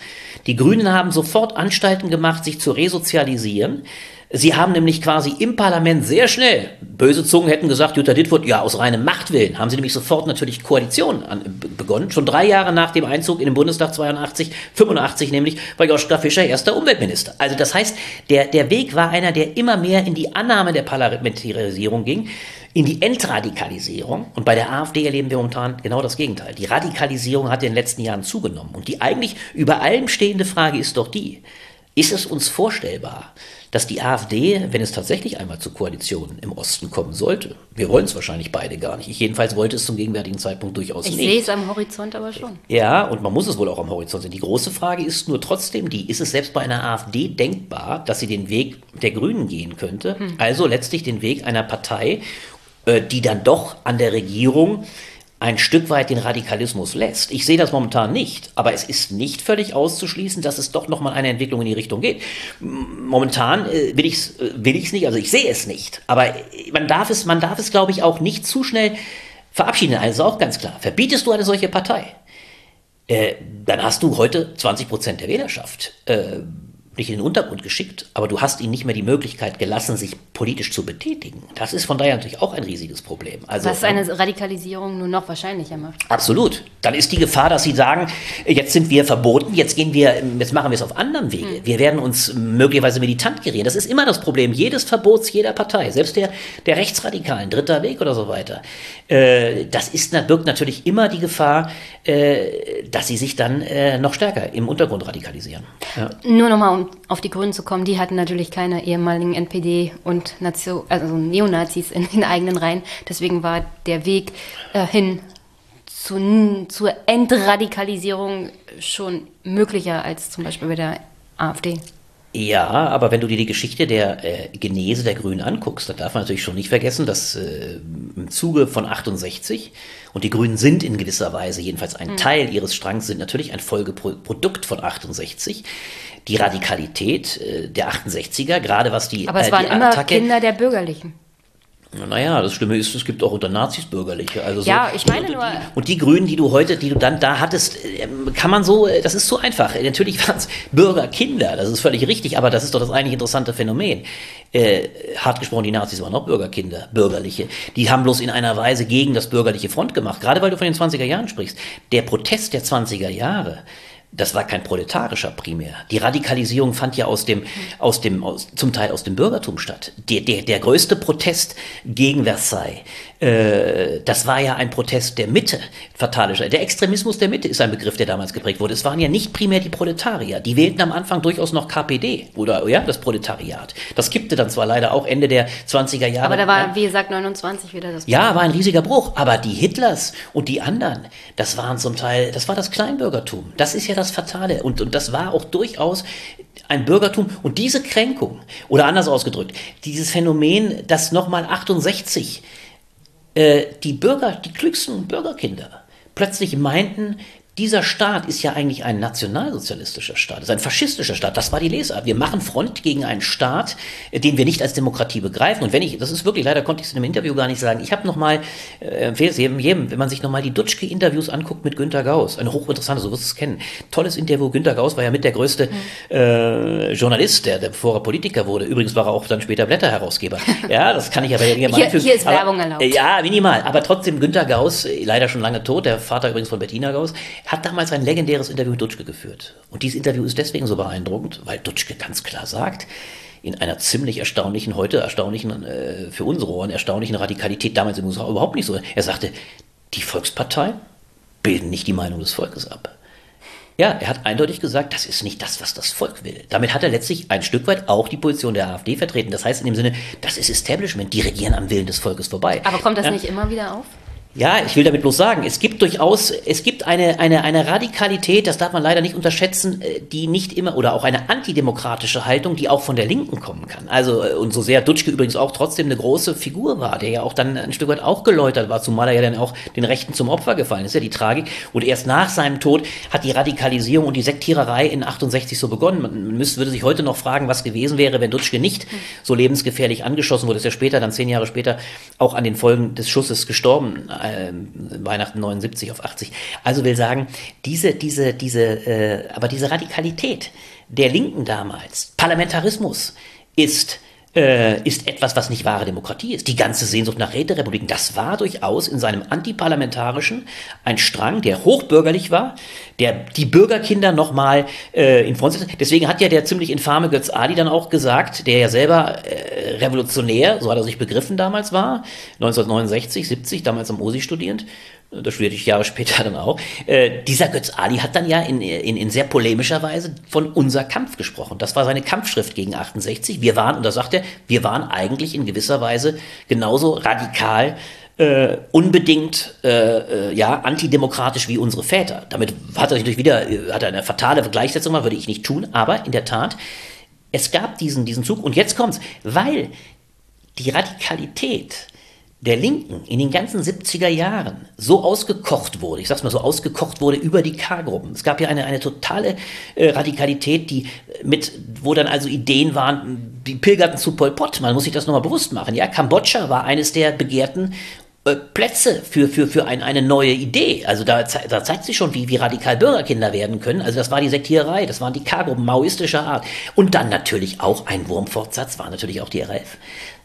die Grünen haben sofort Anstalten gemacht, sich zu resozialisieren. Sie haben nämlich quasi im Parlament sehr schnell, böse Zungen hätten gesagt, Jutta Dittfurt, ja, aus reinem Machtwillen, haben sie nämlich sofort natürlich Koalitionen an, begonnen. Schon drei Jahre nach dem Einzug in den Bundestag 82, 85 nämlich, war Joschka Fischer erster Umweltminister. Also das heißt, der, der Weg war einer, der immer mehr in die Annahme der Parlamentarisierung ging, in die Entradikalisierung. Und bei der AfD erleben wir momentan genau das Gegenteil. Die Radikalisierung hat in den letzten Jahren zugenommen. Und die eigentlich über allem stehende Frage ist doch die, ist es uns vorstellbar, dass die AfD, wenn es tatsächlich einmal zu Koalitionen im Osten kommen sollte, wir wollen es wahrscheinlich beide gar nicht. Ich jedenfalls wollte es zum gegenwärtigen Zeitpunkt durchaus
ich
nicht.
Ich sehe es am Horizont aber schon.
Ja, und man muss es wohl auch am Horizont sehen. Die große Frage ist nur trotzdem die, ist es selbst bei einer AfD denkbar, dass sie den Weg der Grünen gehen könnte? Hm. Also letztlich den Weg einer Partei, äh, die dann doch an der Regierung ein Stück weit den Radikalismus lässt. Ich sehe das momentan nicht, aber es ist nicht völlig auszuschließen, dass es doch nochmal eine Entwicklung in die Richtung geht. Momentan äh, will ich es äh, will ich's nicht, also ich sehe es nicht. Aber äh, man darf es, man darf es, glaube ich, auch nicht zu schnell verabschieden. Also auch ganz klar. Verbietest du eine solche Partei, äh, dann hast du heute 20 Prozent der Wählerschaft. Äh, nicht in den Untergrund geschickt, aber du hast ihnen nicht mehr die Möglichkeit gelassen, sich politisch zu betätigen. Das ist von daher natürlich auch ein riesiges Problem.
Also, Was eine Radikalisierung nur noch wahrscheinlicher macht.
Absolut. Dann ist die Gefahr, dass sie sagen, jetzt sind wir verboten, jetzt gehen wir, jetzt machen wir es auf anderen Wege. Mhm. Wir werden uns möglicherweise militant gerieren. Das ist immer das Problem jedes Verbots jeder Partei, selbst der, der Rechtsradikalen, dritter Weg oder so weiter. Äh, das ist, birgt natürlich immer die Gefahr, äh, dass sie sich dann äh, noch stärker im Untergrund radikalisieren.
Ja. Nur nochmal, um auf die Grünen zu kommen, die hatten natürlich keine ehemaligen NPD und Nazio, also Neonazis in den eigenen Reihen. Deswegen war der Weg äh, hin zu, zur Entradikalisierung schon möglicher als zum Beispiel bei der AfD.
Ja, aber wenn du dir die Geschichte der äh, Genese der Grünen anguckst, dann darf man natürlich schon nicht vergessen, dass äh, im Zuge von 68, und die Grünen sind in gewisser Weise, jedenfalls ein mhm. Teil ihres Strangs, sind natürlich ein Folgeprodukt von 68, die Radikalität äh, der 68er, gerade was die
Aber es äh, waren immer Attacke, Kinder der Bürgerlichen.
Naja, das Schlimme ist, es gibt auch unter Nazis Bürgerliche. Also
so, ja, ich meine
und,
nur.
Die, und die Grünen, die du heute, die du dann da hattest, ähm, kann man so, äh, das ist so einfach. Natürlich waren es Bürgerkinder, das ist völlig richtig, aber das ist doch das eigentlich interessante Phänomen. Äh, hart gesprochen, die Nazis waren auch Bürgerkinder, Bürgerliche. Die haben bloß in einer Weise gegen das bürgerliche Front gemacht, gerade weil du von den 20er Jahren sprichst. Der Protest der 20er Jahre, das war kein proletarischer primär. Die Radikalisierung fand ja aus dem, aus dem, aus, zum Teil aus dem Bürgertum statt. Der, der, der größte Protest gegen Versailles, äh, das war ja ein Protest der Mitte, fatalischer. Der Extremismus der Mitte ist ein Begriff, der damals geprägt wurde. Es waren ja nicht primär die Proletarier. Die wählten am Anfang durchaus noch KPD oder ja, das Proletariat. Das kippte dann zwar leider auch Ende der 20er Jahre.
Aber da war, wie gesagt, 29 wieder das.
Ja, war ein riesiger Bruch. Aber die Hitlers und die anderen, das waren zum Teil, das war das Kleinbürgertum. Das ist ja das Fatale. Und, und das war auch durchaus ein Bürgertum. Und diese Kränkung, oder anders ausgedrückt, dieses Phänomen, dass nochmal 68 äh, die Bürger, die klügsten Bürgerkinder plötzlich meinten, dieser Staat ist ja eigentlich ein nationalsozialistischer Staat, ist ein faschistischer Staat. Das war die Lesart. Wir machen Front gegen einen Staat, äh, den wir nicht als Demokratie begreifen. Und wenn ich, das ist wirklich, leider konnte ich es in dem Interview gar nicht sagen, ich habe nochmal, äh, empfehle es jedem, jedem, wenn man sich nochmal die Dutschke-Interviews anguckt mit Günter Gauss, eine hochinteressante, so wirst du es kennen. Tolles Interview, Günter Gauss war ja mit der größte mhm. äh, Journalist, der, der bevor er Politiker wurde. Übrigens war er auch dann später Blätterherausgeber. ja, das kann ich aber
hier, hier, hier ist Werbung erlaubt.
Ja, minimal. Aber trotzdem, Günter Gauss, äh, leider schon lange tot, der Vater übrigens von Bettina Gauss, hat damals ein legendäres Interview mit Dutschke geführt. Und dieses Interview ist deswegen so beeindruckend, weil Dutschke ganz klar sagt, in einer ziemlich erstaunlichen, heute erstaunlichen, äh, für unsere Ohren erstaunlichen Radikalität, damals im USA überhaupt nicht so. Er sagte, die Volkspartei bilden nicht die Meinung des Volkes ab. Ja, er hat eindeutig gesagt, das ist nicht das, was das Volk will. Damit hat er letztlich ein Stück weit auch die Position der AfD vertreten. Das heißt in dem Sinne, das ist Establishment, die regieren am Willen des Volkes vorbei.
Aber kommt das
ja?
nicht immer wieder auf?
Ja, ich will damit bloß sagen, es gibt durchaus, es gibt eine, eine, eine Radikalität, das darf man leider nicht unterschätzen, äh, die nicht immer, oder auch eine antidemokratische Haltung, die auch von der Linken kommen kann. Also, äh, und so sehr Dutschke übrigens auch trotzdem eine große Figur war, der ja auch dann ein Stück weit auch geläutert war, zumal er ja dann auch den Rechten zum Opfer gefallen ist, ja die Tragik. Und erst nach seinem Tod hat die Radikalisierung und die Sektiererei in 68 so begonnen. Man müsste, würde sich heute noch fragen, was gewesen wäre, wenn Dutschke nicht so lebensgefährlich angeschossen wurde. Ist ja später, dann zehn Jahre später, auch an den Folgen des Schusses gestorben äh, Weihnachten 79 auf 80. Also will sagen, diese, diese, diese, äh, aber diese Radikalität der Linken damals, Parlamentarismus ist äh, ist etwas, was nicht wahre Demokratie ist. Die ganze Sehnsucht nach Räterepubliken, das war durchaus in seinem antiparlamentarischen ein Strang, der hochbürgerlich war, der die Bürgerkinder nochmal äh, in Front setzt. Deswegen hat ja der ziemlich infame Götz Ali dann auch gesagt, der ja selber äh, revolutionär, so hat er sich begriffen damals war, 1969, 70, damals am OSI studierend, das studierte ich Jahre später dann auch, äh, dieser Götz Ali hat dann ja in, in, in sehr polemischer Weise von unser Kampf gesprochen. Das war seine Kampfschrift gegen 68. Wir waren, und da sagt er, wir waren eigentlich in gewisser Weise genauso radikal, äh, unbedingt äh, äh, ja antidemokratisch wie unsere Väter. Damit hat er natürlich wieder äh, hat er eine fatale Gleichsetzung gemacht, würde ich nicht tun, aber in der Tat, es gab diesen, diesen Zug und jetzt kommt's, weil die Radikalität der Linken in den ganzen 70er Jahren so ausgekocht wurde, ich sag's mal so ausgekocht wurde über die K-Gruppen. Es gab ja eine, eine totale äh, Radikalität, die mit, wo dann also Ideen waren, die pilgerten zu Pol Pot. Man muss sich das nochmal bewusst machen. Ja, Kambodscha war eines der begehrten äh, Plätze für, für, für ein, eine neue Idee. Also da, da zeigt sich schon, wie, wie radikal Bürgerkinder werden können. Also das war die Sektiererei, das waren die K-Gruppen maoistischer Art. Und dann natürlich auch ein Wurmfortsatz war natürlich auch die RAF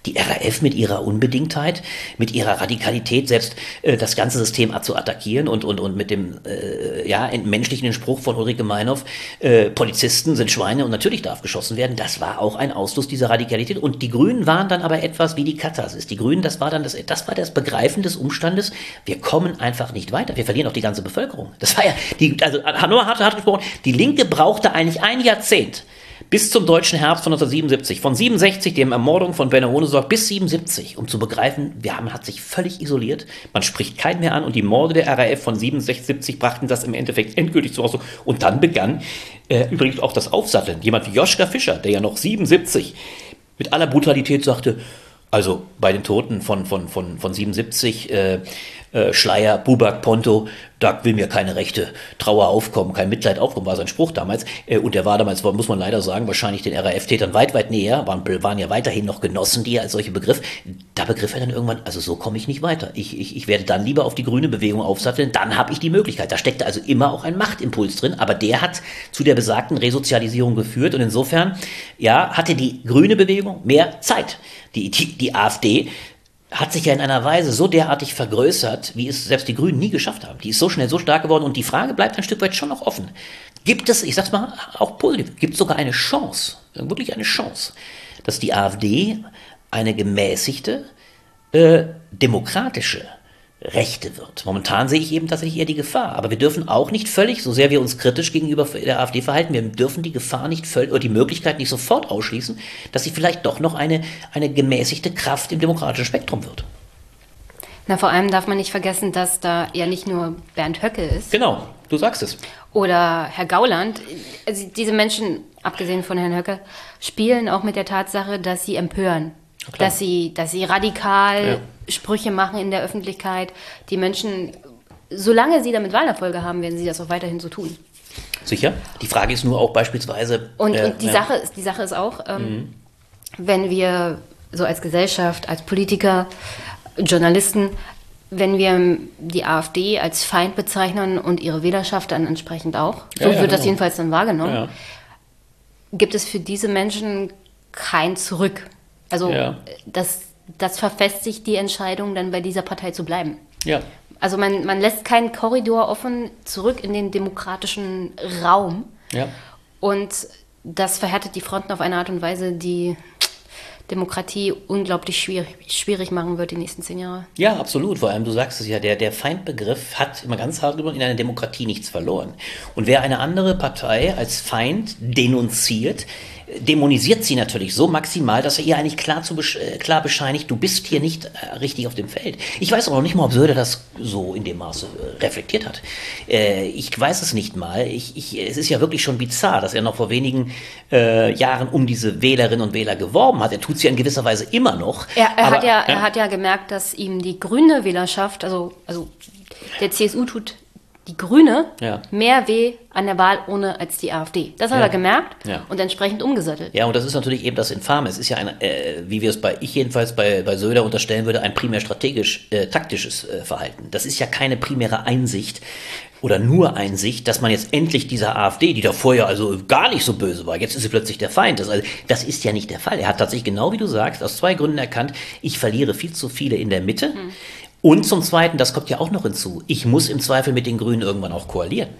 die RAF mit ihrer Unbedingtheit, mit ihrer Radikalität, selbst äh, das ganze System zu attackieren und, und, und mit dem äh, ja, entmenschlichen Spruch von Ulrike Meinhoff, äh, Polizisten sind Schweine und natürlich darf geschossen werden, das war auch ein Ausfluss dieser Radikalität. Und die Grünen waren dann aber etwas wie die Katharsis. Die Grünen, das war dann das, das war das Begreifen des Umstandes, wir kommen einfach nicht weiter. Wir verlieren auch die ganze Bevölkerung. Das war ja, die, also Hannover hat, hat gesprochen, die Linke brauchte eigentlich ein Jahrzehnt, bis zum deutschen Herbst von 1977, von 67, dem Ermordung von Benno Ohnesorg, bis 77, um zu begreifen, wir haben, hat sich völlig isoliert, man spricht keinen mehr an und die Morde der RAF von 67, 70 brachten das im Endeffekt endgültig zu Ausdruck. Und dann begann äh, übrigens auch das Aufsatteln. Jemand wie Joschka Fischer, der ja noch 77 mit aller Brutalität sagte, also bei den Toten von, von, von, von 77, äh, äh, Schleier, Bubak, Ponto, da will mir keine rechte Trauer aufkommen, kein Mitleid aufkommen, war sein Spruch damals. Äh, und der war damals, muss man leider sagen, wahrscheinlich den RAF-Tätern weit, weit näher, waren, waren ja weiterhin noch Genossen, die er als solche begriff. Da begriff er dann irgendwann, also so komme ich nicht weiter. Ich, ich, ich werde dann lieber auf die grüne Bewegung aufsatteln, dann habe ich die Möglichkeit. Da steckte also immer auch ein Machtimpuls drin, aber der hat zu der besagten Resozialisierung geführt und insofern, ja, hatte die grüne Bewegung mehr Zeit. Die, die, die AfD hat sich ja in einer Weise so derartig vergrößert, wie es selbst die Grünen nie geschafft haben. Die ist so schnell so stark geworden und die Frage bleibt ein Stück weit schon noch offen. Gibt es, ich sag's mal auch positiv, gibt es sogar eine Chance, wirklich eine Chance, dass die AfD eine gemäßigte, äh, demokratische Rechte wird. Momentan sehe ich eben tatsächlich eher die Gefahr. Aber wir dürfen auch nicht völlig, so sehr wir uns kritisch gegenüber der AfD verhalten, wir dürfen die Gefahr nicht völlig oder die Möglichkeit nicht sofort ausschließen, dass sie vielleicht doch noch eine, eine gemäßigte Kraft im demokratischen Spektrum wird.
Na, vor allem darf man nicht vergessen, dass da ja nicht nur Bernd Höcke ist.
Genau, du sagst es.
Oder Herr Gauland. Also diese Menschen, abgesehen von Herrn Höcke, spielen auch mit der Tatsache, dass sie empören. Dass sie, dass sie radikal ja Sprüche machen in der Öffentlichkeit. Die Menschen, solange sie damit Wahlerfolge haben, werden sie das auch weiterhin so tun.
Sicher. Die Frage ist nur auch beispielsweise.
Und, äh, und die, ja. Sache ist, die Sache ist auch, ähm, mhm. wenn wir so als Gesellschaft, als Politiker, Journalisten, wenn wir die AfD als Feind bezeichnen und ihre Wählerschaft dann entsprechend auch, so ja, wird das genau. jedenfalls dann wahrgenommen, gibt es für diese Menschen kein Zurück. Also das das verfestigt die Entscheidung, dann bei dieser Partei zu bleiben.
Ja.
Also man, man lässt keinen Korridor offen zurück in den demokratischen Raum.
Ja.
Und das verhärtet die Fronten auf eine Art und Weise, die Demokratie unglaublich schwierig, schwierig machen wird die nächsten zehn Jahre.
Ja, absolut. Vor allem, du sagst es ja, der, der Feindbegriff hat immer ganz hart in einer Demokratie nichts verloren. Und wer eine andere Partei als Feind denunziert, dämonisiert sie natürlich so maximal, dass er ihr eigentlich klar, zu äh, klar bescheinigt, du bist hier nicht äh, richtig auf dem Feld. Ich weiß auch noch nicht mal, ob Söder das so in dem Maße äh, reflektiert hat. Äh, ich weiß es nicht mal. Ich, ich, es ist ja wirklich schon bizarr, dass er noch vor wenigen äh, Jahren um diese Wählerinnen und Wähler geworben hat. Er tut es ja in gewisser Weise immer noch.
Er, er aber, hat ja, er hat ja gemerkt, dass ihm die grüne Wählerschaft, also, also der CSU tut die Grüne ja. mehr weh an der Wahl ohne als die AfD. Das hat ja. er gemerkt ja. und entsprechend umgesattelt.
Ja, und das ist natürlich eben das Infame. Es ist ja ein, äh, wie wir es bei, ich jedenfalls bei, bei Söder unterstellen würde, ein primär strategisch, äh, taktisches äh, Verhalten. Das ist ja keine primäre Einsicht oder nur Einsicht, dass man jetzt endlich dieser AfD, die da vorher also gar nicht so böse war, jetzt ist sie plötzlich der Feind. Das, also, das ist ja nicht der Fall. Er hat tatsächlich genau wie du sagst, aus zwei Gründen erkannt, ich verliere viel zu viele in der Mitte. Hm. Und zum Zweiten, das kommt ja auch noch hinzu, ich muss im Zweifel mit den Grünen irgendwann auch koalieren.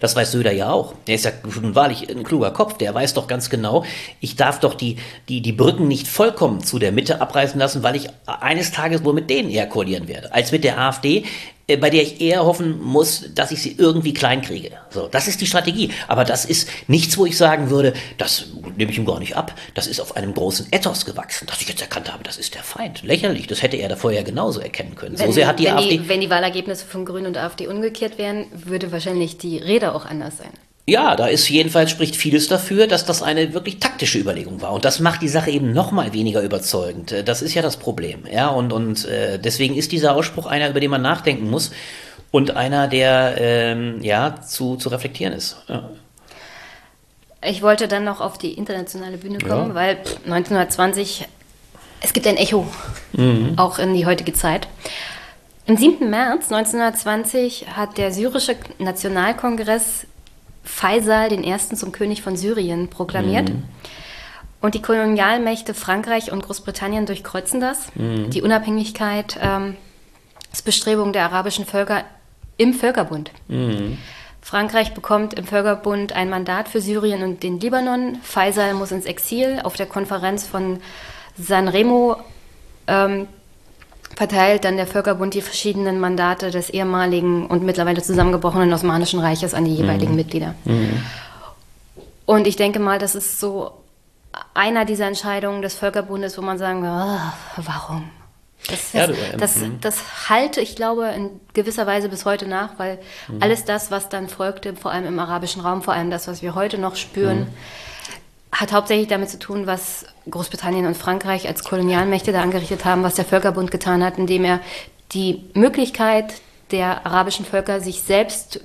Das weiß Söder ja auch. Der ist ja schon wahrlich ein kluger Kopf, der weiß doch ganz genau, ich darf doch die, die, die Brücken nicht vollkommen zu der Mitte abreißen lassen, weil ich eines Tages wohl mit denen eher koalieren werde, als mit der AfD, bei der ich eher hoffen muss, dass ich sie irgendwie klein kriege. So, das ist die Strategie. Aber das ist nichts, wo ich sagen würde, das nehme ich ihm gar nicht ab. Das ist auf einem großen Ethos gewachsen, dass ich jetzt erkannt habe, das ist der Feind. Lächerlich. Das hätte er da vorher genauso erkennen können.
Wenn, so sehr hat die wenn AfD. Die, wenn die Wahlergebnisse von Grünen und AfD umgekehrt wären, würde wahrscheinlich die Rede auch anders sein.
Ja, da ist jedenfalls spricht vieles dafür, dass das eine wirklich taktische Überlegung war. Und das macht die Sache eben noch mal weniger überzeugend. Das ist ja das Problem. Ja, und, und äh, deswegen ist dieser Ausspruch einer, über den man nachdenken muss und einer, der ähm, ja zu, zu reflektieren ist. Ja.
Ich wollte dann noch auf die internationale Bühne kommen, ja. weil 1920, es gibt ein Echo, mhm. auch in die heutige Zeit. Am 7. März 1920 hat der syrische Nationalkongress Faisal I. zum König von Syrien proklamiert. Mhm. Und die Kolonialmächte Frankreich und Großbritannien durchkreuzen das. Mhm. Die Unabhängigkeit ähm, ist Bestrebung der arabischen Völker im Völkerbund. Mhm. Frankreich bekommt im Völkerbund ein Mandat für Syrien und den Libanon. Faisal muss ins Exil. Auf der Konferenz von Sanremo ähm, verteilt dann der Völkerbund die verschiedenen Mandate des ehemaligen und mittlerweile zusammengebrochenen Osmanischen Reiches an die jeweiligen mhm. Mitglieder. Mhm. Und ich denke mal, das ist so einer dieser Entscheidungen des Völkerbundes, wo man sagen will, oh, warum? Das, ja, das, das, mhm. das, halte ich glaube in gewisser Weise bis heute nach, weil mhm. alles das, was dann folgte, vor allem im arabischen Raum, vor allem das, was wir heute noch spüren, mhm hat hauptsächlich damit zu tun, was Großbritannien und Frankreich als Kolonialmächte da angerichtet haben, was der Völkerbund getan hat, indem er die Möglichkeit der arabischen Völker, sich selbst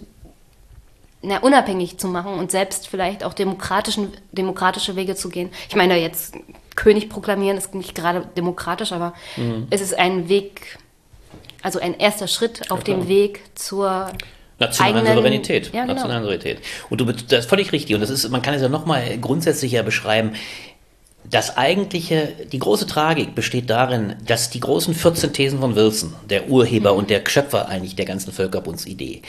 na, unabhängig zu machen und selbst vielleicht auch demokratischen, demokratische Wege zu gehen. Ich meine, jetzt König proklamieren ist nicht gerade demokratisch, aber mhm. es ist ein Weg, also ein erster Schritt auf ja, dem Weg zur
Nationale eigenen, Souveränität. Ja, genau. Nationale Souveränität. Und du, das ist völlig richtig. Und das ist, man kann es ja nochmal grundsätzlicher beschreiben. Das eigentliche, die große Tragik besteht darin, dass die großen 14 Thesen von Wilson, der Urheber mhm. und der Schöpfer eigentlich der ganzen Völkerbundsidee,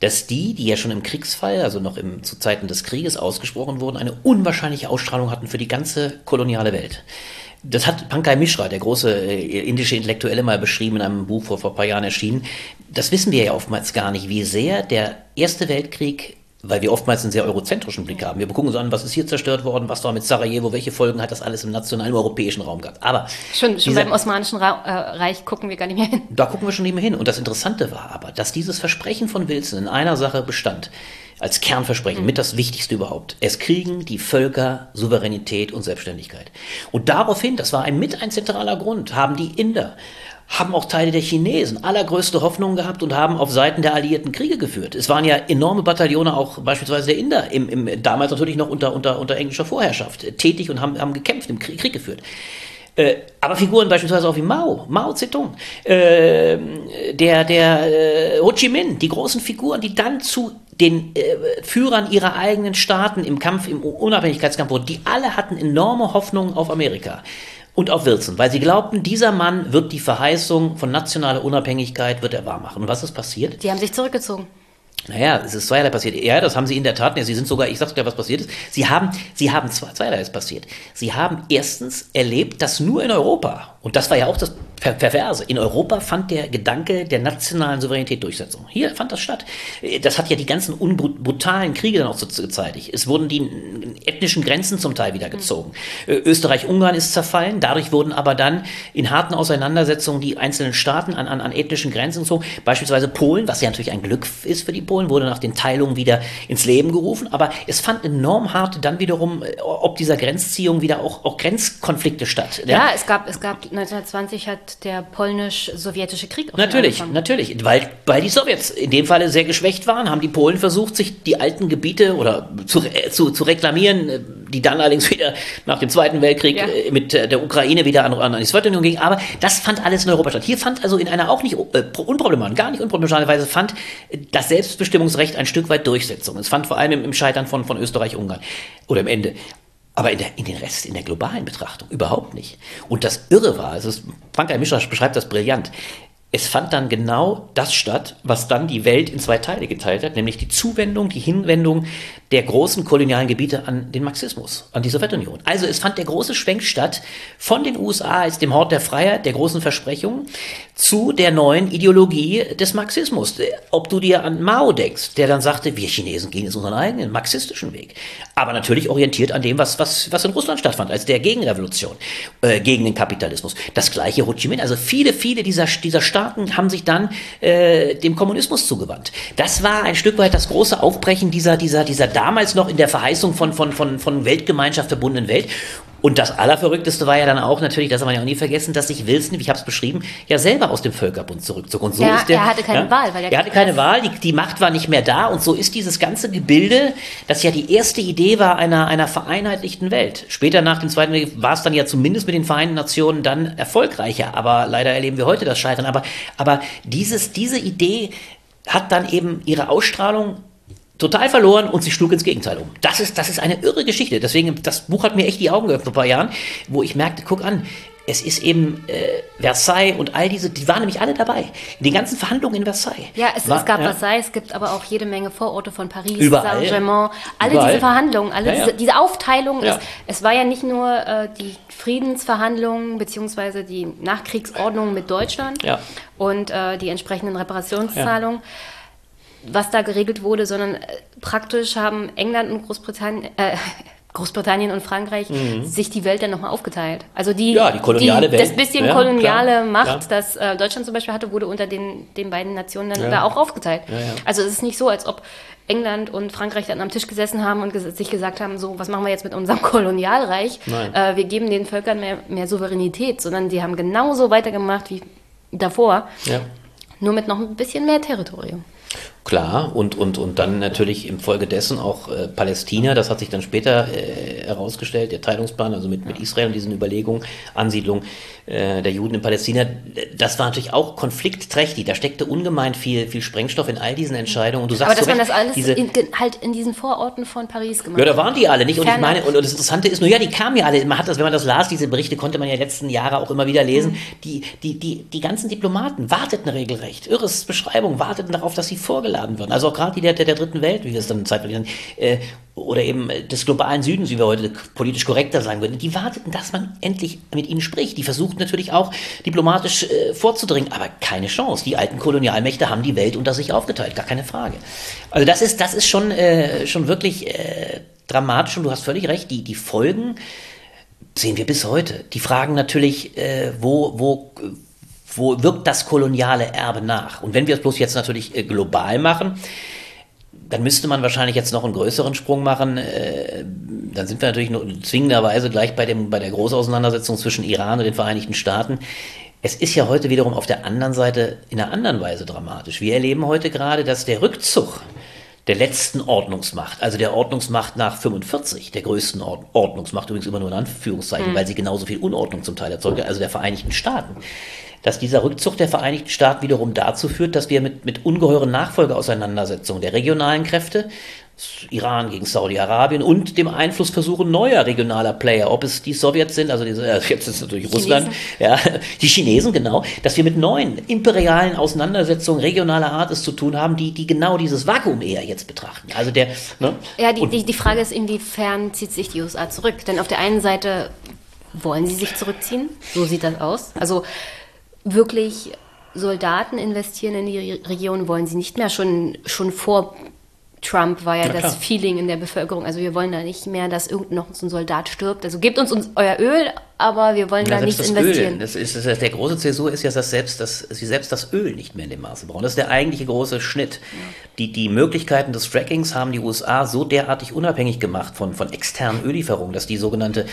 dass die, die ja schon im Kriegsfall, also noch im, zu Zeiten des Krieges ausgesprochen wurden, eine unwahrscheinliche Ausstrahlung hatten für die ganze koloniale Welt. Das hat Pankaj Mishra, der große äh, indische Intellektuelle, mal beschrieben in einem Buch vor, vor ein paar Jahren erschienen. Das wissen wir ja oftmals gar nicht, wie sehr der Erste Weltkrieg weil wir oftmals einen sehr eurozentrischen Blick haben. Wir gucken uns an, was ist hier zerstört worden, was war mit Sarajevo, welche Folgen hat das alles im nationalen europäischen Raum gehabt. Aber
schon, schon dieser, beim Osmanischen Ra äh, Reich gucken wir gar nicht mehr hin.
Da gucken wir schon nicht mehr hin. Und das Interessante war aber, dass dieses Versprechen von Wilson in einer Sache bestand als Kernversprechen, mhm. mit das Wichtigste überhaupt. Es kriegen die Völker Souveränität und Selbstständigkeit. Und daraufhin, das war ein mit ein zentraler Grund, haben die Inder, haben auch Teile der Chinesen allergrößte Hoffnungen gehabt und haben auf Seiten der Alliierten Kriege geführt. Es waren ja enorme Bataillone, auch beispielsweise der Inder, im, im, damals natürlich noch unter, unter, unter englischer Vorherrschaft, tätig und haben, haben gekämpft, im Krieg, Krieg geführt. Äh, aber Figuren beispielsweise auch wie Mao, Mao Zedong, äh, der, der äh, Ho Chi Minh, die großen Figuren, die dann zu den äh, Führern ihrer eigenen Staaten im Kampf, im Unabhängigkeitskampf wurden, die alle hatten enorme Hoffnungen auf Amerika und auf Wilson, weil sie glaubten, dieser Mann wird die Verheißung von nationaler Unabhängigkeit wird er wahrmachen. Und was ist passiert?
Die haben sich zurückgezogen.
Naja, es ist zweierlei passiert. Ja, das haben sie in der Tat. Ja, sie sind sogar, ich sag's dir, was passiert ist. Sie haben, sie haben zwei, zweierlei ist passiert. Sie haben erstens erlebt, dass nur in Europa, und das war ja auch das Perverse. In Europa fand der Gedanke der nationalen Souveränität Durchsetzung. Hier fand das statt. Das hat ja die ganzen brutalen Kriege dann auch gezeitigt. Es wurden die ethnischen Grenzen zum Teil wieder gezogen. Mhm. Österreich-Ungarn ist zerfallen. Dadurch wurden aber dann in harten Auseinandersetzungen die einzelnen Staaten an, an, an ethnischen Grenzen gezogen. Beispielsweise Polen, was ja natürlich ein Glück ist für die Polen, wurde nach den Teilungen wieder ins Leben gerufen. Aber es fand enorm hart dann wiederum, äh, ob dieser Grenzziehung wieder auch, auch Grenzkonflikte statt.
Ja, ja es gab, es gab 1920 hat der polnisch-sowjetische Krieg
auch Natürlich, natürlich. Weil, weil die Sowjets in dem Falle sehr geschwächt waren, haben die Polen versucht, sich die alten Gebiete oder zu, äh, zu, zu reklamieren, die dann allerdings wieder nach dem Zweiten Weltkrieg ja. Äh, mit der Ukraine wieder an, an die Sowjetunion gingen. Aber das fand alles in Europa statt. Hier fand also in einer auch nicht äh, unproblematisch, gar nicht unproblematischen Weise fand das Selbstbestimmungsrecht ein Stück weit Durchsetzung. Es fand vor allem im, im Scheitern von, von Österreich-Ungarn oder im Ende. Aber in, der, in den Rest, in der globalen Betrachtung überhaupt nicht. Und das Irre war, also Frank Mischer beschreibt das brillant, es fand dann genau das statt, was dann die Welt in zwei Teile geteilt hat, nämlich die Zuwendung, die Hinwendung der großen kolonialen Gebiete an den Marxismus, an die Sowjetunion. Also es fand der große Schwenk statt von den USA als dem Hort der Freiheit, der großen Versprechungen, zu der neuen Ideologie des Marxismus. Ob du dir an Mao denkst, der dann sagte, wir Chinesen gehen jetzt unseren eigenen marxistischen Weg. Aber natürlich orientiert an dem, was, was, was in Russland stattfand, als der Gegenrevolution, äh, gegen den Kapitalismus. Das gleiche Ho Chi Minh, also viele, viele dieser, dieser Staaten, haben sich dann äh, dem Kommunismus zugewandt. Das war ein Stück weit das große Aufbrechen dieser, dieser, dieser damals noch in der Verheißung von, von, von, von Weltgemeinschaft verbundenen Welt. Und das Allerverrückteste war ja dann auch natürlich, das haben wir ja auch nie vergessen, dass sich Wilson, wie ich habe es beschrieben, ja selber aus dem Völkerbund zurückzog. Und so
ja,
ist der,
er hatte keine
ja,
Wahl. Weil
er hatte keine Wahl, die, die Macht war nicht mehr da. Und so ist dieses ganze Gebilde, das ja die erste Idee war einer, einer vereinheitlichten Welt. Später nach dem Zweiten Weltkrieg war es dann ja zumindest mit den Vereinten Nationen dann erfolgreicher. Aber leider erleben wir heute das Scheitern. Aber, aber dieses, diese Idee hat dann eben ihre Ausstrahlung total verloren und sie schlug ins Gegenteil um. Das ist, das ist eine irre Geschichte. Deswegen, das Buch hat mir echt die Augen geöffnet vor ein paar Jahren, wo ich merkte, guck an, es ist eben äh, Versailles und all diese, die waren nämlich alle dabei. In den ganzen Verhandlungen in Versailles.
Ja, es,
War,
es gab
ja,
Versailles, es gibt aber auch jede Menge Vororte von Paris. Saint-Germain, alle
Überall.
diese Verhandlungen, alle
Ja, ja.
Diese, diese Aufteilung. Es, es war ja nicht nur äh, die Friedensverhandlungen beziehungsweise die Nachkriegsordnung mit Deutschland und äh, die entsprechenden Reparationszahlungen. Was da geregelt wurde, sondern äh, praktisch haben England und Großbritannien, äh, Großbritannien und Frankreich sich die Welt dann nochmal aufgeteilt. Also die,
Mhm. Ja, die koloniale Welt.
das bisschen
Ja,
koloniale
klar,
Macht,
klar.
das äh, Deutschland zum Beispiel hatte, wurde unter den, den beiden Nationen dann
Ja.
da auch aufgeteilt.
Ja, ja.
Also es ist nicht so, als ob England und Frankreich dann am Tisch gesessen haben und ges sich gesagt haben, so, was machen wir jetzt mit unserem Kolonialreich? Äh, wir geben den Völkern mehr, mehr Souveränität, sondern die haben genauso weitergemacht wie davor,
ja.
nur mit noch ein bisschen mehr Territorium.
Klar, und, und, und dann natürlich im Folge dessen auch äh, Palästina, das hat sich dann später äh, herausgestellt, der Teilungsplan, also mit, mit Israel und diesen Überlegungen, Ansiedlung äh, der Juden in Palästina, das war natürlich auch konfliktträchtig, da steckte ungemein viel, viel Sprengstoff in all diesen Entscheidungen. Und du sagst
Aber dass man das alles
diese,
in, halt in diesen Vororten von Paris gemacht
ja, da
hat.
waren die alle nicht. Und ich meine, und das Interessante ist nur, ja, die kamen ja alle. Man hat das, wenn man das las, diese Berichte konnte man ja letzten Jahre auch immer wieder lesen. Die, die, die, die ganzen Diplomaten warteten regelrecht. Irres Beschreibung, warteten darauf, dass sie vorgeladen würden. Also auch gerade die der, der, der dritten Welt, wie wir es dann zeitlich nennen, äh, oder eben äh, des globalen Südens, wie wir heute politisch korrekter sagen würden, die warteten, dass man endlich mit ihnen spricht. Die versuchten natürlich auch diplomatisch äh, vorzudringen, aber keine Chance. Die alten Kolonialmächte haben die Welt unter sich aufgeteilt, gar keine Frage. Also das ist, das ist schon, äh, schon wirklich äh, dramatisch und du hast völlig recht, die, die Folgen sehen wir bis heute. Die fragen natürlich, äh, wo, wo, wo wirkt das koloniale Erbe nach? Und wenn wir es bloß jetzt natürlich äh, global machen, dann müsste man wahrscheinlich jetzt noch einen größeren Sprung machen. Äh, dann sind wir natürlich nur zwingenderweise gleich bei, dem, bei der Großauseinandersetzung zwischen Iran und den Vereinigten Staaten. Es ist ja heute wiederum auf der anderen Seite in einer anderen Weise dramatisch. Wir erleben heute gerade, dass der Rückzug der letzten Ordnungsmacht, also der Ordnungsmacht nach 45, der größten Ord Ordnungsmacht, übrigens immer nur in Anführungszeichen, weil sie genauso viel Unordnung zum Teil erzeugt, also der Vereinigten Staaten, dass dieser Rückzug der Vereinigten Staaten wiederum dazu führt, dass wir mit, mit ungeheuren Nachfolgeauseinandersetzungen der regionalen Kräfte, Iran gegen Saudi-Arabien und dem Einflussversuchen neuer regionaler Player, ob es die Sowjets sind, also diese, äh, jetzt ist es natürlich Russland, ja, die Chinesen, genau, dass wir mit neuen imperialen Auseinandersetzungen regionaler Art es zu tun haben, die, die genau dieses Vakuum eher jetzt betrachten. Also der, ne?
Ja, die, die, die Frage ist, inwiefern zieht sich die USA zurück? Denn auf der einen Seite wollen sie sich zurückziehen, so sieht das aus. Also wirklich Soldaten investieren in die Re- Region wollen sie nicht mehr. Schon, schon vor Trump war ja das. Feeling in der Bevölkerung. Also wir wollen da nicht mehr, dass irgend noch so ein Soldat stirbt. Also gebt uns, uns euer Öl, aber wir wollen
Ja,
da nichts
das
investieren.
Öl. Das ist, das ist, der große Zäsur ist ja, dass selbst das, sie selbst das Öl nicht mehr in dem Maße brauchen. Das ist der eigentliche große Schnitt. Die, die Möglichkeiten des Frackings haben die USA so derartig unabhängig gemacht von, von externen Öllieferungen, dass die sogenannte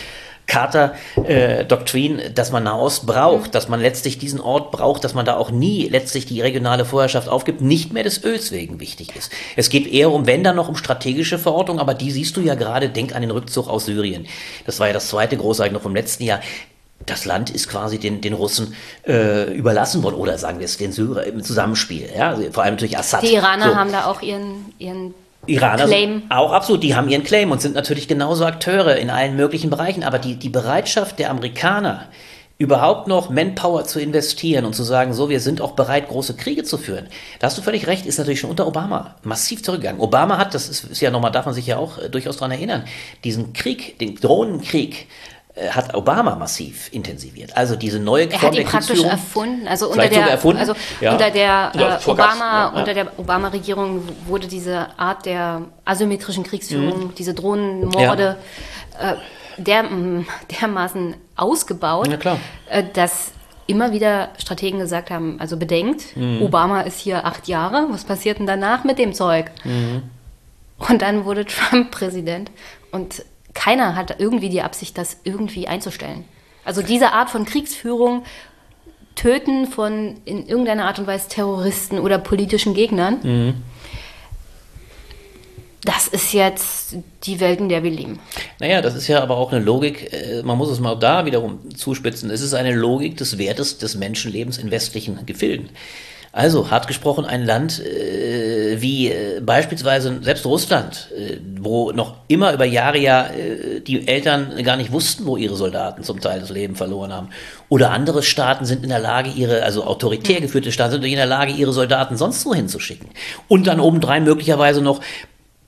Carter-Doktrin, dass man Nahost braucht, dass man letztlich diesen Ort braucht, dass man da auch nie letztlich die regionale Vorherrschaft aufgibt, nicht mehr des Öls wegen wichtig ist. Es geht eher um, wenn dann noch um strategische Verortung, aber die siehst du ja gerade, denk an den Rückzug aus Syrien. Das war ja das zweite große Ereignis vom letzten Jahr das Land ist quasi den, den Russen äh, überlassen worden oder sagen wir es den Syrern im Zusammenspiel. Ja? Also vor allem durch Assad.
Die Iraner
So.
haben da auch ihren, ihren
Iraner
Claim.
Auch absolut, die haben ihren Claim und sind natürlich genauso Akteure in allen möglichen Bereichen. Aber die, die Bereitschaft der Amerikaner, überhaupt noch Manpower zu investieren und zu sagen, so, wir sind auch bereit, große Kriege zu führen. Da hast du völlig recht, ist natürlich schon unter Obama massiv zurückgegangen. Obama hat, das ist, ist ja nochmal, darf man sich ja auch äh, durchaus daran erinnern, diesen Krieg, den Drohnenkrieg, hat Obama massiv intensiviert. Also diese neue
Er
Form
hat
der
ihn praktisch
Kriegsführung.
erfunden. Also unter der,
erfunden?
also
Ja.
unter der
Ja,
äh, Obama,
ja,
unter der Obama-Regierung wurde diese Art der asymmetrischen Kriegsführung, diese Drohnenmorde, äh, der, m, dermaßen ausgebaut,
Ja, klar.
Äh, dass immer wieder Strategen gesagt haben, also bedenkt, mhm. Obama ist hier acht Jahre, was passiert denn danach mit dem Zeug? Mhm. Und dann wurde Trump Präsident und keiner hat irgendwie die Absicht, das irgendwie einzustellen. Also diese Art von Kriegsführung, Töten von in irgendeiner Art und Weise Terroristen oder politischen Gegnern, mhm das ist jetzt die Welt, in der wir leben.
Naja, das ist ja aber auch eine Logik, äh, man muss es mal da wiederum zuspitzen, es ist eine Logik des Wertes des Menschenlebens in westlichen Gefilden. Also, hart gesprochen, ein Land äh, wie äh, beispielsweise selbst Russland, äh, wo noch immer über Jahre ja äh, die Eltern gar nicht wussten, wo ihre Soldaten zum Teil das Leben verloren haben. Oder andere Staaten sind in der Lage, ihre, also autoritär geführte Staaten sind in der Lage, ihre Soldaten sonst wohin zu schicken. Und dann obendrein möglicherweise noch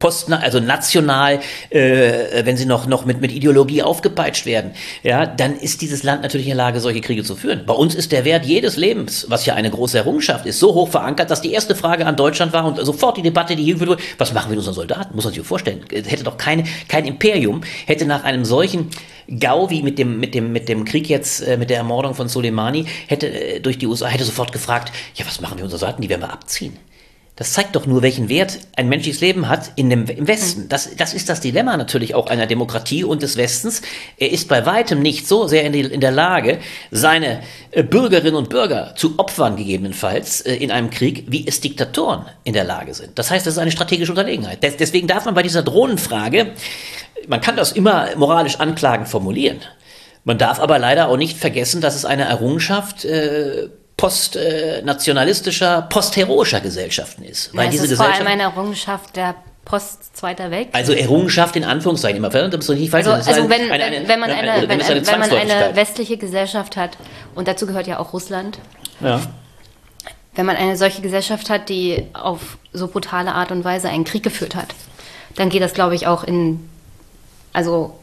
post, also national, äh, wenn sie noch, noch mit, mit Ideologie aufgepeitscht werden, ja, dann ist dieses Land natürlich in der Lage, solche Kriege zu führen. Bei uns ist der Wert jedes Lebens, was ja eine große Errungenschaft ist, so hoch verankert, dass die erste Frage an Deutschland war und sofort die Debatte, die hier geführt wurde, was machen wir mit unseren Soldaten? Muss man sich vorstellen. Hätte doch keine, kein Imperium, hätte nach einem solchen GAU wie mit dem, mit dem, mit dem Krieg jetzt, äh, mit der Ermordung von Soleimani, hätte äh, durch die USA, hätte sofort gefragt, ja, was machen wir mit unseren Soldaten? Die werden wir abziehen. Das zeigt doch nur, welchen Wert ein menschliches Leben hat in dem, im Westen. Das, das ist das Dilemma natürlich auch einer Demokratie und des Westens. Er ist bei weitem nicht so sehr in, die, in der Lage, seine äh, Bürgerinnen und Bürger zu opfern, gegebenenfalls äh, in einem Krieg, wie es Diktatoren in der Lage sind. Das heißt, das ist eine strategische Unterlegenheit. Deswegen darf man bei dieser Drohnenfrage, man kann das immer moralisch anklagend formulieren. Man darf aber leider auch nicht vergessen, dass es eine Errungenschaft äh, postnationalistischer, postheroischer Gesellschaften ist.
Weil ja, diese ist Gesellschaft, vor allem eine Errungenschaft der Post-Zweiter Weltkrieg.
Also Errungenschaft in Anführungszeichen immer. Nicht falsch.
Also, also wenn, eine, eine, wenn man eine, eine, wenn, wenn man eine westliche Gesellschaft hat, und dazu gehört ja auch Russland, ja. wenn man eine solche Gesellschaft hat, die auf so brutale Art und Weise einen Krieg geführt hat, dann geht das, glaube ich, auch in, also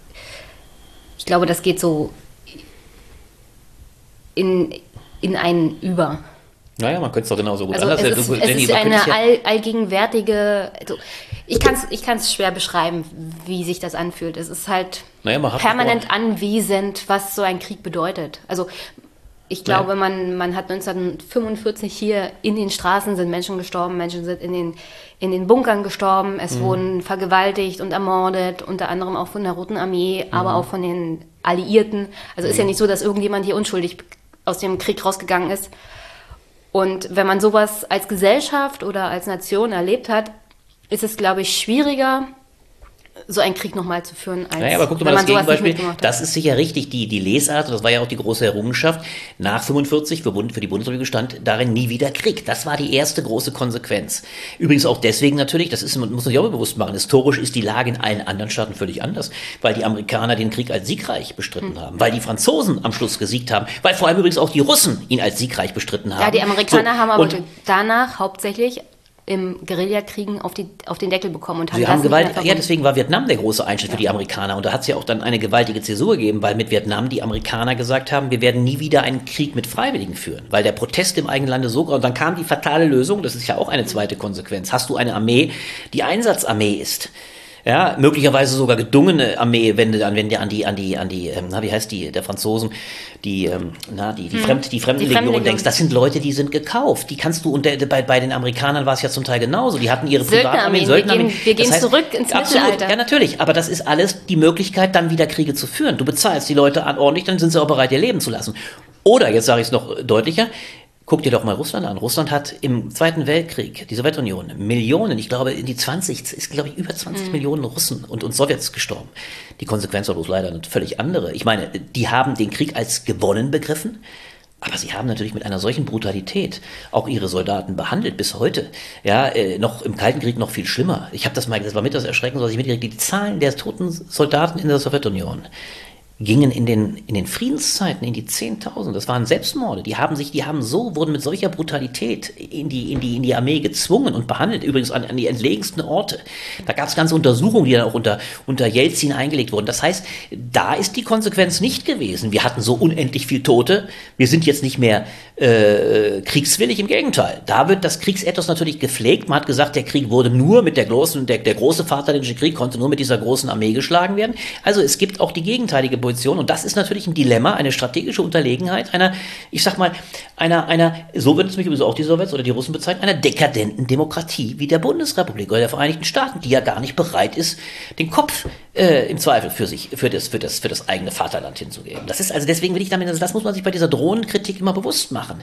ich glaube, das geht so in, in einen über.
Naja, man könnte es doch genauso gut
also anders Es ist, du, es ist eine all, allgegenwärtige. Also ich kann es ich kann's schwer beschreiben, wie sich das anfühlt. Es ist halt naja, permanent anwesend, was so ein Krieg bedeutet. Also ich glaube, ja. man, man hat 1945 hier in den Straßen sind Menschen gestorben, Menschen sind in den, in den Bunkern gestorben, es mhm. wurden vergewaltigt und ermordet, unter anderem auch von der Roten Armee, mhm. aber auch von den Alliierten. Also mhm. ist ja nicht so, dass irgendjemand hier unschuldig aus dem Krieg rausgegangen ist. Und wenn man sowas als Gesellschaft oder als Nation erlebt hat, ist es, glaube ich, schwieriger, so einen Krieg nochmal zu führen,
als naja, aber guck mal, das Gegenbeispiel, das ist sicher richtig, die, die Lesart, das war ja auch die große Errungenschaft, nach 45 für, Bund, für die Bundesrepublik stand darin nie wieder Krieg. Das war die erste große Konsequenz. Übrigens auch deswegen natürlich, das ist, muss man sich auch bewusst machen, historisch ist die Lage in allen anderen Staaten völlig anders, weil die Amerikaner den Krieg als siegreich bestritten hm. haben, weil die Franzosen am Schluss gesiegt haben, weil vor allem übrigens auch die Russen ihn als siegreich bestritten haben. Ja,
die Amerikaner so, haben aber danach hauptsächlich im Guerillakriegen auf, die, auf den Deckel bekommen und
haben, Sie haben Gewalt, ja, deswegen war Vietnam der große Einschnitt ja. für die Amerikaner und da hat es ja auch dann eine gewaltige Zäsur gegeben, weil mit Vietnam die Amerikaner gesagt haben, wir werden nie wieder einen Krieg mit Freiwilligen führen, weil der Protest im eigenen Lande so und dann kam die fatale Lösung, das ist ja auch eine zweite Konsequenz. Hast du eine Armee, die Einsatzarmee ist, ja, möglicherweise sogar gedungene Armee, wenn du an, wenn du an die, an die, an die, ähm, na, wie heißt die, der Franzosen, die, ähm, na, die, die, hm. Fremd, die Fremdenlegion die denkst, das sind Leute, die sind gekauft. Die kannst du, und der, bei, bei den Amerikanern war es ja zum Teil genauso. Die hatten ihre
Privatarmee, Söldnerarmeen. Wir gehen, wir gehen heißt, zurück ins absolut, Mittelalter.
Ja, natürlich. Aber das ist alles die Möglichkeit, dann wieder Kriege zu führen. Du bezahlst die Leute ordentlich, dann sind sie auch bereit, ihr Leben zu lassen. Oder, jetzt sage ich es noch deutlicher, Guck dir doch mal Russland an. Russland hat im Zweiten Weltkrieg, die Sowjetunion, Millionen, ich glaube in die 20, ist glaube ich über 20 mhm. Millionen Russen und, und Sowjets gestorben. Die Konsequenz war bloß leider eine völlig andere. Ich meine, die haben den Krieg als gewonnen begriffen. Aber sie haben natürlich mit einer solchen Brutalität auch ihre Soldaten behandelt bis heute. Ja, äh, noch im Kalten Krieg noch viel schlimmer. Ich habe das mal, das war mit das Erschreckende, was ich mitgekriegt, die Zahlen der toten Soldaten in der Sowjetunion gingen in den, in den Friedenszeiten in die Zehntausend. Das waren Selbstmorde. Die haben sich, die haben so, wurden mit solcher Brutalität in die, in die, in die Armee gezwungen und behandelt, übrigens an, an die entlegensten Orte. Da gab es ganze Untersuchungen, die dann auch unter, unter Jelzin eingelegt wurden. Das heißt, da ist die Konsequenz nicht gewesen. Wir hatten so unendlich viel Tote. Wir sind jetzt nicht mehr äh, kriegswillig. Im Gegenteil. Da wird das Kriegsethos natürlich gepflegt. Man hat gesagt, der Krieg wurde nur mit der großen, der, der große Vaterländische Krieg konnte nur mit dieser großen Armee geschlagen werden. Also es gibt auch die gegenteilige Koalition. Und das ist natürlich ein Dilemma, eine strategische Unterlegenheit einer, ich sag mal, einer, einer, so wird es mich übrigens auch die Sowjets oder die Russen bezeichnen, einer dekadenten Demokratie wie der Bundesrepublik oder der Vereinigten Staaten, die ja gar nicht bereit ist, den Kopf äh, im Zweifel für sich, für das, für das, für das eigene Vaterland hinzugeben. Das ist also deswegen will ich damit, also das muss man sich bei dieser Drohnenkritik immer bewusst machen.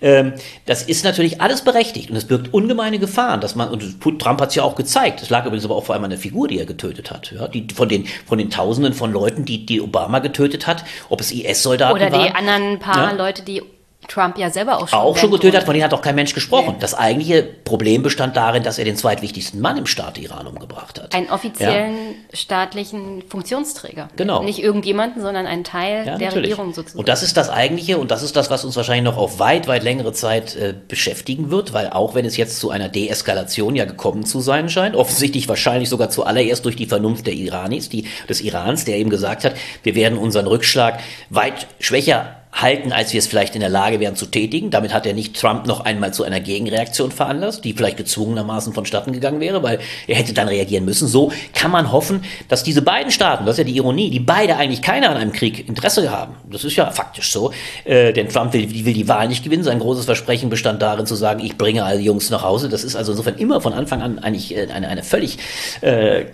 Ähm, das ist natürlich alles berechtigt und es birgt ungemeine Gefahren, dass man, und Trump hat es ja auch gezeigt, es lag übrigens aber auch vor allem an der Figur, die er getötet hat, ja, die, von den, von den Tausenden von Leuten, die, die Obama getötet hat, ob es IS-Soldaten waren.
Oder die anderen paar ja. Leute, die Trump ja selber auch schon,
auch schon getötet hat, von denen hat auch kein Mensch gesprochen. Nee. Das eigentliche Problem bestand darin, dass er den zweitwichtigsten Mann im Staat Iran umgebracht hat.
Einen offiziellen ja. staatlichen Funktionsträger.
Genau.
Nicht irgendjemanden, sondern einen Teil ja, der natürlich. Regierung sozusagen.
Und das ist das eigentliche und das ist das, was uns wahrscheinlich noch auf weit, weit längere Zeit äh, beschäftigen wird, weil auch wenn es jetzt zu einer Deeskalation ja gekommen zu sein scheint, offensichtlich wahrscheinlich sogar zuallererst durch die Vernunft der Iranis, die, des Irans, der eben gesagt hat, wir werden unseren Rückschlag weit schwächer halten, als wir es vielleicht in der Lage wären zu tätigen. Damit hat er nicht Trump noch einmal zu einer Gegenreaktion veranlasst, die vielleicht gezwungenermaßen vonstatten gegangen wäre, weil er hätte dann reagieren müssen. So kann man hoffen, dass diese beiden Staaten, das ist ja die Ironie, die beide eigentlich keiner an einem Krieg Interesse haben. Das ist ja faktisch so. Äh, denn Trump will, will die Wahl nicht gewinnen. Sein großes Versprechen bestand darin zu sagen, ich bringe alle Jungs nach Hause. Das ist also insofern immer von Anfang an eigentlich äh, eine, eine völlig äh,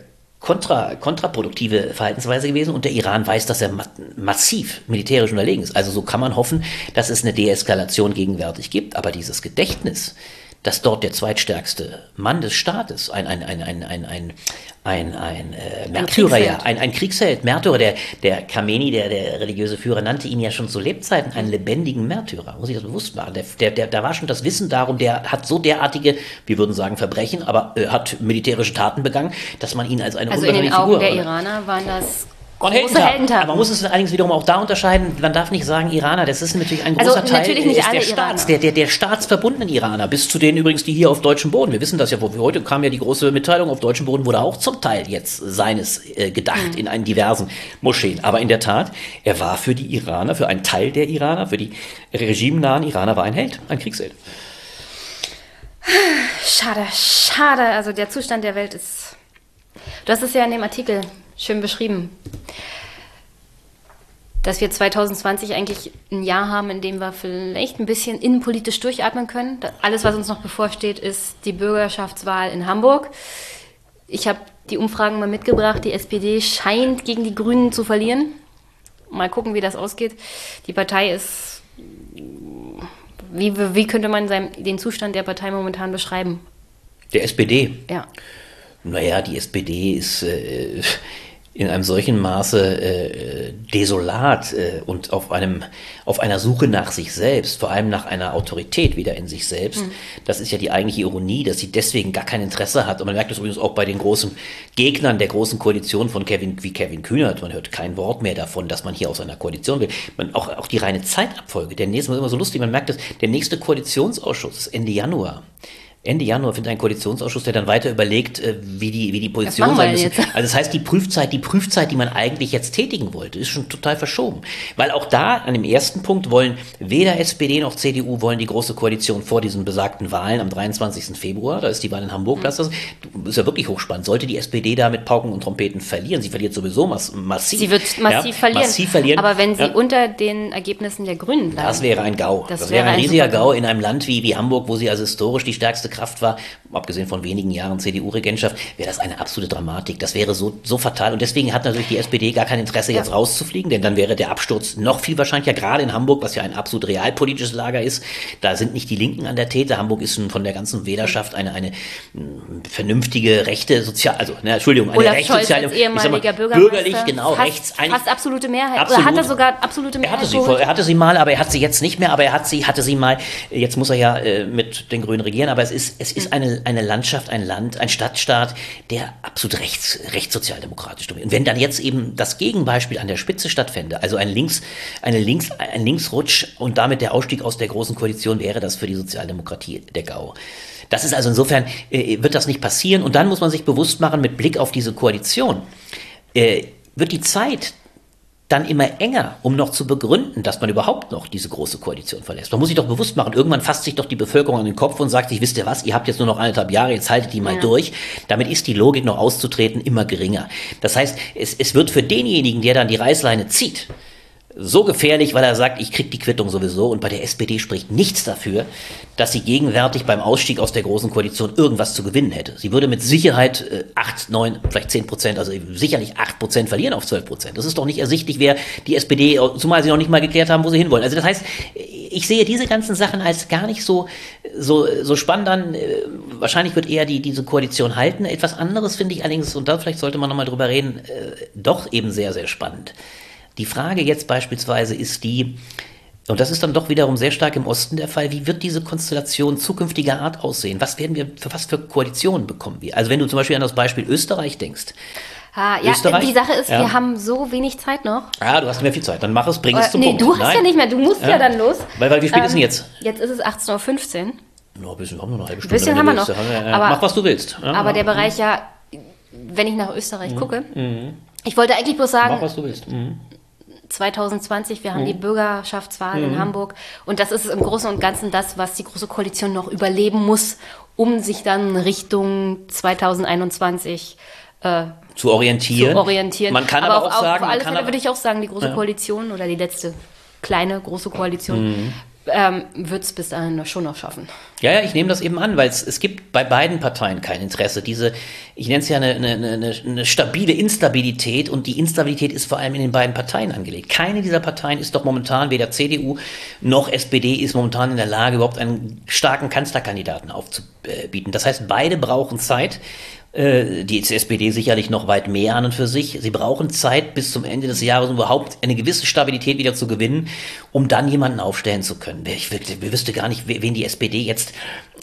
kontra, kontraproduktive Verhaltensweise gewesen und der Iran weiß, dass er ma massiv militärisch unterlegen ist. Also so kann man hoffen, dass es eine Deeskalation gegenwärtig gibt, aber dieses Gedächtnis, dass dort der zweitstärkste Mann des Staates, ein, ein, ein, ein, ein, ein, ein, ein äh, Märtyrer, ja, ein, ein Kriegsheld, Märtyrer, der, der Kameni, der, der religiöse Führer, nannte ihn ja schon zu Lebzeiten einen lebendigen Märtyrer, muss ich das bewusst machen. Der, der, der, da war schon das Wissen darum, der hat so derartige, wir würden sagen Verbrechen, aber äh, hat militärische Taten begangen, dass man ihn als eine
Also in den Augen Figur, der Iraner waren das
und Heldentat. Aber man muss es allerdings wiederum auch da unterscheiden. Man darf nicht sagen Iraner. Das ist natürlich ein großer also, Teil
nicht
der Staats, der, der, der staatsverbundenen Iraner. Bis zu denen übrigens, die hier auf deutschem Boden. Wir wissen das ja. Heute kam ja die große Mitteilung. Auf deutschem Boden wurde auch zum Teil jetzt seines äh, gedacht mhm. in einen diversen Moscheen. Aber in der Tat, er war für die Iraner, für einen Teil der Iraner, für die regimenahen Iraner war ein Held, ein Kriegsheld.
Schade, schade. Also der Zustand der Welt ist. Du hast es ja in dem Artikel schön beschrieben. Dass wir 2020 eigentlich ein Jahr haben, in dem wir vielleicht ein bisschen innenpolitisch durchatmen können. Alles, was uns noch bevorsteht, ist die Bürgerschaftswahl in Hamburg. Ich habe die Umfragen mal mitgebracht. Die SPD scheint gegen die Grünen zu verlieren. Mal gucken, wie das ausgeht. Die Partei ist. Wie, wie könnte man den Zustand der Partei momentan beschreiben?
Der SPD?
Ja.
Naja, die SPD ist. Äh, in einem solchen Maße äh, desolat äh, und auf einem auf einer Suche nach sich selbst, vor allem nach einer Autorität wieder in sich selbst. Mhm. Das ist ja die eigentliche Ironie, dass sie deswegen gar kein Interesse hat. Und man merkt das übrigens auch bei den großen Gegnern der großen Koalition von Kevin wie Kevin Kühnert. Man hört kein Wort mehr davon, dass man hier aus einer Koalition will. Man, auch auch die reine Zeitabfolge. Der nächste ist immer so lustig. Man merkt, dass der nächste Koalitionsausschuss ist Ende Januar. Ende Januar findet ein Koalitionsausschuss, der dann weiter überlegt, äh, wie die, wie die Position sein muss. Also das heißt, die Prüfzeit, die Prüfzeit, die man eigentlich jetzt tätigen wollte, ist schon total verschoben. Weil auch da, an dem ersten Punkt, wollen weder SPD noch CDU wollen die große Koalition vor diesen besagten Wahlen am 23. Februar, da ist die Wahl in Hamburg, mhm. das ist ja wirklich hochspannend. Sollte die SPD da mit Pauken und Trompeten verlieren, sie verliert sowieso mass massiv.
Sie wird massiv, ja, verlieren. massiv verlieren. Aber wenn sie ja. unter den Ergebnissen der Grünen
bleiben. Das wäre ein GAU. Das, das wäre ein riesiger GAU in einem Land wie, wie Hamburg, wo sie also historisch die stärkste Kraft war abgesehen von wenigen Jahren CDU-Regentschaft, wäre das eine absolute Dramatik. Das wäre so, so fatal. Und deswegen hat natürlich die SPD gar kein Interesse, ja. jetzt rauszufliegen, denn dann wäre der Absturz noch viel wahrscheinlicher, gerade in Hamburg, was ja ein absolut realpolitisches Lager ist. Da sind nicht die Linken an der Täter. Hamburg ist von der ganzen Wählerschaft eine, eine vernünftige, rechte, sozial, also, ne, Entschuldigung, eine
Olaf rechtssoziale,
Scholz
ehemaliger
mal, bürgerlich, genau,
fast,
rechts.
Ein, fast absolute Mehrheit. Absolut. Oder hat er sogar absolute Mehrheit?
Er hatte, sie, er hatte sie mal, aber er hat sie jetzt nicht mehr, aber er hat sie, hatte sie mal, jetzt muss er ja äh, mit den Grünen regieren, aber es ist, es ist eine, eine Landschaft, ein Land, ein Stadtstaat, der absolut rechts, rechtssozialdemokratisch dominiert. Und wenn dann jetzt eben das Gegenbeispiel an der Spitze stattfände, also ein Links, eine Links, ein Linksrutsch und damit der Ausstieg aus der großen Koalition, wäre das für die Sozialdemokratie der GAU. Das ist also insofern, äh, wird das nicht passieren. Und dann muss man sich bewusst machen, mit Blick auf diese Koalition, äh, wird die Zeit dann immer enger, um noch zu begründen, dass man überhaupt noch diese große Koalition verlässt. Man muss sich doch bewusst machen, irgendwann fasst sich doch die Bevölkerung an den Kopf und sagt sich, wisst ihr was, ihr habt jetzt nur noch anderthalb Jahre, jetzt haltet die mal ja. durch. Damit ist die Logik noch auszutreten immer geringer. Das heißt, es, es wird für denjenigen, der dann die Reißleine zieht, so gefährlich, weil er sagt, ich krieg die Quittung sowieso. Und bei der SPD spricht nichts dafür, dass sie gegenwärtig beim Ausstieg aus der Großen Koalition irgendwas zu gewinnen hätte. Sie würde mit Sicherheit äh, 8, 9, vielleicht 10 Prozent, also sicherlich 8 Prozent verlieren auf 12 Prozent. Das ist doch nicht ersichtlich, wer die SPD, zumal sie noch nicht mal geklärt haben, wo sie hinwollen. Also das heißt, ich sehe diese ganzen Sachen als gar nicht so, so, so spannend an. Äh, wahrscheinlich wird eher die, diese Koalition halten. Etwas anderes finde ich allerdings, und da vielleicht sollte man nochmal drüber reden, äh, doch eben sehr, sehr spannend. Die Frage jetzt beispielsweise ist die, und das ist dann doch wiederum sehr stark im Osten der Fall. Wie wird diese Konstellation zukünftiger Art aussehen? Was werden wir, für was für Koalitionen bekommen wir? Also wenn du zum Beispiel an das Beispiel Österreich denkst.
Ha, ja, Österreich? die Sache ist, ja. wir haben so wenig Zeit noch.
Ja, du hast mehr viel Zeit. Dann mach es, bring es äh, zum nee, Punkt.
du hast Nein. ja nicht mehr, du musst ja, ja dann los.
Weil, weil wie spät ähm, ist denn jetzt?
Jetzt ist es 18.15 Uhr.
No, ein bisschen, wir haben noch eine halbe Stunde.
Ein bisschen haben wir noch.
Haben wir, aber, mach, was du willst.
Ja, aber der Bereich ja, wenn ich nach Österreich mhm. gucke, mhm. ich wollte eigentlich bloß sagen,
mach, was du willst. Mhm.
2020, wir haben mhm. die Bürgerschaftswahl mhm. in Hamburg und das ist im Großen und Ganzen das, was die Große Koalition noch überleben muss, um sich dann Richtung 2021
äh, zu orientieren.
Zu orientieren.
Man kann aber, aber auch, auch sagen,
auf alle Fälle würde ich auch sagen, die Große ja. Koalition oder die letzte kleine große Koalition mhm ähm, wird es bis dahin schon noch schaffen.
Ja, ja, ich nehme das eben an, weil es, es gibt bei beiden Parteien kein Interesse. Diese, ich nenne es ja eine, eine, eine, eine stabile Instabilität und die Instabilität ist vor allem in den beiden Parteien angelegt. Keine dieser Parteien ist doch momentan, weder CDU noch SPD ist momentan in der Lage, überhaupt einen starken Kanzlerkandidaten aufzubieten. Das heißt, beide brauchen Zeit die SPD sicherlich noch weit mehr an und für sich. Sie brauchen Zeit bis zum Ende des Jahres, um überhaupt eine gewisse Stabilität wieder zu gewinnen, um dann jemanden aufstellen zu können. Ich, ich, ich wüsste gar nicht, wen die SPD jetzt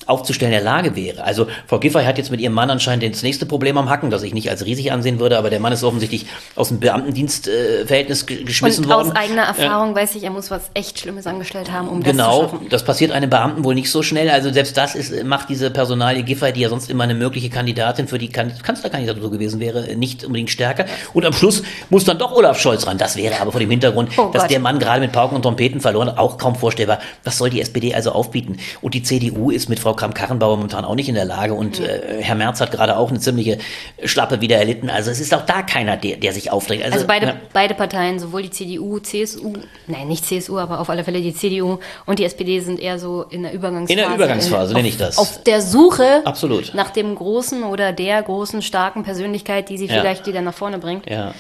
aufzustellen in der Lage wäre. Also Frau Giffey hat jetzt mit ihrem Mann anscheinend das nächste Problem am Hacken, das ich nicht als riesig ansehen würde, aber der Mann ist offensichtlich aus dem Beamtendienstverhältnis äh, geschmissen
Und
worden.
aus eigener Erfahrung äh, weiß ich, er muss was echt Schlimmes angestellt haben, um
genau,
das zu
Genau, das passiert einem Beamten wohl nicht so schnell. Also selbst das ist, macht diese Personalie Giffey, die ja sonst immer eine mögliche Kandidatin für die Kanzlerkandidatur gewesen wäre, nicht unbedingt stärker. Und am Schluss muss dann doch Olaf Scholz ran. Das wäre aber vor dem Hintergrund, oh dass der Mann gerade mit Pauken und Trompeten verloren hat, auch kaum vorstellbar. Was soll die SPD also aufbieten? Und die CDU ist mit Frau Kramp-Karrenbauer momentan auch nicht in der Lage und äh, Herr Merz hat gerade auch eine ziemliche Schlappe wieder erlitten. Also es ist auch da keiner, der, der sich aufdrängt.
Also, also beide, ja. beide Parteien, sowohl die CDU, CSU, nein, nicht CSU, aber auf alle Fälle die CDU und die SPD sind eher so in der Übergangsphase.
In der Übergangsphase, nenne ich das.
Auf der Suche
Absolut.
nach dem großen oder der großen, starken Persönlichkeit, die sie ja. vielleicht wieder nach vorne bringt.
Ja.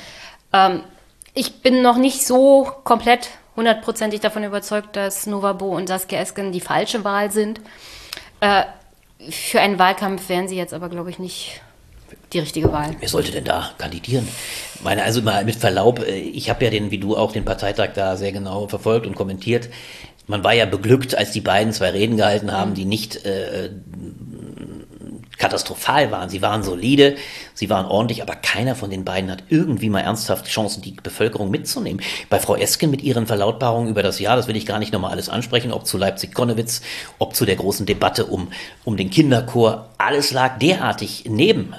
Ähm, ich bin noch nicht so komplett hundertprozentig davon überzeugt, dass Novabo und Saskia Esken die falsche Wahl sind. Äh, für einen Wahlkampf wären Sie jetzt aber, glaube ich, nicht die richtige Wahl.
Wer sollte denn da kandidieren? Meine, also mal mit Verlaub, äh, ich habe ja den, wie du auch, den Parteitag da sehr genau verfolgt und kommentiert. Man war ja beglückt, als die beiden zwei Reden gehalten haben, die nicht äh, katastrophal waren. Sie waren solide, sie waren ordentlich, aber keiner von den beiden hat irgendwie mal ernsthaft Chancen, die Bevölkerung mitzunehmen. Bei Frau Esken mit ihren Verlautbarungen über das Jahr, das will ich gar nicht nochmal alles ansprechen, ob zu Leipzig-Konnewitz, ob zu der großen Debatte um, um den Kinderchor, alles lag derartig neben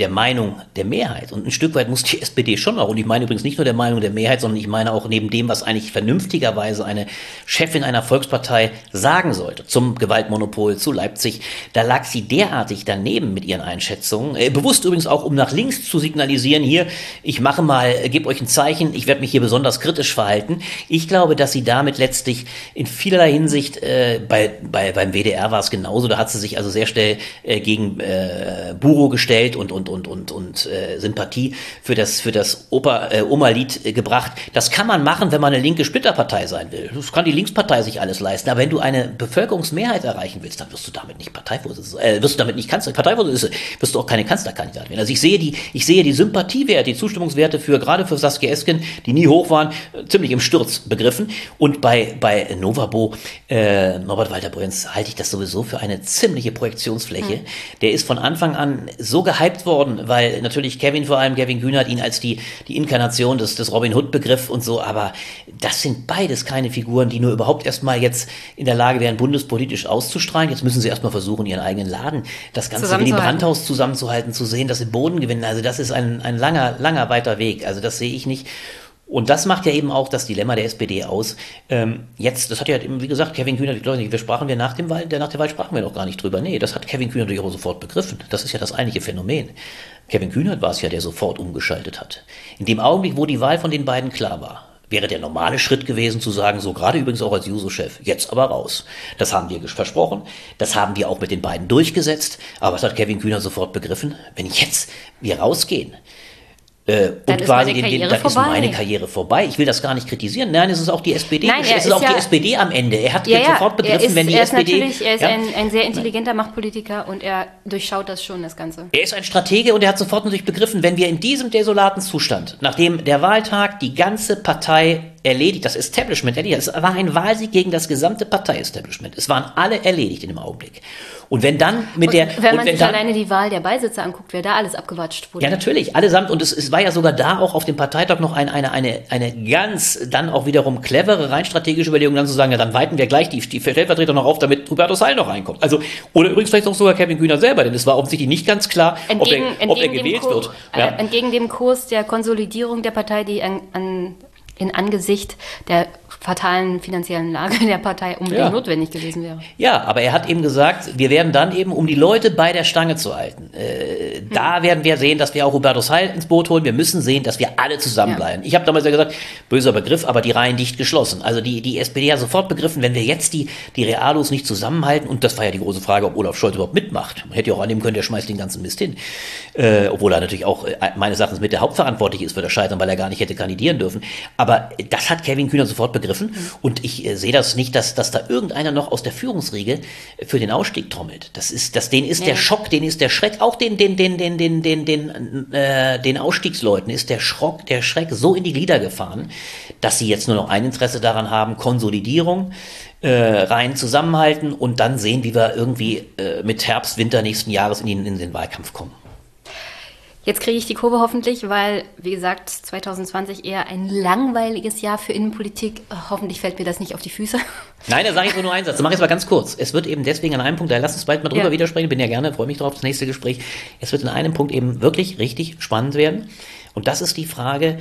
der Meinung der Mehrheit. Und ein Stück weit muss die SPD schon auch, und ich meine übrigens nicht nur der Meinung der Mehrheit, sondern ich meine auch neben dem, was eigentlich vernünftigerweise eine Chefin einer Volkspartei sagen sollte, zum Gewaltmonopol, zu Leipzig, da lag sie derartig daneben mit ihren Einschätzungen. Äh, bewusst übrigens auch, um nach links zu signalisieren, hier, ich mache mal, äh, gebe euch ein Zeichen, ich werde mich hier besonders kritisch verhalten. Ich glaube, dass sie damit letztlich in vielerlei Hinsicht, äh, bei, bei, beim WDR war es genauso, da hat sie sich also sehr schnell äh, gegen äh, Buro gestellt und, und und, und, und, und äh, Sympathie für das, für das Opa, äh, Oma-Lied äh, gebracht. Das kann man machen, wenn man eine linke Splitterpartei sein will. Das kann die Linkspartei sich alles leisten. Aber wenn du eine Bevölkerungsmehrheit erreichen willst, dann wirst du damit nicht Parteivorsitzender, äh, wirst du damit nicht Kanzler, Parteivorsitzender, wirst du auch keine Kanzlerkandidat werden. Also ich sehe die, ich sehe die Sympathiewerte, die Zustimmungswerte für, gerade für Saskia Esken, die nie hoch waren, ziemlich im Sturz begriffen. Und bei, bei Novabo, äh, Norbert Walter Bruns, halte ich das sowieso für eine ziemliche Projektionsfläche. Mhm. Der ist von Anfang an so gehypt worden, worden, weil natürlich Kevin vor allem, Kevin Kühnert ihn als die, die Inkarnation des, des Robin Hood begriff und so, aber das sind beides keine Figuren, die nur überhaupt erstmal jetzt in der Lage wären, bundespolitisch auszustrahlen. Jetzt müssen sie erstmal versuchen, ihren eigenen Laden, das Ganze wie die Brandhaus zusammenzuhalten, zu sehen, dass sie Boden gewinnen. Also das ist ein, ein langer, langer weiter Weg. Also das sehe ich nicht. Und das macht ja eben auch das Dilemma der SPD aus. Ähm, jetzt, das hat ja, wie gesagt, Kevin Kühner, wir sprachen wir nach dem Wahl, nach der Wahl sprachen wir noch gar nicht drüber. Nee, das hat Kevin Kühner natürlich auch sofort begriffen. Das ist ja das eigentliche Phänomen. Kevin Kühnert war es ja, der sofort umgeschaltet hat. In dem Augenblick, wo die Wahl von den beiden klar war, wäre der normale Schritt gewesen zu sagen, so gerade übrigens auch als Juso-Chef, jetzt aber raus. Das haben wir versprochen, das haben wir auch mit den beiden durchgesetzt, aber was hat Kevin Kühner sofort begriffen? Wenn jetzt wir rausgehen, äh, und quasi den, den, dann ist meine Karriere vorbei. Ich will das gar nicht kritisieren. Nein, es ist auch die SPD. Nein, es ist, auch ja, die SPD am Ende. Er hat ja, ja, sofort begriffen, ist, wenn die
er
ist SPD.
Natürlich, er ist ja, ein, ein, sehr intelligenter Machtpolitiker und er durchschaut das schon, das Ganze.
Er ist ein Stratege und er hat sofort natürlich begriffen, wenn wir in diesem desolaten Zustand, nachdem der Wahltag die ganze Partei erledigt, das Establishment erledigt. Es war ein Wahlsieg gegen das gesamte Partei-Establishment. Es waren alle erledigt in dem Augenblick. Und wenn dann mit
und
der.
Wenn man sich dann, alleine die Wahl der Beisitzer anguckt, wer da alles abgewatscht wurde.
Ja, natürlich, allesamt. Und es, es war ja sogar da auch auf dem Parteitag noch ein, eine, eine, eine ganz dann auch wiederum clevere, rein strategische Überlegung, dann zu sagen, ja, dann weiten wir gleich die, die Stellvertreter noch auf, damit Hubertus Heil noch reinkommt. Also, oder übrigens vielleicht auch sogar Kevin Kühner selber, denn es war offensichtlich nicht ganz klar, entgegen, ob er, ob er gewählt
Kurs,
wird.
Ja. Äh, entgegen dem Kurs der Konsolidierung der Partei, die an, an in Angesicht der fatalen finanziellen Lage der Partei unbedingt ja. notwendig gewesen wäre.
Ja, aber er hat eben gesagt, wir werden dann eben, um die Leute bei der Stange zu halten, äh, hm. da werden wir sehen, dass wir auch Hubertus Heil ins Boot holen. Wir müssen sehen, dass wir alle zusammenbleiben. Ja. Ich habe damals ja gesagt, böser Begriff, aber die Reihen dicht geschlossen. Also die, die SPD hat sofort begriffen, wenn wir jetzt die, die Realos nicht zusammenhalten, und das war ja die große Frage, ob Olaf Scholz überhaupt mitmacht. Man hätte ja auch annehmen können, der schmeißt den ganzen Mist hin. Äh, obwohl er natürlich auch äh, meines Erachtens mit der Hauptverantwortlich ist für das Scheitern, weil er gar nicht hätte kandidieren dürfen. Aber das hat Kevin Kühner sofort begriffen. Mhm. Und ich äh, sehe das nicht, dass, dass da irgendeiner noch aus der Führungsriege für den Ausstieg trommelt. Das ist, das, denen ist ja. der Schock, denen ist der Schreck, auch den, den, den, den, den, den, den, äh, den Ausstiegsleuten ist der Schrock, der Schreck so in die Glieder gefahren, dass sie jetzt nur noch ein Interesse daran haben, Konsolidierung, äh, rein zusammenhalten und dann sehen, wie wir irgendwie äh, mit Herbst, Winter nächsten Jahres in den, in den Wahlkampf kommen.
Jetzt kriege ich die Kurve hoffentlich, weil, wie gesagt, 2020 eher ein langweiliges Jahr für Innenpolitik. Hoffentlich fällt mir das nicht auf die Füße.
Nein, da sage ich nur einen Satz. Das mache ich jetzt mal ganz kurz. Es wird eben deswegen an einem Punkt, da lass uns bald mal drüber ja. widersprechen, bin ja gerne, freue mich drauf, das nächste Gespräch. Es wird in einem Punkt eben wirklich richtig spannend werden. Und das ist die Frage,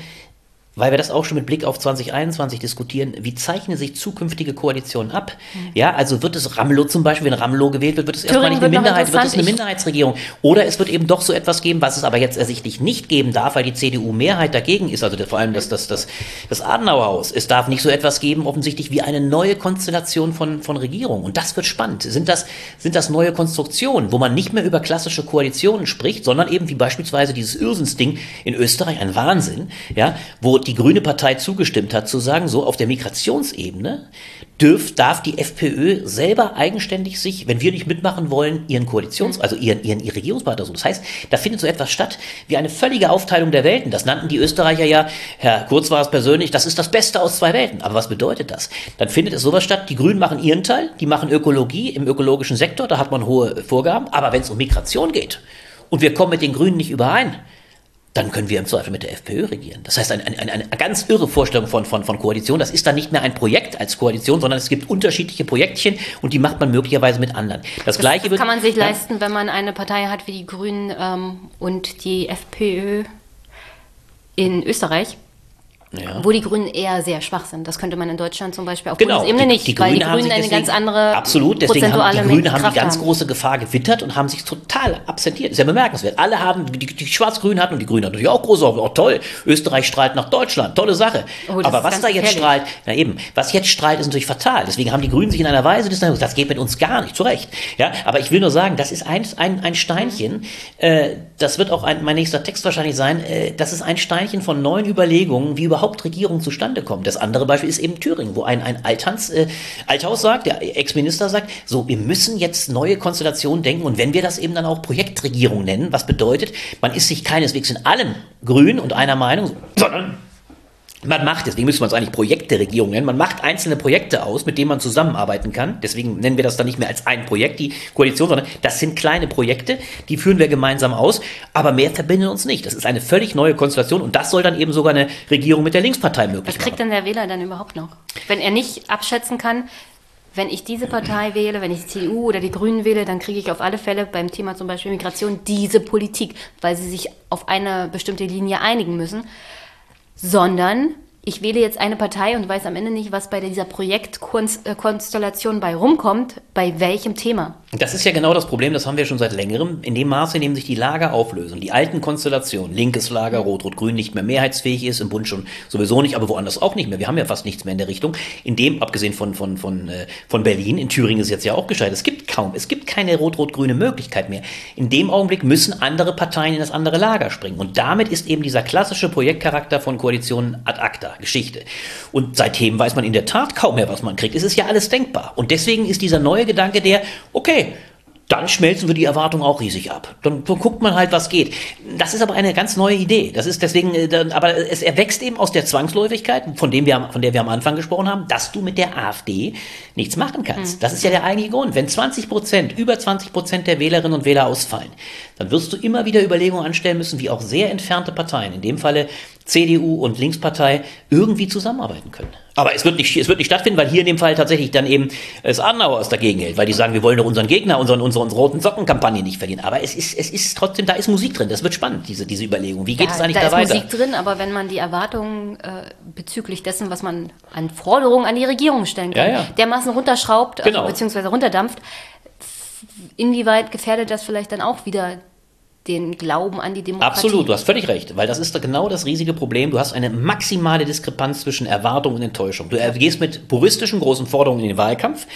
weil wir das auch schon mit Blick auf 2021 diskutieren, wie zeichnen sich zukünftige Koalitionen ab? Mhm. Ja, also wird es Ramelow zum Beispiel, wenn Ramelow gewählt wird, wird es erstmal nicht eine Minderheit, wird es eine Minderheitsregierung. Oder es wird eben doch so etwas geben, was es aber jetzt ersichtlich nicht geben darf, weil die CDU Mehrheit dagegen ist, also vor allem das, das, das, das Adenauerhaus. Es darf nicht so etwas geben, offensichtlich wie eine neue Konstellation von, von Regierung. Und das wird spannend. Sind das, sind das neue Konstruktionen, wo man nicht mehr über klassische Koalitionen spricht, sondern eben wie beispielsweise dieses Irrsinnsding in Österreich, ein Wahnsinn, ja, wo die Grüne Partei zugestimmt hat, zu sagen, so auf der Migrationsebene dürf, darf die FPÖ selber eigenständig sich, wenn wir nicht mitmachen wollen, ihren Koalitions-, also ihren, ihren, ihren Regierungspartner so. Das heißt, da findet so etwas statt wie eine völlige Aufteilung der Welten. Das nannten die Österreicher ja, Herr Kurz war es persönlich, das ist das Beste aus zwei Welten. Aber was bedeutet das? Dann findet es sowas statt, die Grünen machen ihren Teil, die machen Ökologie im ökologischen Sektor, da hat man hohe Vorgaben. Aber wenn es um Migration geht und wir kommen mit den Grünen nicht überein, dann können wir im Zweifel mit der FPÖ regieren. Das heißt, eine, eine, eine ganz irre Vorstellung von, von, von Koalition. Das ist dann nicht mehr ein Projekt als Koalition, sondern es gibt unterschiedliche Projektchen und die macht man möglicherweise mit anderen. Das, das Gleiche
wird, kann man sich ja, leisten, wenn man eine Partei hat wie die Grünen ähm, und die FPÖ in Österreich. Ja. Wo die Grünen eher sehr schwach sind. Das könnte man in Deutschland zum Beispiel auf
genau.
Bundesebene nicht,
die, die weil die Grünen eine
ganz andere
Absolut, deswegen haben die Grünen haben die ganz haben. große Gefahr gewittert und haben sich total absentiert. Ist ja bemerkenswert. Alle haben, die, die Schwarz-Grünen hatten und die Grünen natürlich auch große Hoffnung. Oh, toll, Österreich strahlt nach Deutschland, tolle Sache. Oh, Aber was da jetzt gefährlich. strahlt, na eben, was jetzt strahlt, ist natürlich fatal. Deswegen haben die Grünen sich in einer Weise. Das geht mit uns gar nicht zurecht. Ja, aber ich will nur sagen, das ist ein, ein, ein Steinchen, äh, das wird auch ein, mein nächster Text wahrscheinlich sein, äh, das ist ein Steinchen von neuen Überlegungen, wie überhaupt Regierung zustande kommt. Das andere Beispiel ist eben Thüringen, wo ein, ein Althans, äh, Althaus sagt, der Ex-Minister sagt, so, wir müssen jetzt neue Konstellationen denken und wenn wir das eben dann auch Projektregierung nennen, was bedeutet, man ist sich keineswegs in allem grün und einer Meinung, sondern man macht, deswegen müsste man es eigentlich Projekteregierung nennen, man macht einzelne Projekte aus, mit denen man zusammenarbeiten kann. Deswegen nennen wir das dann nicht mehr als ein Projekt, die Koalition, sondern das sind kleine Projekte, die führen wir gemeinsam aus, aber mehr verbindet uns nicht. Das ist eine völlig neue Konstellation und das soll dann eben sogar eine Regierung mit der Linkspartei möglich machen.
Was kriegt denn der Wähler dann überhaupt noch? Wenn er nicht abschätzen kann, wenn ich diese Partei wähle, wenn ich die CDU oder die Grünen wähle, dann kriege ich auf alle Fälle beim Thema zum Beispiel Migration diese Politik, weil sie sich auf eine bestimmte Linie einigen müssen sondern ich wähle jetzt eine Partei und weiß am Ende nicht, was bei dieser Projektkonstellation bei rumkommt, bei welchem Thema.
Das ist ja genau das Problem, das haben wir schon seit längerem. In dem Maße, in dem sich die Lager auflösen, die alten Konstellationen, linkes Lager, Rot-Rot-Grün nicht mehr mehrheitsfähig ist, im Bund schon sowieso nicht, aber woanders auch nicht mehr. Wir haben ja fast nichts mehr in der Richtung. In dem, abgesehen von, von, von, äh, von Berlin, in Thüringen ist jetzt ja auch gescheit. Es gibt kaum, es gibt keine Rot-Rot-Grüne Möglichkeit mehr. In dem Augenblick müssen andere Parteien in das andere Lager springen. Und damit ist eben dieser klassische Projektcharakter von Koalitionen ad acta. Geschichte. Und seitdem weiß man in der Tat kaum mehr, was man kriegt. Es ist ja alles denkbar. Und deswegen ist dieser neue Gedanke der, okay, dann schmelzen wir die Erwartungen auch riesig ab. Dann, dann, guckt man halt, was geht. Das ist aber eine ganz neue Idee. Das ist deswegen, äh, aber es erwächst eben aus der Zwangsläufigkeit, von dem wir, von der wir am Anfang gesprochen haben, dass du mit der AfD nichts machen kannst. Mhm. Das ist ja der eigentliche Grund. Wenn 20 Prozent, über 20 Prozent der Wählerinnen und Wähler ausfallen, dann wirst du immer wieder Überlegungen anstellen müssen, wie auch sehr entfernte Parteien, in dem Falle CDU und Linkspartei irgendwie zusammenarbeiten können. Aber es wird nicht, es wird nicht stattfinden, weil hier in dem Fall tatsächlich dann eben das Adenauer dagegen hält, weil die sagen, wir wollen doch unseren Gegner, unseren, unseren, unseren roten Sockenkampagne nicht verlieren. Aber es ist, es ist trotzdem, da ist Musik drin. Das wird spannend, diese, diese Überlegung. Wie geht ja, es eigentlich da,
da
weiter?
Da ist Musik drin, aber wenn man die Erwartungen äh, bezüglich dessen, was man an Forderungen an die Regierung stellen kann, ja, ja. dermaßen runterschraubt, also genau. also, beziehungsweise runterdampft, inwieweit gefährdet das vielleicht dann auch wieder den Glauben an die Demokratie.
Absolut, du hast völlig recht, weil das ist genau das riesige Problem. Du hast eine maximale Diskrepanz zwischen Erwartung und Enttäuschung. Du gehst mit puristischen großen Forderungen in den Wahlkampf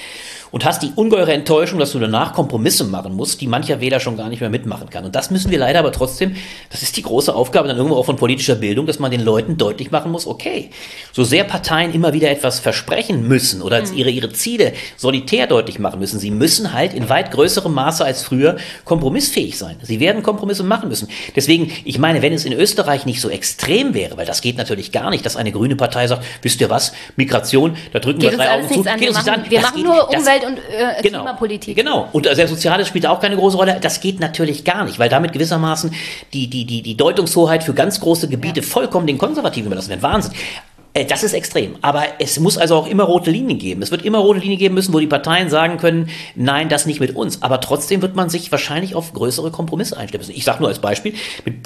und hast die ungeheure Enttäuschung, dass du danach Kompromisse machen musst, die mancher Wähler schon gar nicht mehr mitmachen kann. Und das müssen wir leider aber trotzdem, das ist die große Aufgabe dann irgendwo auch von politischer Bildung, dass man den Leuten deutlich machen muss, okay, so sehr Parteien immer wieder etwas versprechen müssen oder mhm. ihre, ihre Ziele solitär deutlich machen müssen, sie müssen halt in weit größerem Maße als früher kompromissfähig sein. Sie werden Kompromisse machen müssen. Deswegen, ich meine, wenn es in Österreich nicht so extrem wäre, weil das geht natürlich gar nicht, dass eine grüne Partei sagt, wisst ihr was, Migration, da drücken
geht
wir drei
Augen zu, an. Wir machen, wir machen nur Umwelt Umwelt- und äh,
genau,
Klimapolitik.
Genau. Und der Soziales spielt auch keine große Rolle. Das geht natürlich gar nicht, weil damit gewissermaßen die, die, die, die Deutungshoheit für ganz große Gebiete ja. vollkommen den Konservativen überlassen wird. Wahnsinn. Äh, das ist extrem. Aber es muss also auch immer rote Linien geben. Es wird immer rote Linien geben müssen, wo die Parteien sagen können, nein, das nicht mit uns. Aber trotzdem wird man sich wahrscheinlich auf größere Kompromisse einstellen müssen. Ich sage nur als Beispiel,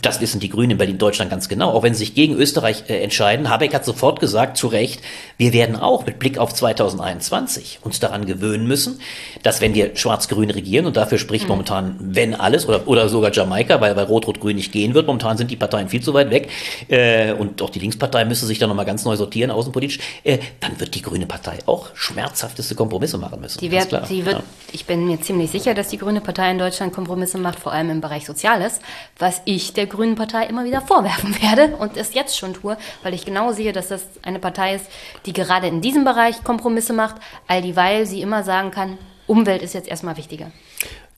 das wissen die Grünen in Berlin-Deutschland ganz genau, auch wenn sie sich gegen Österreich äh, entscheiden. Habeck hat sofort gesagt, zu Recht, wir werden auch mit Blick auf 2021 uns daran gewöhnen müssen, dass wenn wir schwarz-grün regieren, und dafür spricht mhm. momentan, wenn alles, oder, oder sogar Jamaika, weil, weil Rot-Rot-Grün nicht gehen wird, momentan sind die Parteien viel zu weit weg, äh, und auch die Linkspartei müsste sich da nochmal ganz neu sortieren, außenpolitisch, äh, dann wird die Grüne Partei auch schmerzhafteste Kompromisse machen müssen.
Die wird, die wird, ja. Ich bin mir ziemlich sicher, dass die Grüne Partei in Deutschland Kompromisse macht, vor allem im Bereich Soziales, was ich der Grünen Partei immer wieder vorwerfen werde und es jetzt schon tue, weil ich genau sehe, dass das eine Partei ist, die gerade in diesem Bereich Kompromisse macht, all dieweil sie immer sagen kann, Umwelt ist jetzt erstmal wichtiger.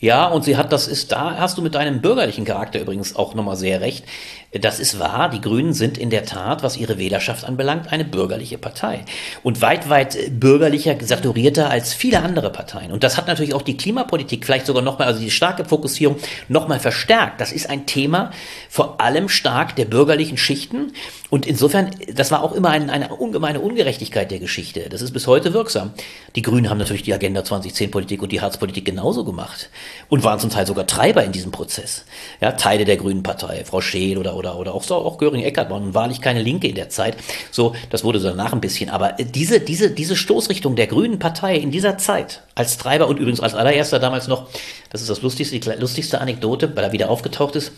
Ja, und sie hat, das ist, da hast du mit deinem bürgerlichen Charakter übrigens auch nochmal sehr recht. Das ist wahr, die Grünen sind in der Tat, was ihre Wählerschaft anbelangt, eine bürgerliche Partei. Und weit, weit bürgerlicher, saturierter als viele andere Parteien. Und das hat natürlich auch die Klimapolitik vielleicht sogar nochmal, also die starke Fokussierung nochmal verstärkt. Das ist ein Thema vor allem stark der bürgerlichen Schichten. Und insofern, das war auch immer ein, eine ungemeine Ungerechtigkeit der Geschichte. Das ist bis heute wirksam. Die Grünen haben natürlich die Agenda 2010 Politik und die Harzpolitik genauso gemacht und waren zum Teil sogar Treiber in diesem Prozess. Ja, Teile der Grünen Partei, Frau Scheel oder, oder, oder auch, auch Göring-Eckert waren wahrlich keine Linke in der Zeit. So, das wurde danach ein bisschen. Aber diese, diese, diese Stoßrichtung der Grünen Partei in dieser Zeit als Treiber und übrigens als allererster damals noch, das ist das lustigste, die lustigste Anekdote, weil er wieder aufgetaucht ist,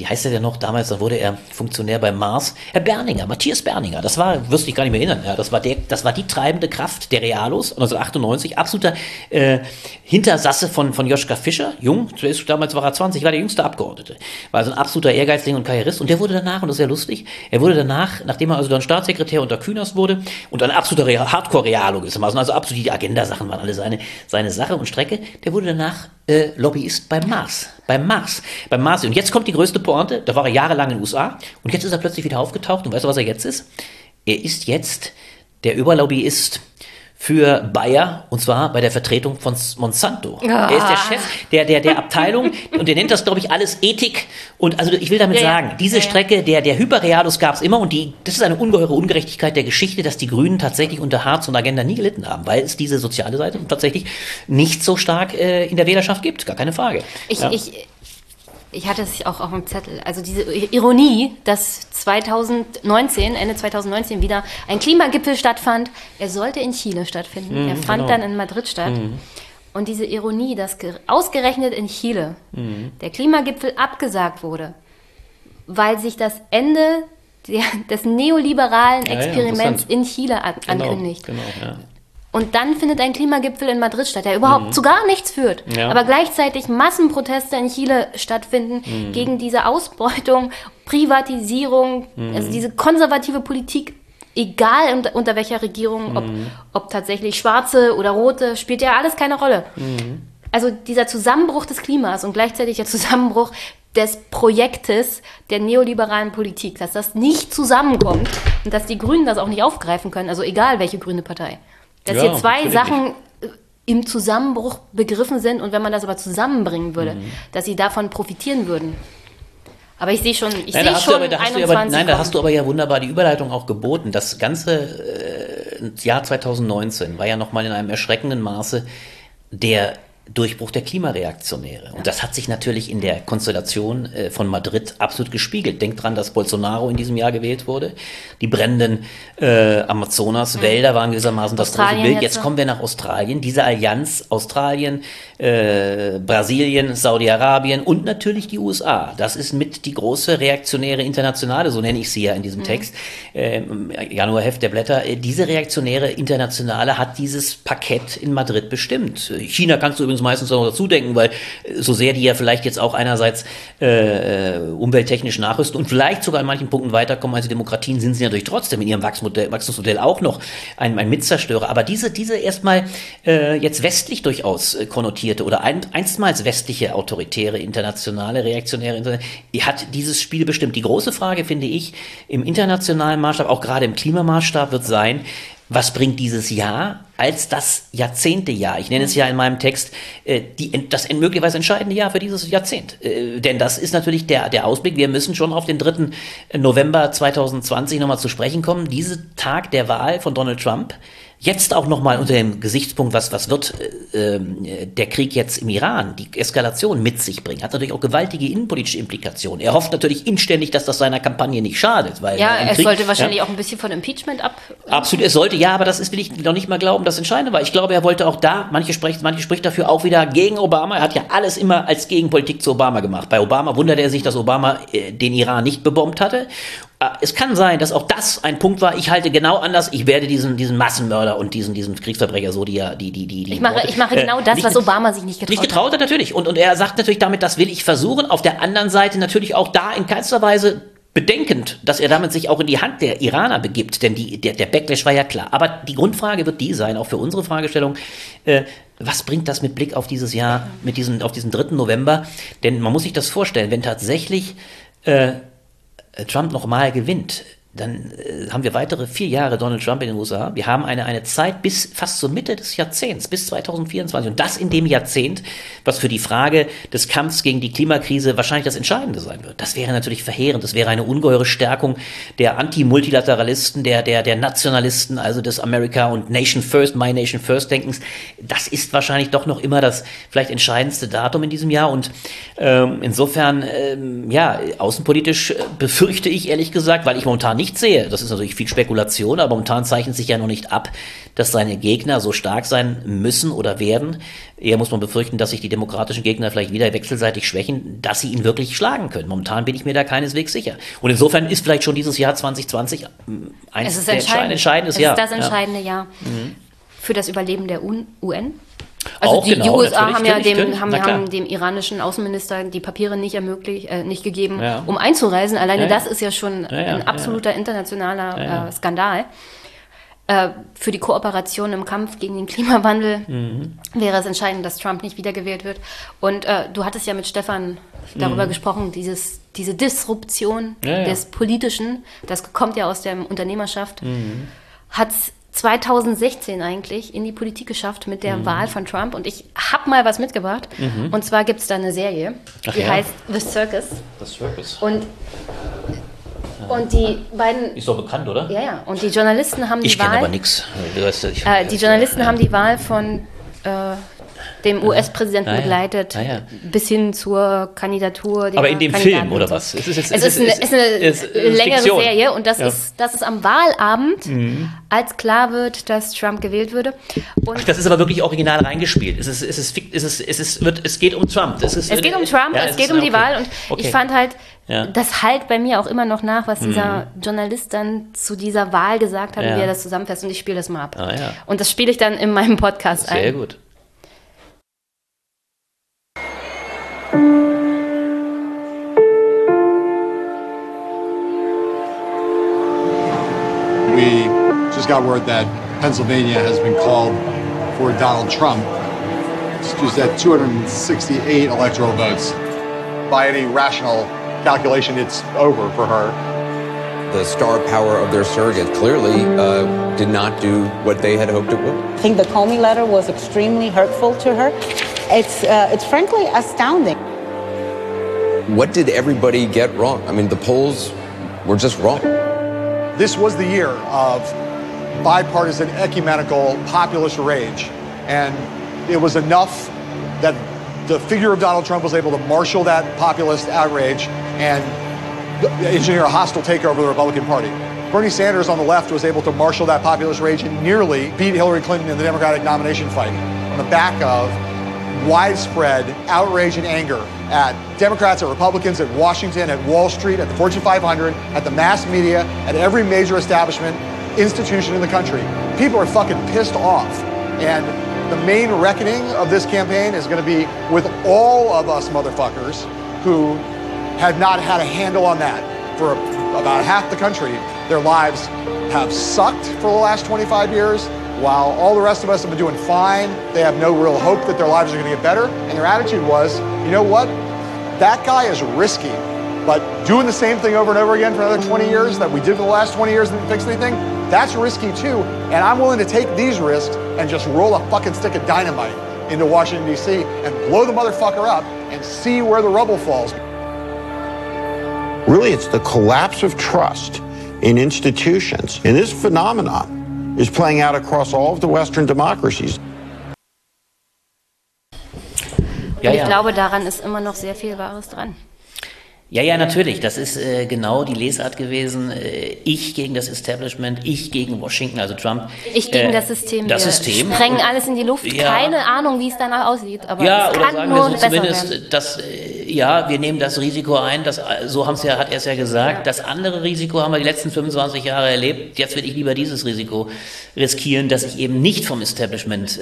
wie heißt er denn noch? Damals, da wurde er Funktionär bei Mars, Herr Berninger, Matthias Berninger, das war, wirst dich gar nicht mehr erinnern, ja, das war der, das war die treibende Kraft der Realos 1998, absoluter äh, Hintersasse von, von Joschka Fischer, jung, damals war er 20, war der jüngste Abgeordnete, war also ein absoluter Ehrgeizling und Karrierist. Und der wurde danach, und das ist ja lustig, er wurde danach, nachdem er also dann Staatssekretär unter Kühners wurde und ein absoluter Hardcore-Realo gewissermaßen, also absolut die Agenda-Sachen waren alle seine, seine Sache und Strecke, der wurde danach äh, Lobbyist beim Mars, beim Mars, beim Mars. Und jetzt kommt die größte Pointe, da war er jahrelang in den USA und jetzt ist er plötzlich wieder aufgetaucht und weißt du, was er jetzt ist? Er ist jetzt der Überlobbyist für Bayer und zwar bei der Vertretung von Monsanto. Ah. Er ist der Chef der, der, der Abteilung und der nennt das, glaube ich, alles Ethik. Und also ich will damit ja, sagen, diese ja, Strecke der, der Hyperrealus gab es immer und die, das ist eine ungeheure Ungerechtigkeit der Geschichte, dass die Grünen tatsächlich unter Harz und Agenda nie gelitten haben, weil es diese soziale Seite tatsächlich nicht so stark äh, in der Wählerschaft gibt, gar keine Frage.
Ich, ich ich hatte es auch auf dem Zettel, also diese Ironie, dass 2019, Ende 2019 wieder ein Klimagipfel stattfand. Er sollte in Chile stattfinden. Mhm, er fand genau. dann in Madrid statt. Mhm. Und diese Ironie, dass ausgerechnet in Chile mhm. der Klimagipfel abgesagt wurde, weil sich das Ende der, des neoliberalen Experiments ja, ja, in Chile an, genau, ankündigt. Genau, ja. Und dann findet ein Klimagipfel in Madrid statt, der überhaupt mhm. zu gar nichts führt. Ja. Aber gleichzeitig Massenproteste in Chile stattfinden mhm. gegen diese Ausbeutung, Privatisierung, mhm. also diese konservative Politik, egal unter, unter welcher Regierung, ob, mhm. ob tatsächlich schwarze oder rote, spielt ja alles keine Rolle. Mhm. Also dieser Zusammenbruch des Klimas und gleichzeitig der Zusammenbruch des Projektes der neoliberalen Politik, dass das nicht zusammenkommt und dass die Grünen das auch nicht aufgreifen können, also egal welche grüne Partei. Dass ja, hier zwei Sachen nicht. im Zusammenbruch begriffen sind und wenn man das aber zusammenbringen würde, mhm. dass sie davon profitieren würden. Aber ich sehe schon, ich sehe schon aber, 21
aber, Nein, da hast du aber ja wunderbar die Überleitung auch geboten. Das ganze äh, Jahr 2019 war ja nochmal in einem erschreckenden Maße der Durchbruch der Klimareaktionäre. Und das hat sich natürlich in der Konstellation äh, von Madrid absolut gespiegelt. Denkt dran, dass Bolsonaro in diesem Jahr gewählt wurde. Die brennenden äh, Amazonas-Wälder waren gewissermaßen das große Bild. Jetzt, kommen wir nach Australien. Diese Allianz Australien, äh, Brasilien, Saudi-Arabien und natürlich die USA. Das ist mit die große reaktionäre Internationale, so nenne ich sie ja in diesem mhm. Text, äh, Januarheft der Blätter. Äh, diese reaktionäre Internationale hat dieses Parkett in Madrid bestimmt. China kannst du übrigens uns meistens noch dazu denken, weil so sehr die ja vielleicht jetzt auch einerseits äh, äh, umwelttechnisch nachrüsten und vielleicht sogar an manchen Punkten weiterkommen als die Demokratien, sind sie natürlich trotzdem in ihrem Wachstumsmodell auch noch ein, ein Mitzerstörer. Aber diese, diese erstmal äh, jetzt westlich durchaus äh, konnotierte oder ein, einstmals westliche autoritäre, internationale, reaktionäre, die hat dieses Spiel bestimmt. Die große Frage, finde ich, im internationalen Maßstab, auch gerade im Klimamaßstab, wird sein, was bringt dieses Jahr als das Jahrzehntejahr? Ich nenne es ja in meinem Text äh, die, das möglicherweise entscheidende Jahr für dieses Jahrzehnt. Äh, denn das ist natürlich der, der Ausblick. Wir müssen schon auf den 3. November 2020 nochmal zu sprechen kommen. Dieser Tag der Wahl von Donald Trump Jetzt auch nochmal unter dem Gesichtspunkt, was, was wird äh, äh, der Krieg jetzt im Iran, die Eskalation mit sich bringen, hat natürlich auch gewaltige innenpolitische Implikationen. Er hofft natürlich inständig, dass das seiner Kampagne nicht schadet. Weil
ja, es sollte wahrscheinlich ja, auch ein bisschen von Impeachment ab.
Absolut, es sollte, ja, aber das ist, will ich noch nicht mal glauben, das Entscheidende war. Ich glaube, er wollte auch da, manche sprechen, manche spricht dafür auch wieder gegen Obama. Er hat ja alles immer als Gegenpolitik zu Obama gemacht. Bei Obama wunderte er sich, dass Obama äh, den Iran nicht bebombt hatte. Ah, es kann sein, dass auch das ein Punkt war. Ich halte genau anders. Ich werde diesen, diesen Massenmörder und diesen, diesen Kriegsverbrecher so, die ja, die, die, die, die.
Ich mache, ich mache genau das, äh, was Obama sich nicht getraut hat.
Nicht getraut hat, natürlich. Und, und er sagt natürlich damit, das will ich versuchen. Auf der anderen Seite natürlich auch da in keinster Weise bedenkend, dass er damit sich auch in die Hand der Iraner begibt, denn die, der, der Backlash war ja klar. Aber die Grundfrage wird die sein, auch für unsere Fragestellung, äh, was bringt das mit Blick auf dieses Jahr, mit diesem, auf diesen 3. November? Denn man muss sich das vorstellen, wenn tatsächlich äh, Trump nochmal gewinnt, dann äh, haben wir weitere vier Jahre Donald Trump in den USA. Wir haben eine, eine Zeit bis fast zur Mitte des Jahrzehnts, bis 2024. Und das in dem Jahrzehnt, was für die Frage des Kampfs gegen die Klimakrise wahrscheinlich das Entscheidende sein wird. Das wäre natürlich verheerend. Das wäre eine ungeheure Stärkung der Anti-Multilateralisten, der, der, der Nationalisten, also des America und Nation First, My Nation First Denkens. Das ist wahrscheinlich doch noch immer das vielleicht entscheidendste Datum in diesem Jahr. Und ähm, insofern, ähm, ja, außenpolitisch äh, befürchte ich ehrlich gesagt, weil ich momentan nicht sehe, das ist natürlich viel Spekulation, aber momentan zeichnet sich ja noch nicht ab, dass seine Gegner so stark sein müssen oder werden. Eher muss man befürchten, dass sich die demokratischen Gegner vielleicht wieder wechselseitig schwächen, dass sie ihn wirklich schlagen können. Momentan bin ich mir da keineswegs sicher. Und insofern ist vielleicht schon dieses Jahr 2020 ein es ist entscheidend. entscheidendes
Jahr. Es ist das entscheidende ja. Jahr mhm. für das Überleben der UN. Also auch, die, genau, die USA haben ja dem, haben, haben dem iranischen Außenminister die Papiere nicht ermöglicht, äh, nicht gegeben, ja. um einzureisen. Alleine ja, das ist ja schon ein absoluter internationaler äh, Skandal. Äh, für die Kooperation im Kampf gegen den Klimawandel mhm. wäre es entscheidend, dass Trump nicht wiedergewählt wird. Und äh, du hattest ja mit Stefan darüber mhm. gesprochen, dieses, diese Disruption des Politischen, das kommt ja aus der Unternehmerschaft, mhm. hat 2016 eigentlich in die Politik geschafft mit der mhm. Wahl von Trump. Und ich habe mal was mitgebracht. Mhm. Und zwar gibt es da eine Serie, Ach die ja. heißt The Circus.
The Circus.
Und, und die beiden.
Ist doch bekannt, oder?
Ja, ja. Und die Journalisten haben die
ich
Wahl. Ich
kenne aber nichts.
Äh, die Journalisten ja. haben die Wahl von. Äh, dem US-Präsidenten
Ah, ja.
begleitet,
Ah, ja.
bis hin zur Kandidatur.
Aber in dem
Kandidaten
Film, oder
so.
was? Es ist,
Es ist, eine, ist eine
ist, äh,
längere
Fiktion.
Serie und das,
Ja. Mhm.
ist, das ist am Wahlabend, als klar wird, dass Trump gewählt würde. Und
Das ist aber wirklich original reingespielt. Es ist, es ist, es ist, es ist, wird, es geht um Trump. Es, ist,
es geht um Trump, es geht um die
okay.
Wahl und
Okay.
ich fand halt.
Mhm.
das halt bei mir auch immer noch nach, was dieser Journalist dann zu dieser Wahl gesagt hat und wie er das zusammenfasst und ich spiele das mal ab.
Ah.
Und das spiele ich dann in meinem Podcast
Sehr
ein.
gut.
We just got word that Pennsylvania has been called for Donald Trump. She's at 268 electoral votes. By any rational calculation, it's over for her.
The star power of their surrogate clearly uh, did not do what they had hoped it would.
I think the Comey letter was extremely hurtful to her. It's, uh, it's frankly astounding.
What did everybody get wrong? I mean, the polls were just wrong.
This was the year of bipartisan, ecumenical, populist rage. And it was enough that the figure of Donald Trump was able to marshal that populist outrage and engineer a hostile takeover of the Republican Party. Bernie Sanders on the left was able to marshal that populist rage and nearly beat Hillary Clinton in the Democratic nomination fight on the back of widespread outrage and anger at Democrats, at Republicans, at Washington, at Wall Street, at the Fortune 500, at the mass media, at every major establishment, institution in the country. People are fucking pissed off. And the main reckoning of this campaign is going to be with all of us motherfuckers who have not had a handle on that for about half the country. Their lives have sucked for the last 25 years, while all the rest of us have been doing fine. They have no real hope that their lives are going to get better. And their attitude was, you know what? That guy is risky. But doing the same thing over and over again for another 20 years that we did for the last 20 years and didn't fix anything, that's risky too. And I'm willing to take these risks and just roll a fucking stick of dynamite into Washington, D.C. and blow the motherfucker up and see where the rubble falls.
Really, it's the collapse of trust in institutions. And this phenomenon is playing out across all of the Western democracies.
Ja,
ich
ja.
glaube, daran ist immer noch sehr viel Wahres dran.
Ja, ja, natürlich. Das ist äh, genau die Lesart gewesen. Äh, ich gegen das Establishment, ich gegen Washington, also Trump.
Ich gegen
Äh,
das System.
Das
wir
System.
sprengen alles in die Luft.
Ja.
Keine Ahnung, wie es danach aussieht. Aber
Ja,
es
oder
kann
sagen
nur
wir so zumindest, dass, äh, ja, wir nehmen das Risiko ein, das, äh, so haben's ja, hat er es ja gesagt. Das andere Risiko haben wir die letzten 25 Jahre erlebt. Jetzt will ich lieber dieses Risiko riskieren, dass ich eben nicht vom Establishment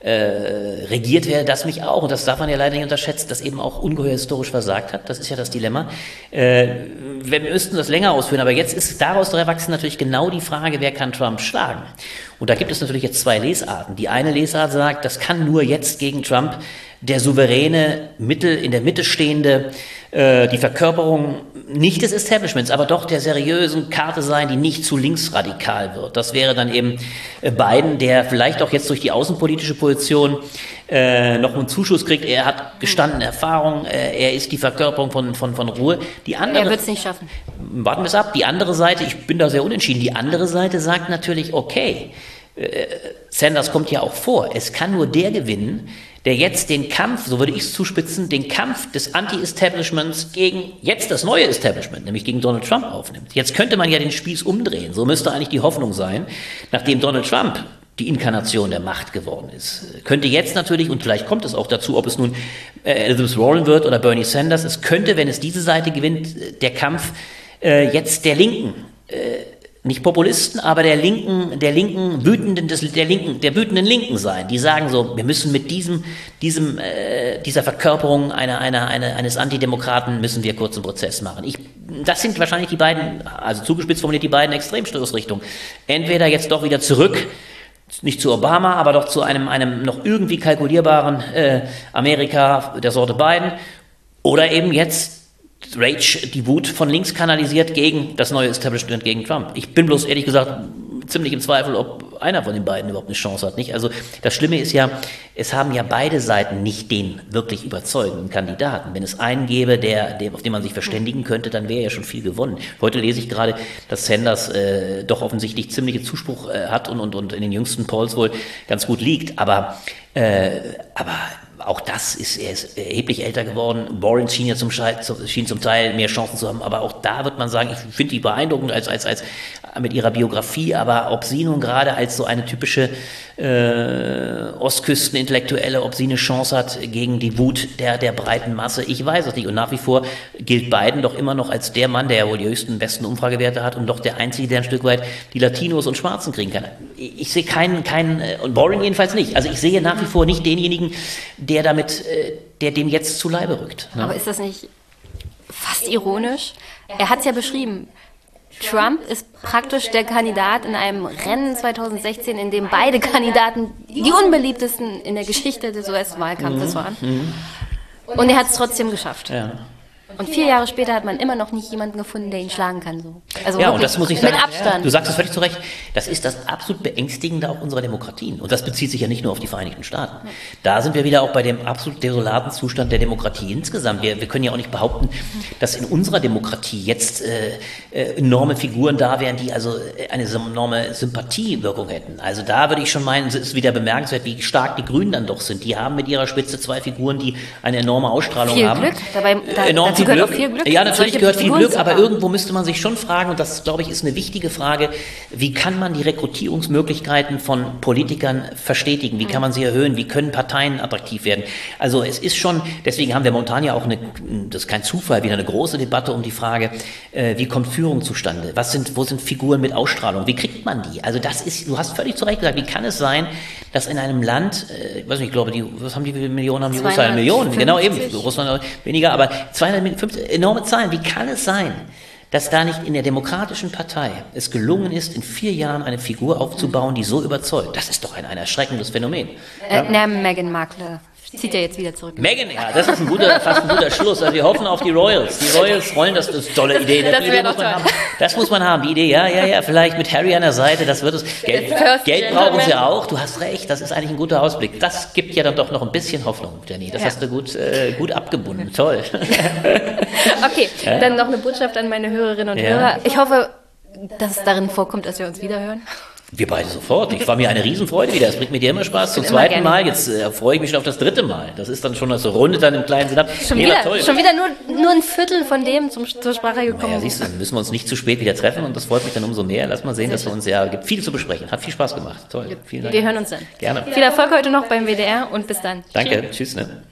äh, regiert werde, das mich auch, und das darf man ja leider nicht unterschätzen, das eben auch ungeheuer historisch versagt hat. Das ist ja das Dilemma. Äh, wir müssten das länger ausführen, aber jetzt ist daraus erwachsen natürlich genau die Frage, wer kann Trump schlagen? Und da gibt es natürlich jetzt zwei Lesarten. Die eine Lesart sagt, das kann nur jetzt gegen Trump der souveräne, Mittel, in der Mitte stehende, äh, die Verkörperung nicht des Establishments, aber doch der seriösen Karte sein, die nicht zu linksradikal wird. Das wäre dann eben äh, Biden, der vielleicht auch jetzt durch die außenpolitische Position äh, noch einen Zuschuss kriegt. Er hat gestandene Erfahrung, äh, er ist die Verkörperung von, von, von Ruhe. Die andere,
Er wird es nicht schaffen.
warten wir es ab. Die andere Seite, ich bin da sehr unentschieden, die andere Seite sagt natürlich, okay, äh, Sanders kommt ja auch vor, es kann nur der gewinnen, der jetzt den Kampf, so würde ich es zuspitzen, den Kampf des Anti-Establishments gegen jetzt das neue Establishment, nämlich gegen Donald Trump aufnimmt. Jetzt könnte man ja den Spieß umdrehen. So müsste eigentlich die Hoffnung sein, nachdem Donald Trump die Inkarnation der Macht geworden ist. Könnte jetzt natürlich, und vielleicht kommt es auch dazu, ob es nun äh, Elizabeth Warren wird oder Bernie Sanders, es könnte, wenn es diese Seite gewinnt, äh, der Kampf äh, jetzt der Linken, äh, nicht Populisten, aber der linken, der linken wütenden, des, der linken, der wütenden Linken sein. Die sagen so, wir müssen mit diesem, diesem, äh, dieser Verkörperung einer, einer, einer, eines Antidemokraten müssen wir kurzen Prozess machen. Ich, das sind wahrscheinlich die beiden, also zugespitzt formuliert die beiden Extremstoßrichtungen. Entweder jetzt doch wieder zurück nicht zu Obama, aber doch zu einem, einem noch irgendwie kalkulierbaren äh, Amerika der Sorte Biden. Oder eben jetzt Rage, die Wut von links kanalisiert gegen das neue Establishment, gegen Trump. Ich bin bloß ehrlich gesagt ziemlich im Zweifel, ob einer von den beiden überhaupt eine Chance hat. Nicht? Also das Schlimme ist ja, es haben ja beide Seiten nicht den wirklich überzeugenden Kandidaten. Wenn es einen gäbe, der, der, auf den man sich verständigen könnte, dann wäre ja schon viel gewonnen. Heute lese ich gerade, dass Sanders äh, doch offensichtlich ziemlichen Zuspruch äh, hat und, und, und in den jüngsten Polls wohl ganz gut liegt. Aber Äh, aber auch das ist, er ist erheblich älter geworden. Warren schien ja zum, schien zum Teil mehr Chancen zu haben, aber auch da wird man sagen, ich finde die beeindruckend als, als, als mit ihrer Biografie, aber ob sie nun gerade als so eine typische äh, Ostküstenintellektuelle, ob sie eine Chance hat gegen die Wut der, der breiten Masse, ich weiß es nicht. Und nach wie vor gilt Biden doch immer noch als der Mann, der ja wohl die höchsten, besten Umfragewerte hat und doch der Einzige, der ein Stück weit die Latinos und Schwarzen kriegen kann. Ich, ich sehe keinen, keinen, äh, und Warren jedenfalls nicht. Also ich sehe nach wie vor nicht denjenigen, der damit, äh, der dem jetzt zu Leibe rückt.
Ne? Aber ist das nicht fast ironisch? Er hat es ja beschrieben. Trump ist praktisch der Kandidat in einem Rennen 2016, in dem beide Kandidaten die unbeliebtesten in der Geschichte des US-Wahlkampfes waren. Mhm. Und er hat es trotzdem geschafft. Ja. Und vier Jahre später hat man immer noch nicht jemanden gefunden, der ihn schlagen kann. So.
Also ja, und das muss ich sagen. Mit Abstand. Du sagst es völlig zu Recht. Das ist das absolut Beängstigende auch unserer Demokratien. Und das bezieht sich ja nicht nur auf die Vereinigten Staaten. Da sind wir wieder auch bei dem absolut desolaten Zustand der Demokratie insgesamt. Wir, wir können ja auch nicht behaupten, dass in unserer Demokratie jetzt äh, äh, enorme Figuren da wären, die also äh, eine enorme Sympathiewirkung hätten. Also da würde ich schon meinen, es ist wieder bemerkenswert, wie stark die Grünen dann doch sind. Die haben mit ihrer Spitze zwei Figuren, die eine enorme Ausstrahlung
Viel
haben.
Glück. Dabei, da,
enorm viel Glück. viel Glück. Ja, natürlich gehört viel Glück, aber irgendwo müsste man sich schon fragen, und das, glaube ich, ist eine wichtige Frage, wie kann man die Rekrutierungsmöglichkeiten von Politikern verstetigen? Wie kann man sie erhöhen? Wie können Parteien attraktiv werden? Also es ist schon, deswegen haben wir momentan ja auch eine, das ist kein Zufall, wieder eine große Debatte um die Frage, äh, wie kommt Führung zustande? Was sind, wo sind Figuren mit Ausstrahlung? Wie kriegt man die? Also das ist, du hast völlig zu Recht gesagt, wie kann es sein, dass in einem Land, äh, ich weiß nicht, ich glaube, die, was haben die Millionen, haben die Russland? Millionen, genau eben, Russland weniger, aber 250, enorme Zahlen. Wie kann es sein, dass da nicht in der Demokratischen Partei es gelungen ist, in vier Jahren eine Figur aufzubauen, die so überzeugt? Das ist doch ein, ein erschreckendes Phänomen.
Äh, ja? Meghan Markle zieht er jetzt wieder zurück.
Megan, ja, das ist ein guter, fast ein guter Schluss. Also wir hoffen auf die Royals. Die Royals rollen, das, das ist eine tolle Idee. Das, Idee muss man haben. das muss man haben, die Idee, ja, ja, ja, vielleicht mit Harry an der Seite, das wird es. Geld, Geld brauchen sie auch, du hast recht, das ist eigentlich ein guter Ausblick. Das gibt ja dann doch noch ein bisschen Hoffnung, Jenny. Das ja. hast du gut, äh, gut abgebunden, toll.
okay, dann noch eine Botschaft an meine Hörerinnen und ja. Hörer. Ich hoffe, dass es darin vorkommt, dass wir uns wiederhören.
Wir beide sofort. Ich war mir eine Riesenfreude wieder. Es bringt mir dir immer Spaß. Zum zweiten Mal. Jetzt äh, freue ich mich schon auf das dritte Mal. Das ist dann schon so rundet dann im kleinen Sinn ab.
Schon nee, wieder, toll. schon wieder nur, nur ein Viertel von dem zum, zur Sprache gekommen. Naja,
siehst du, dann müssen wir uns nicht zu spät wieder treffen und das freut mich dann umso mehr. Lass mal sehen, dass wir uns ja, gibt viel zu besprechen. Hat viel Spaß gemacht. Toll.
Vielen Dank. Wir hören uns dann.
Gerne.
Viel Erfolg heute noch beim WDR und bis dann.
Danke. Tschüss. Tschüss ne?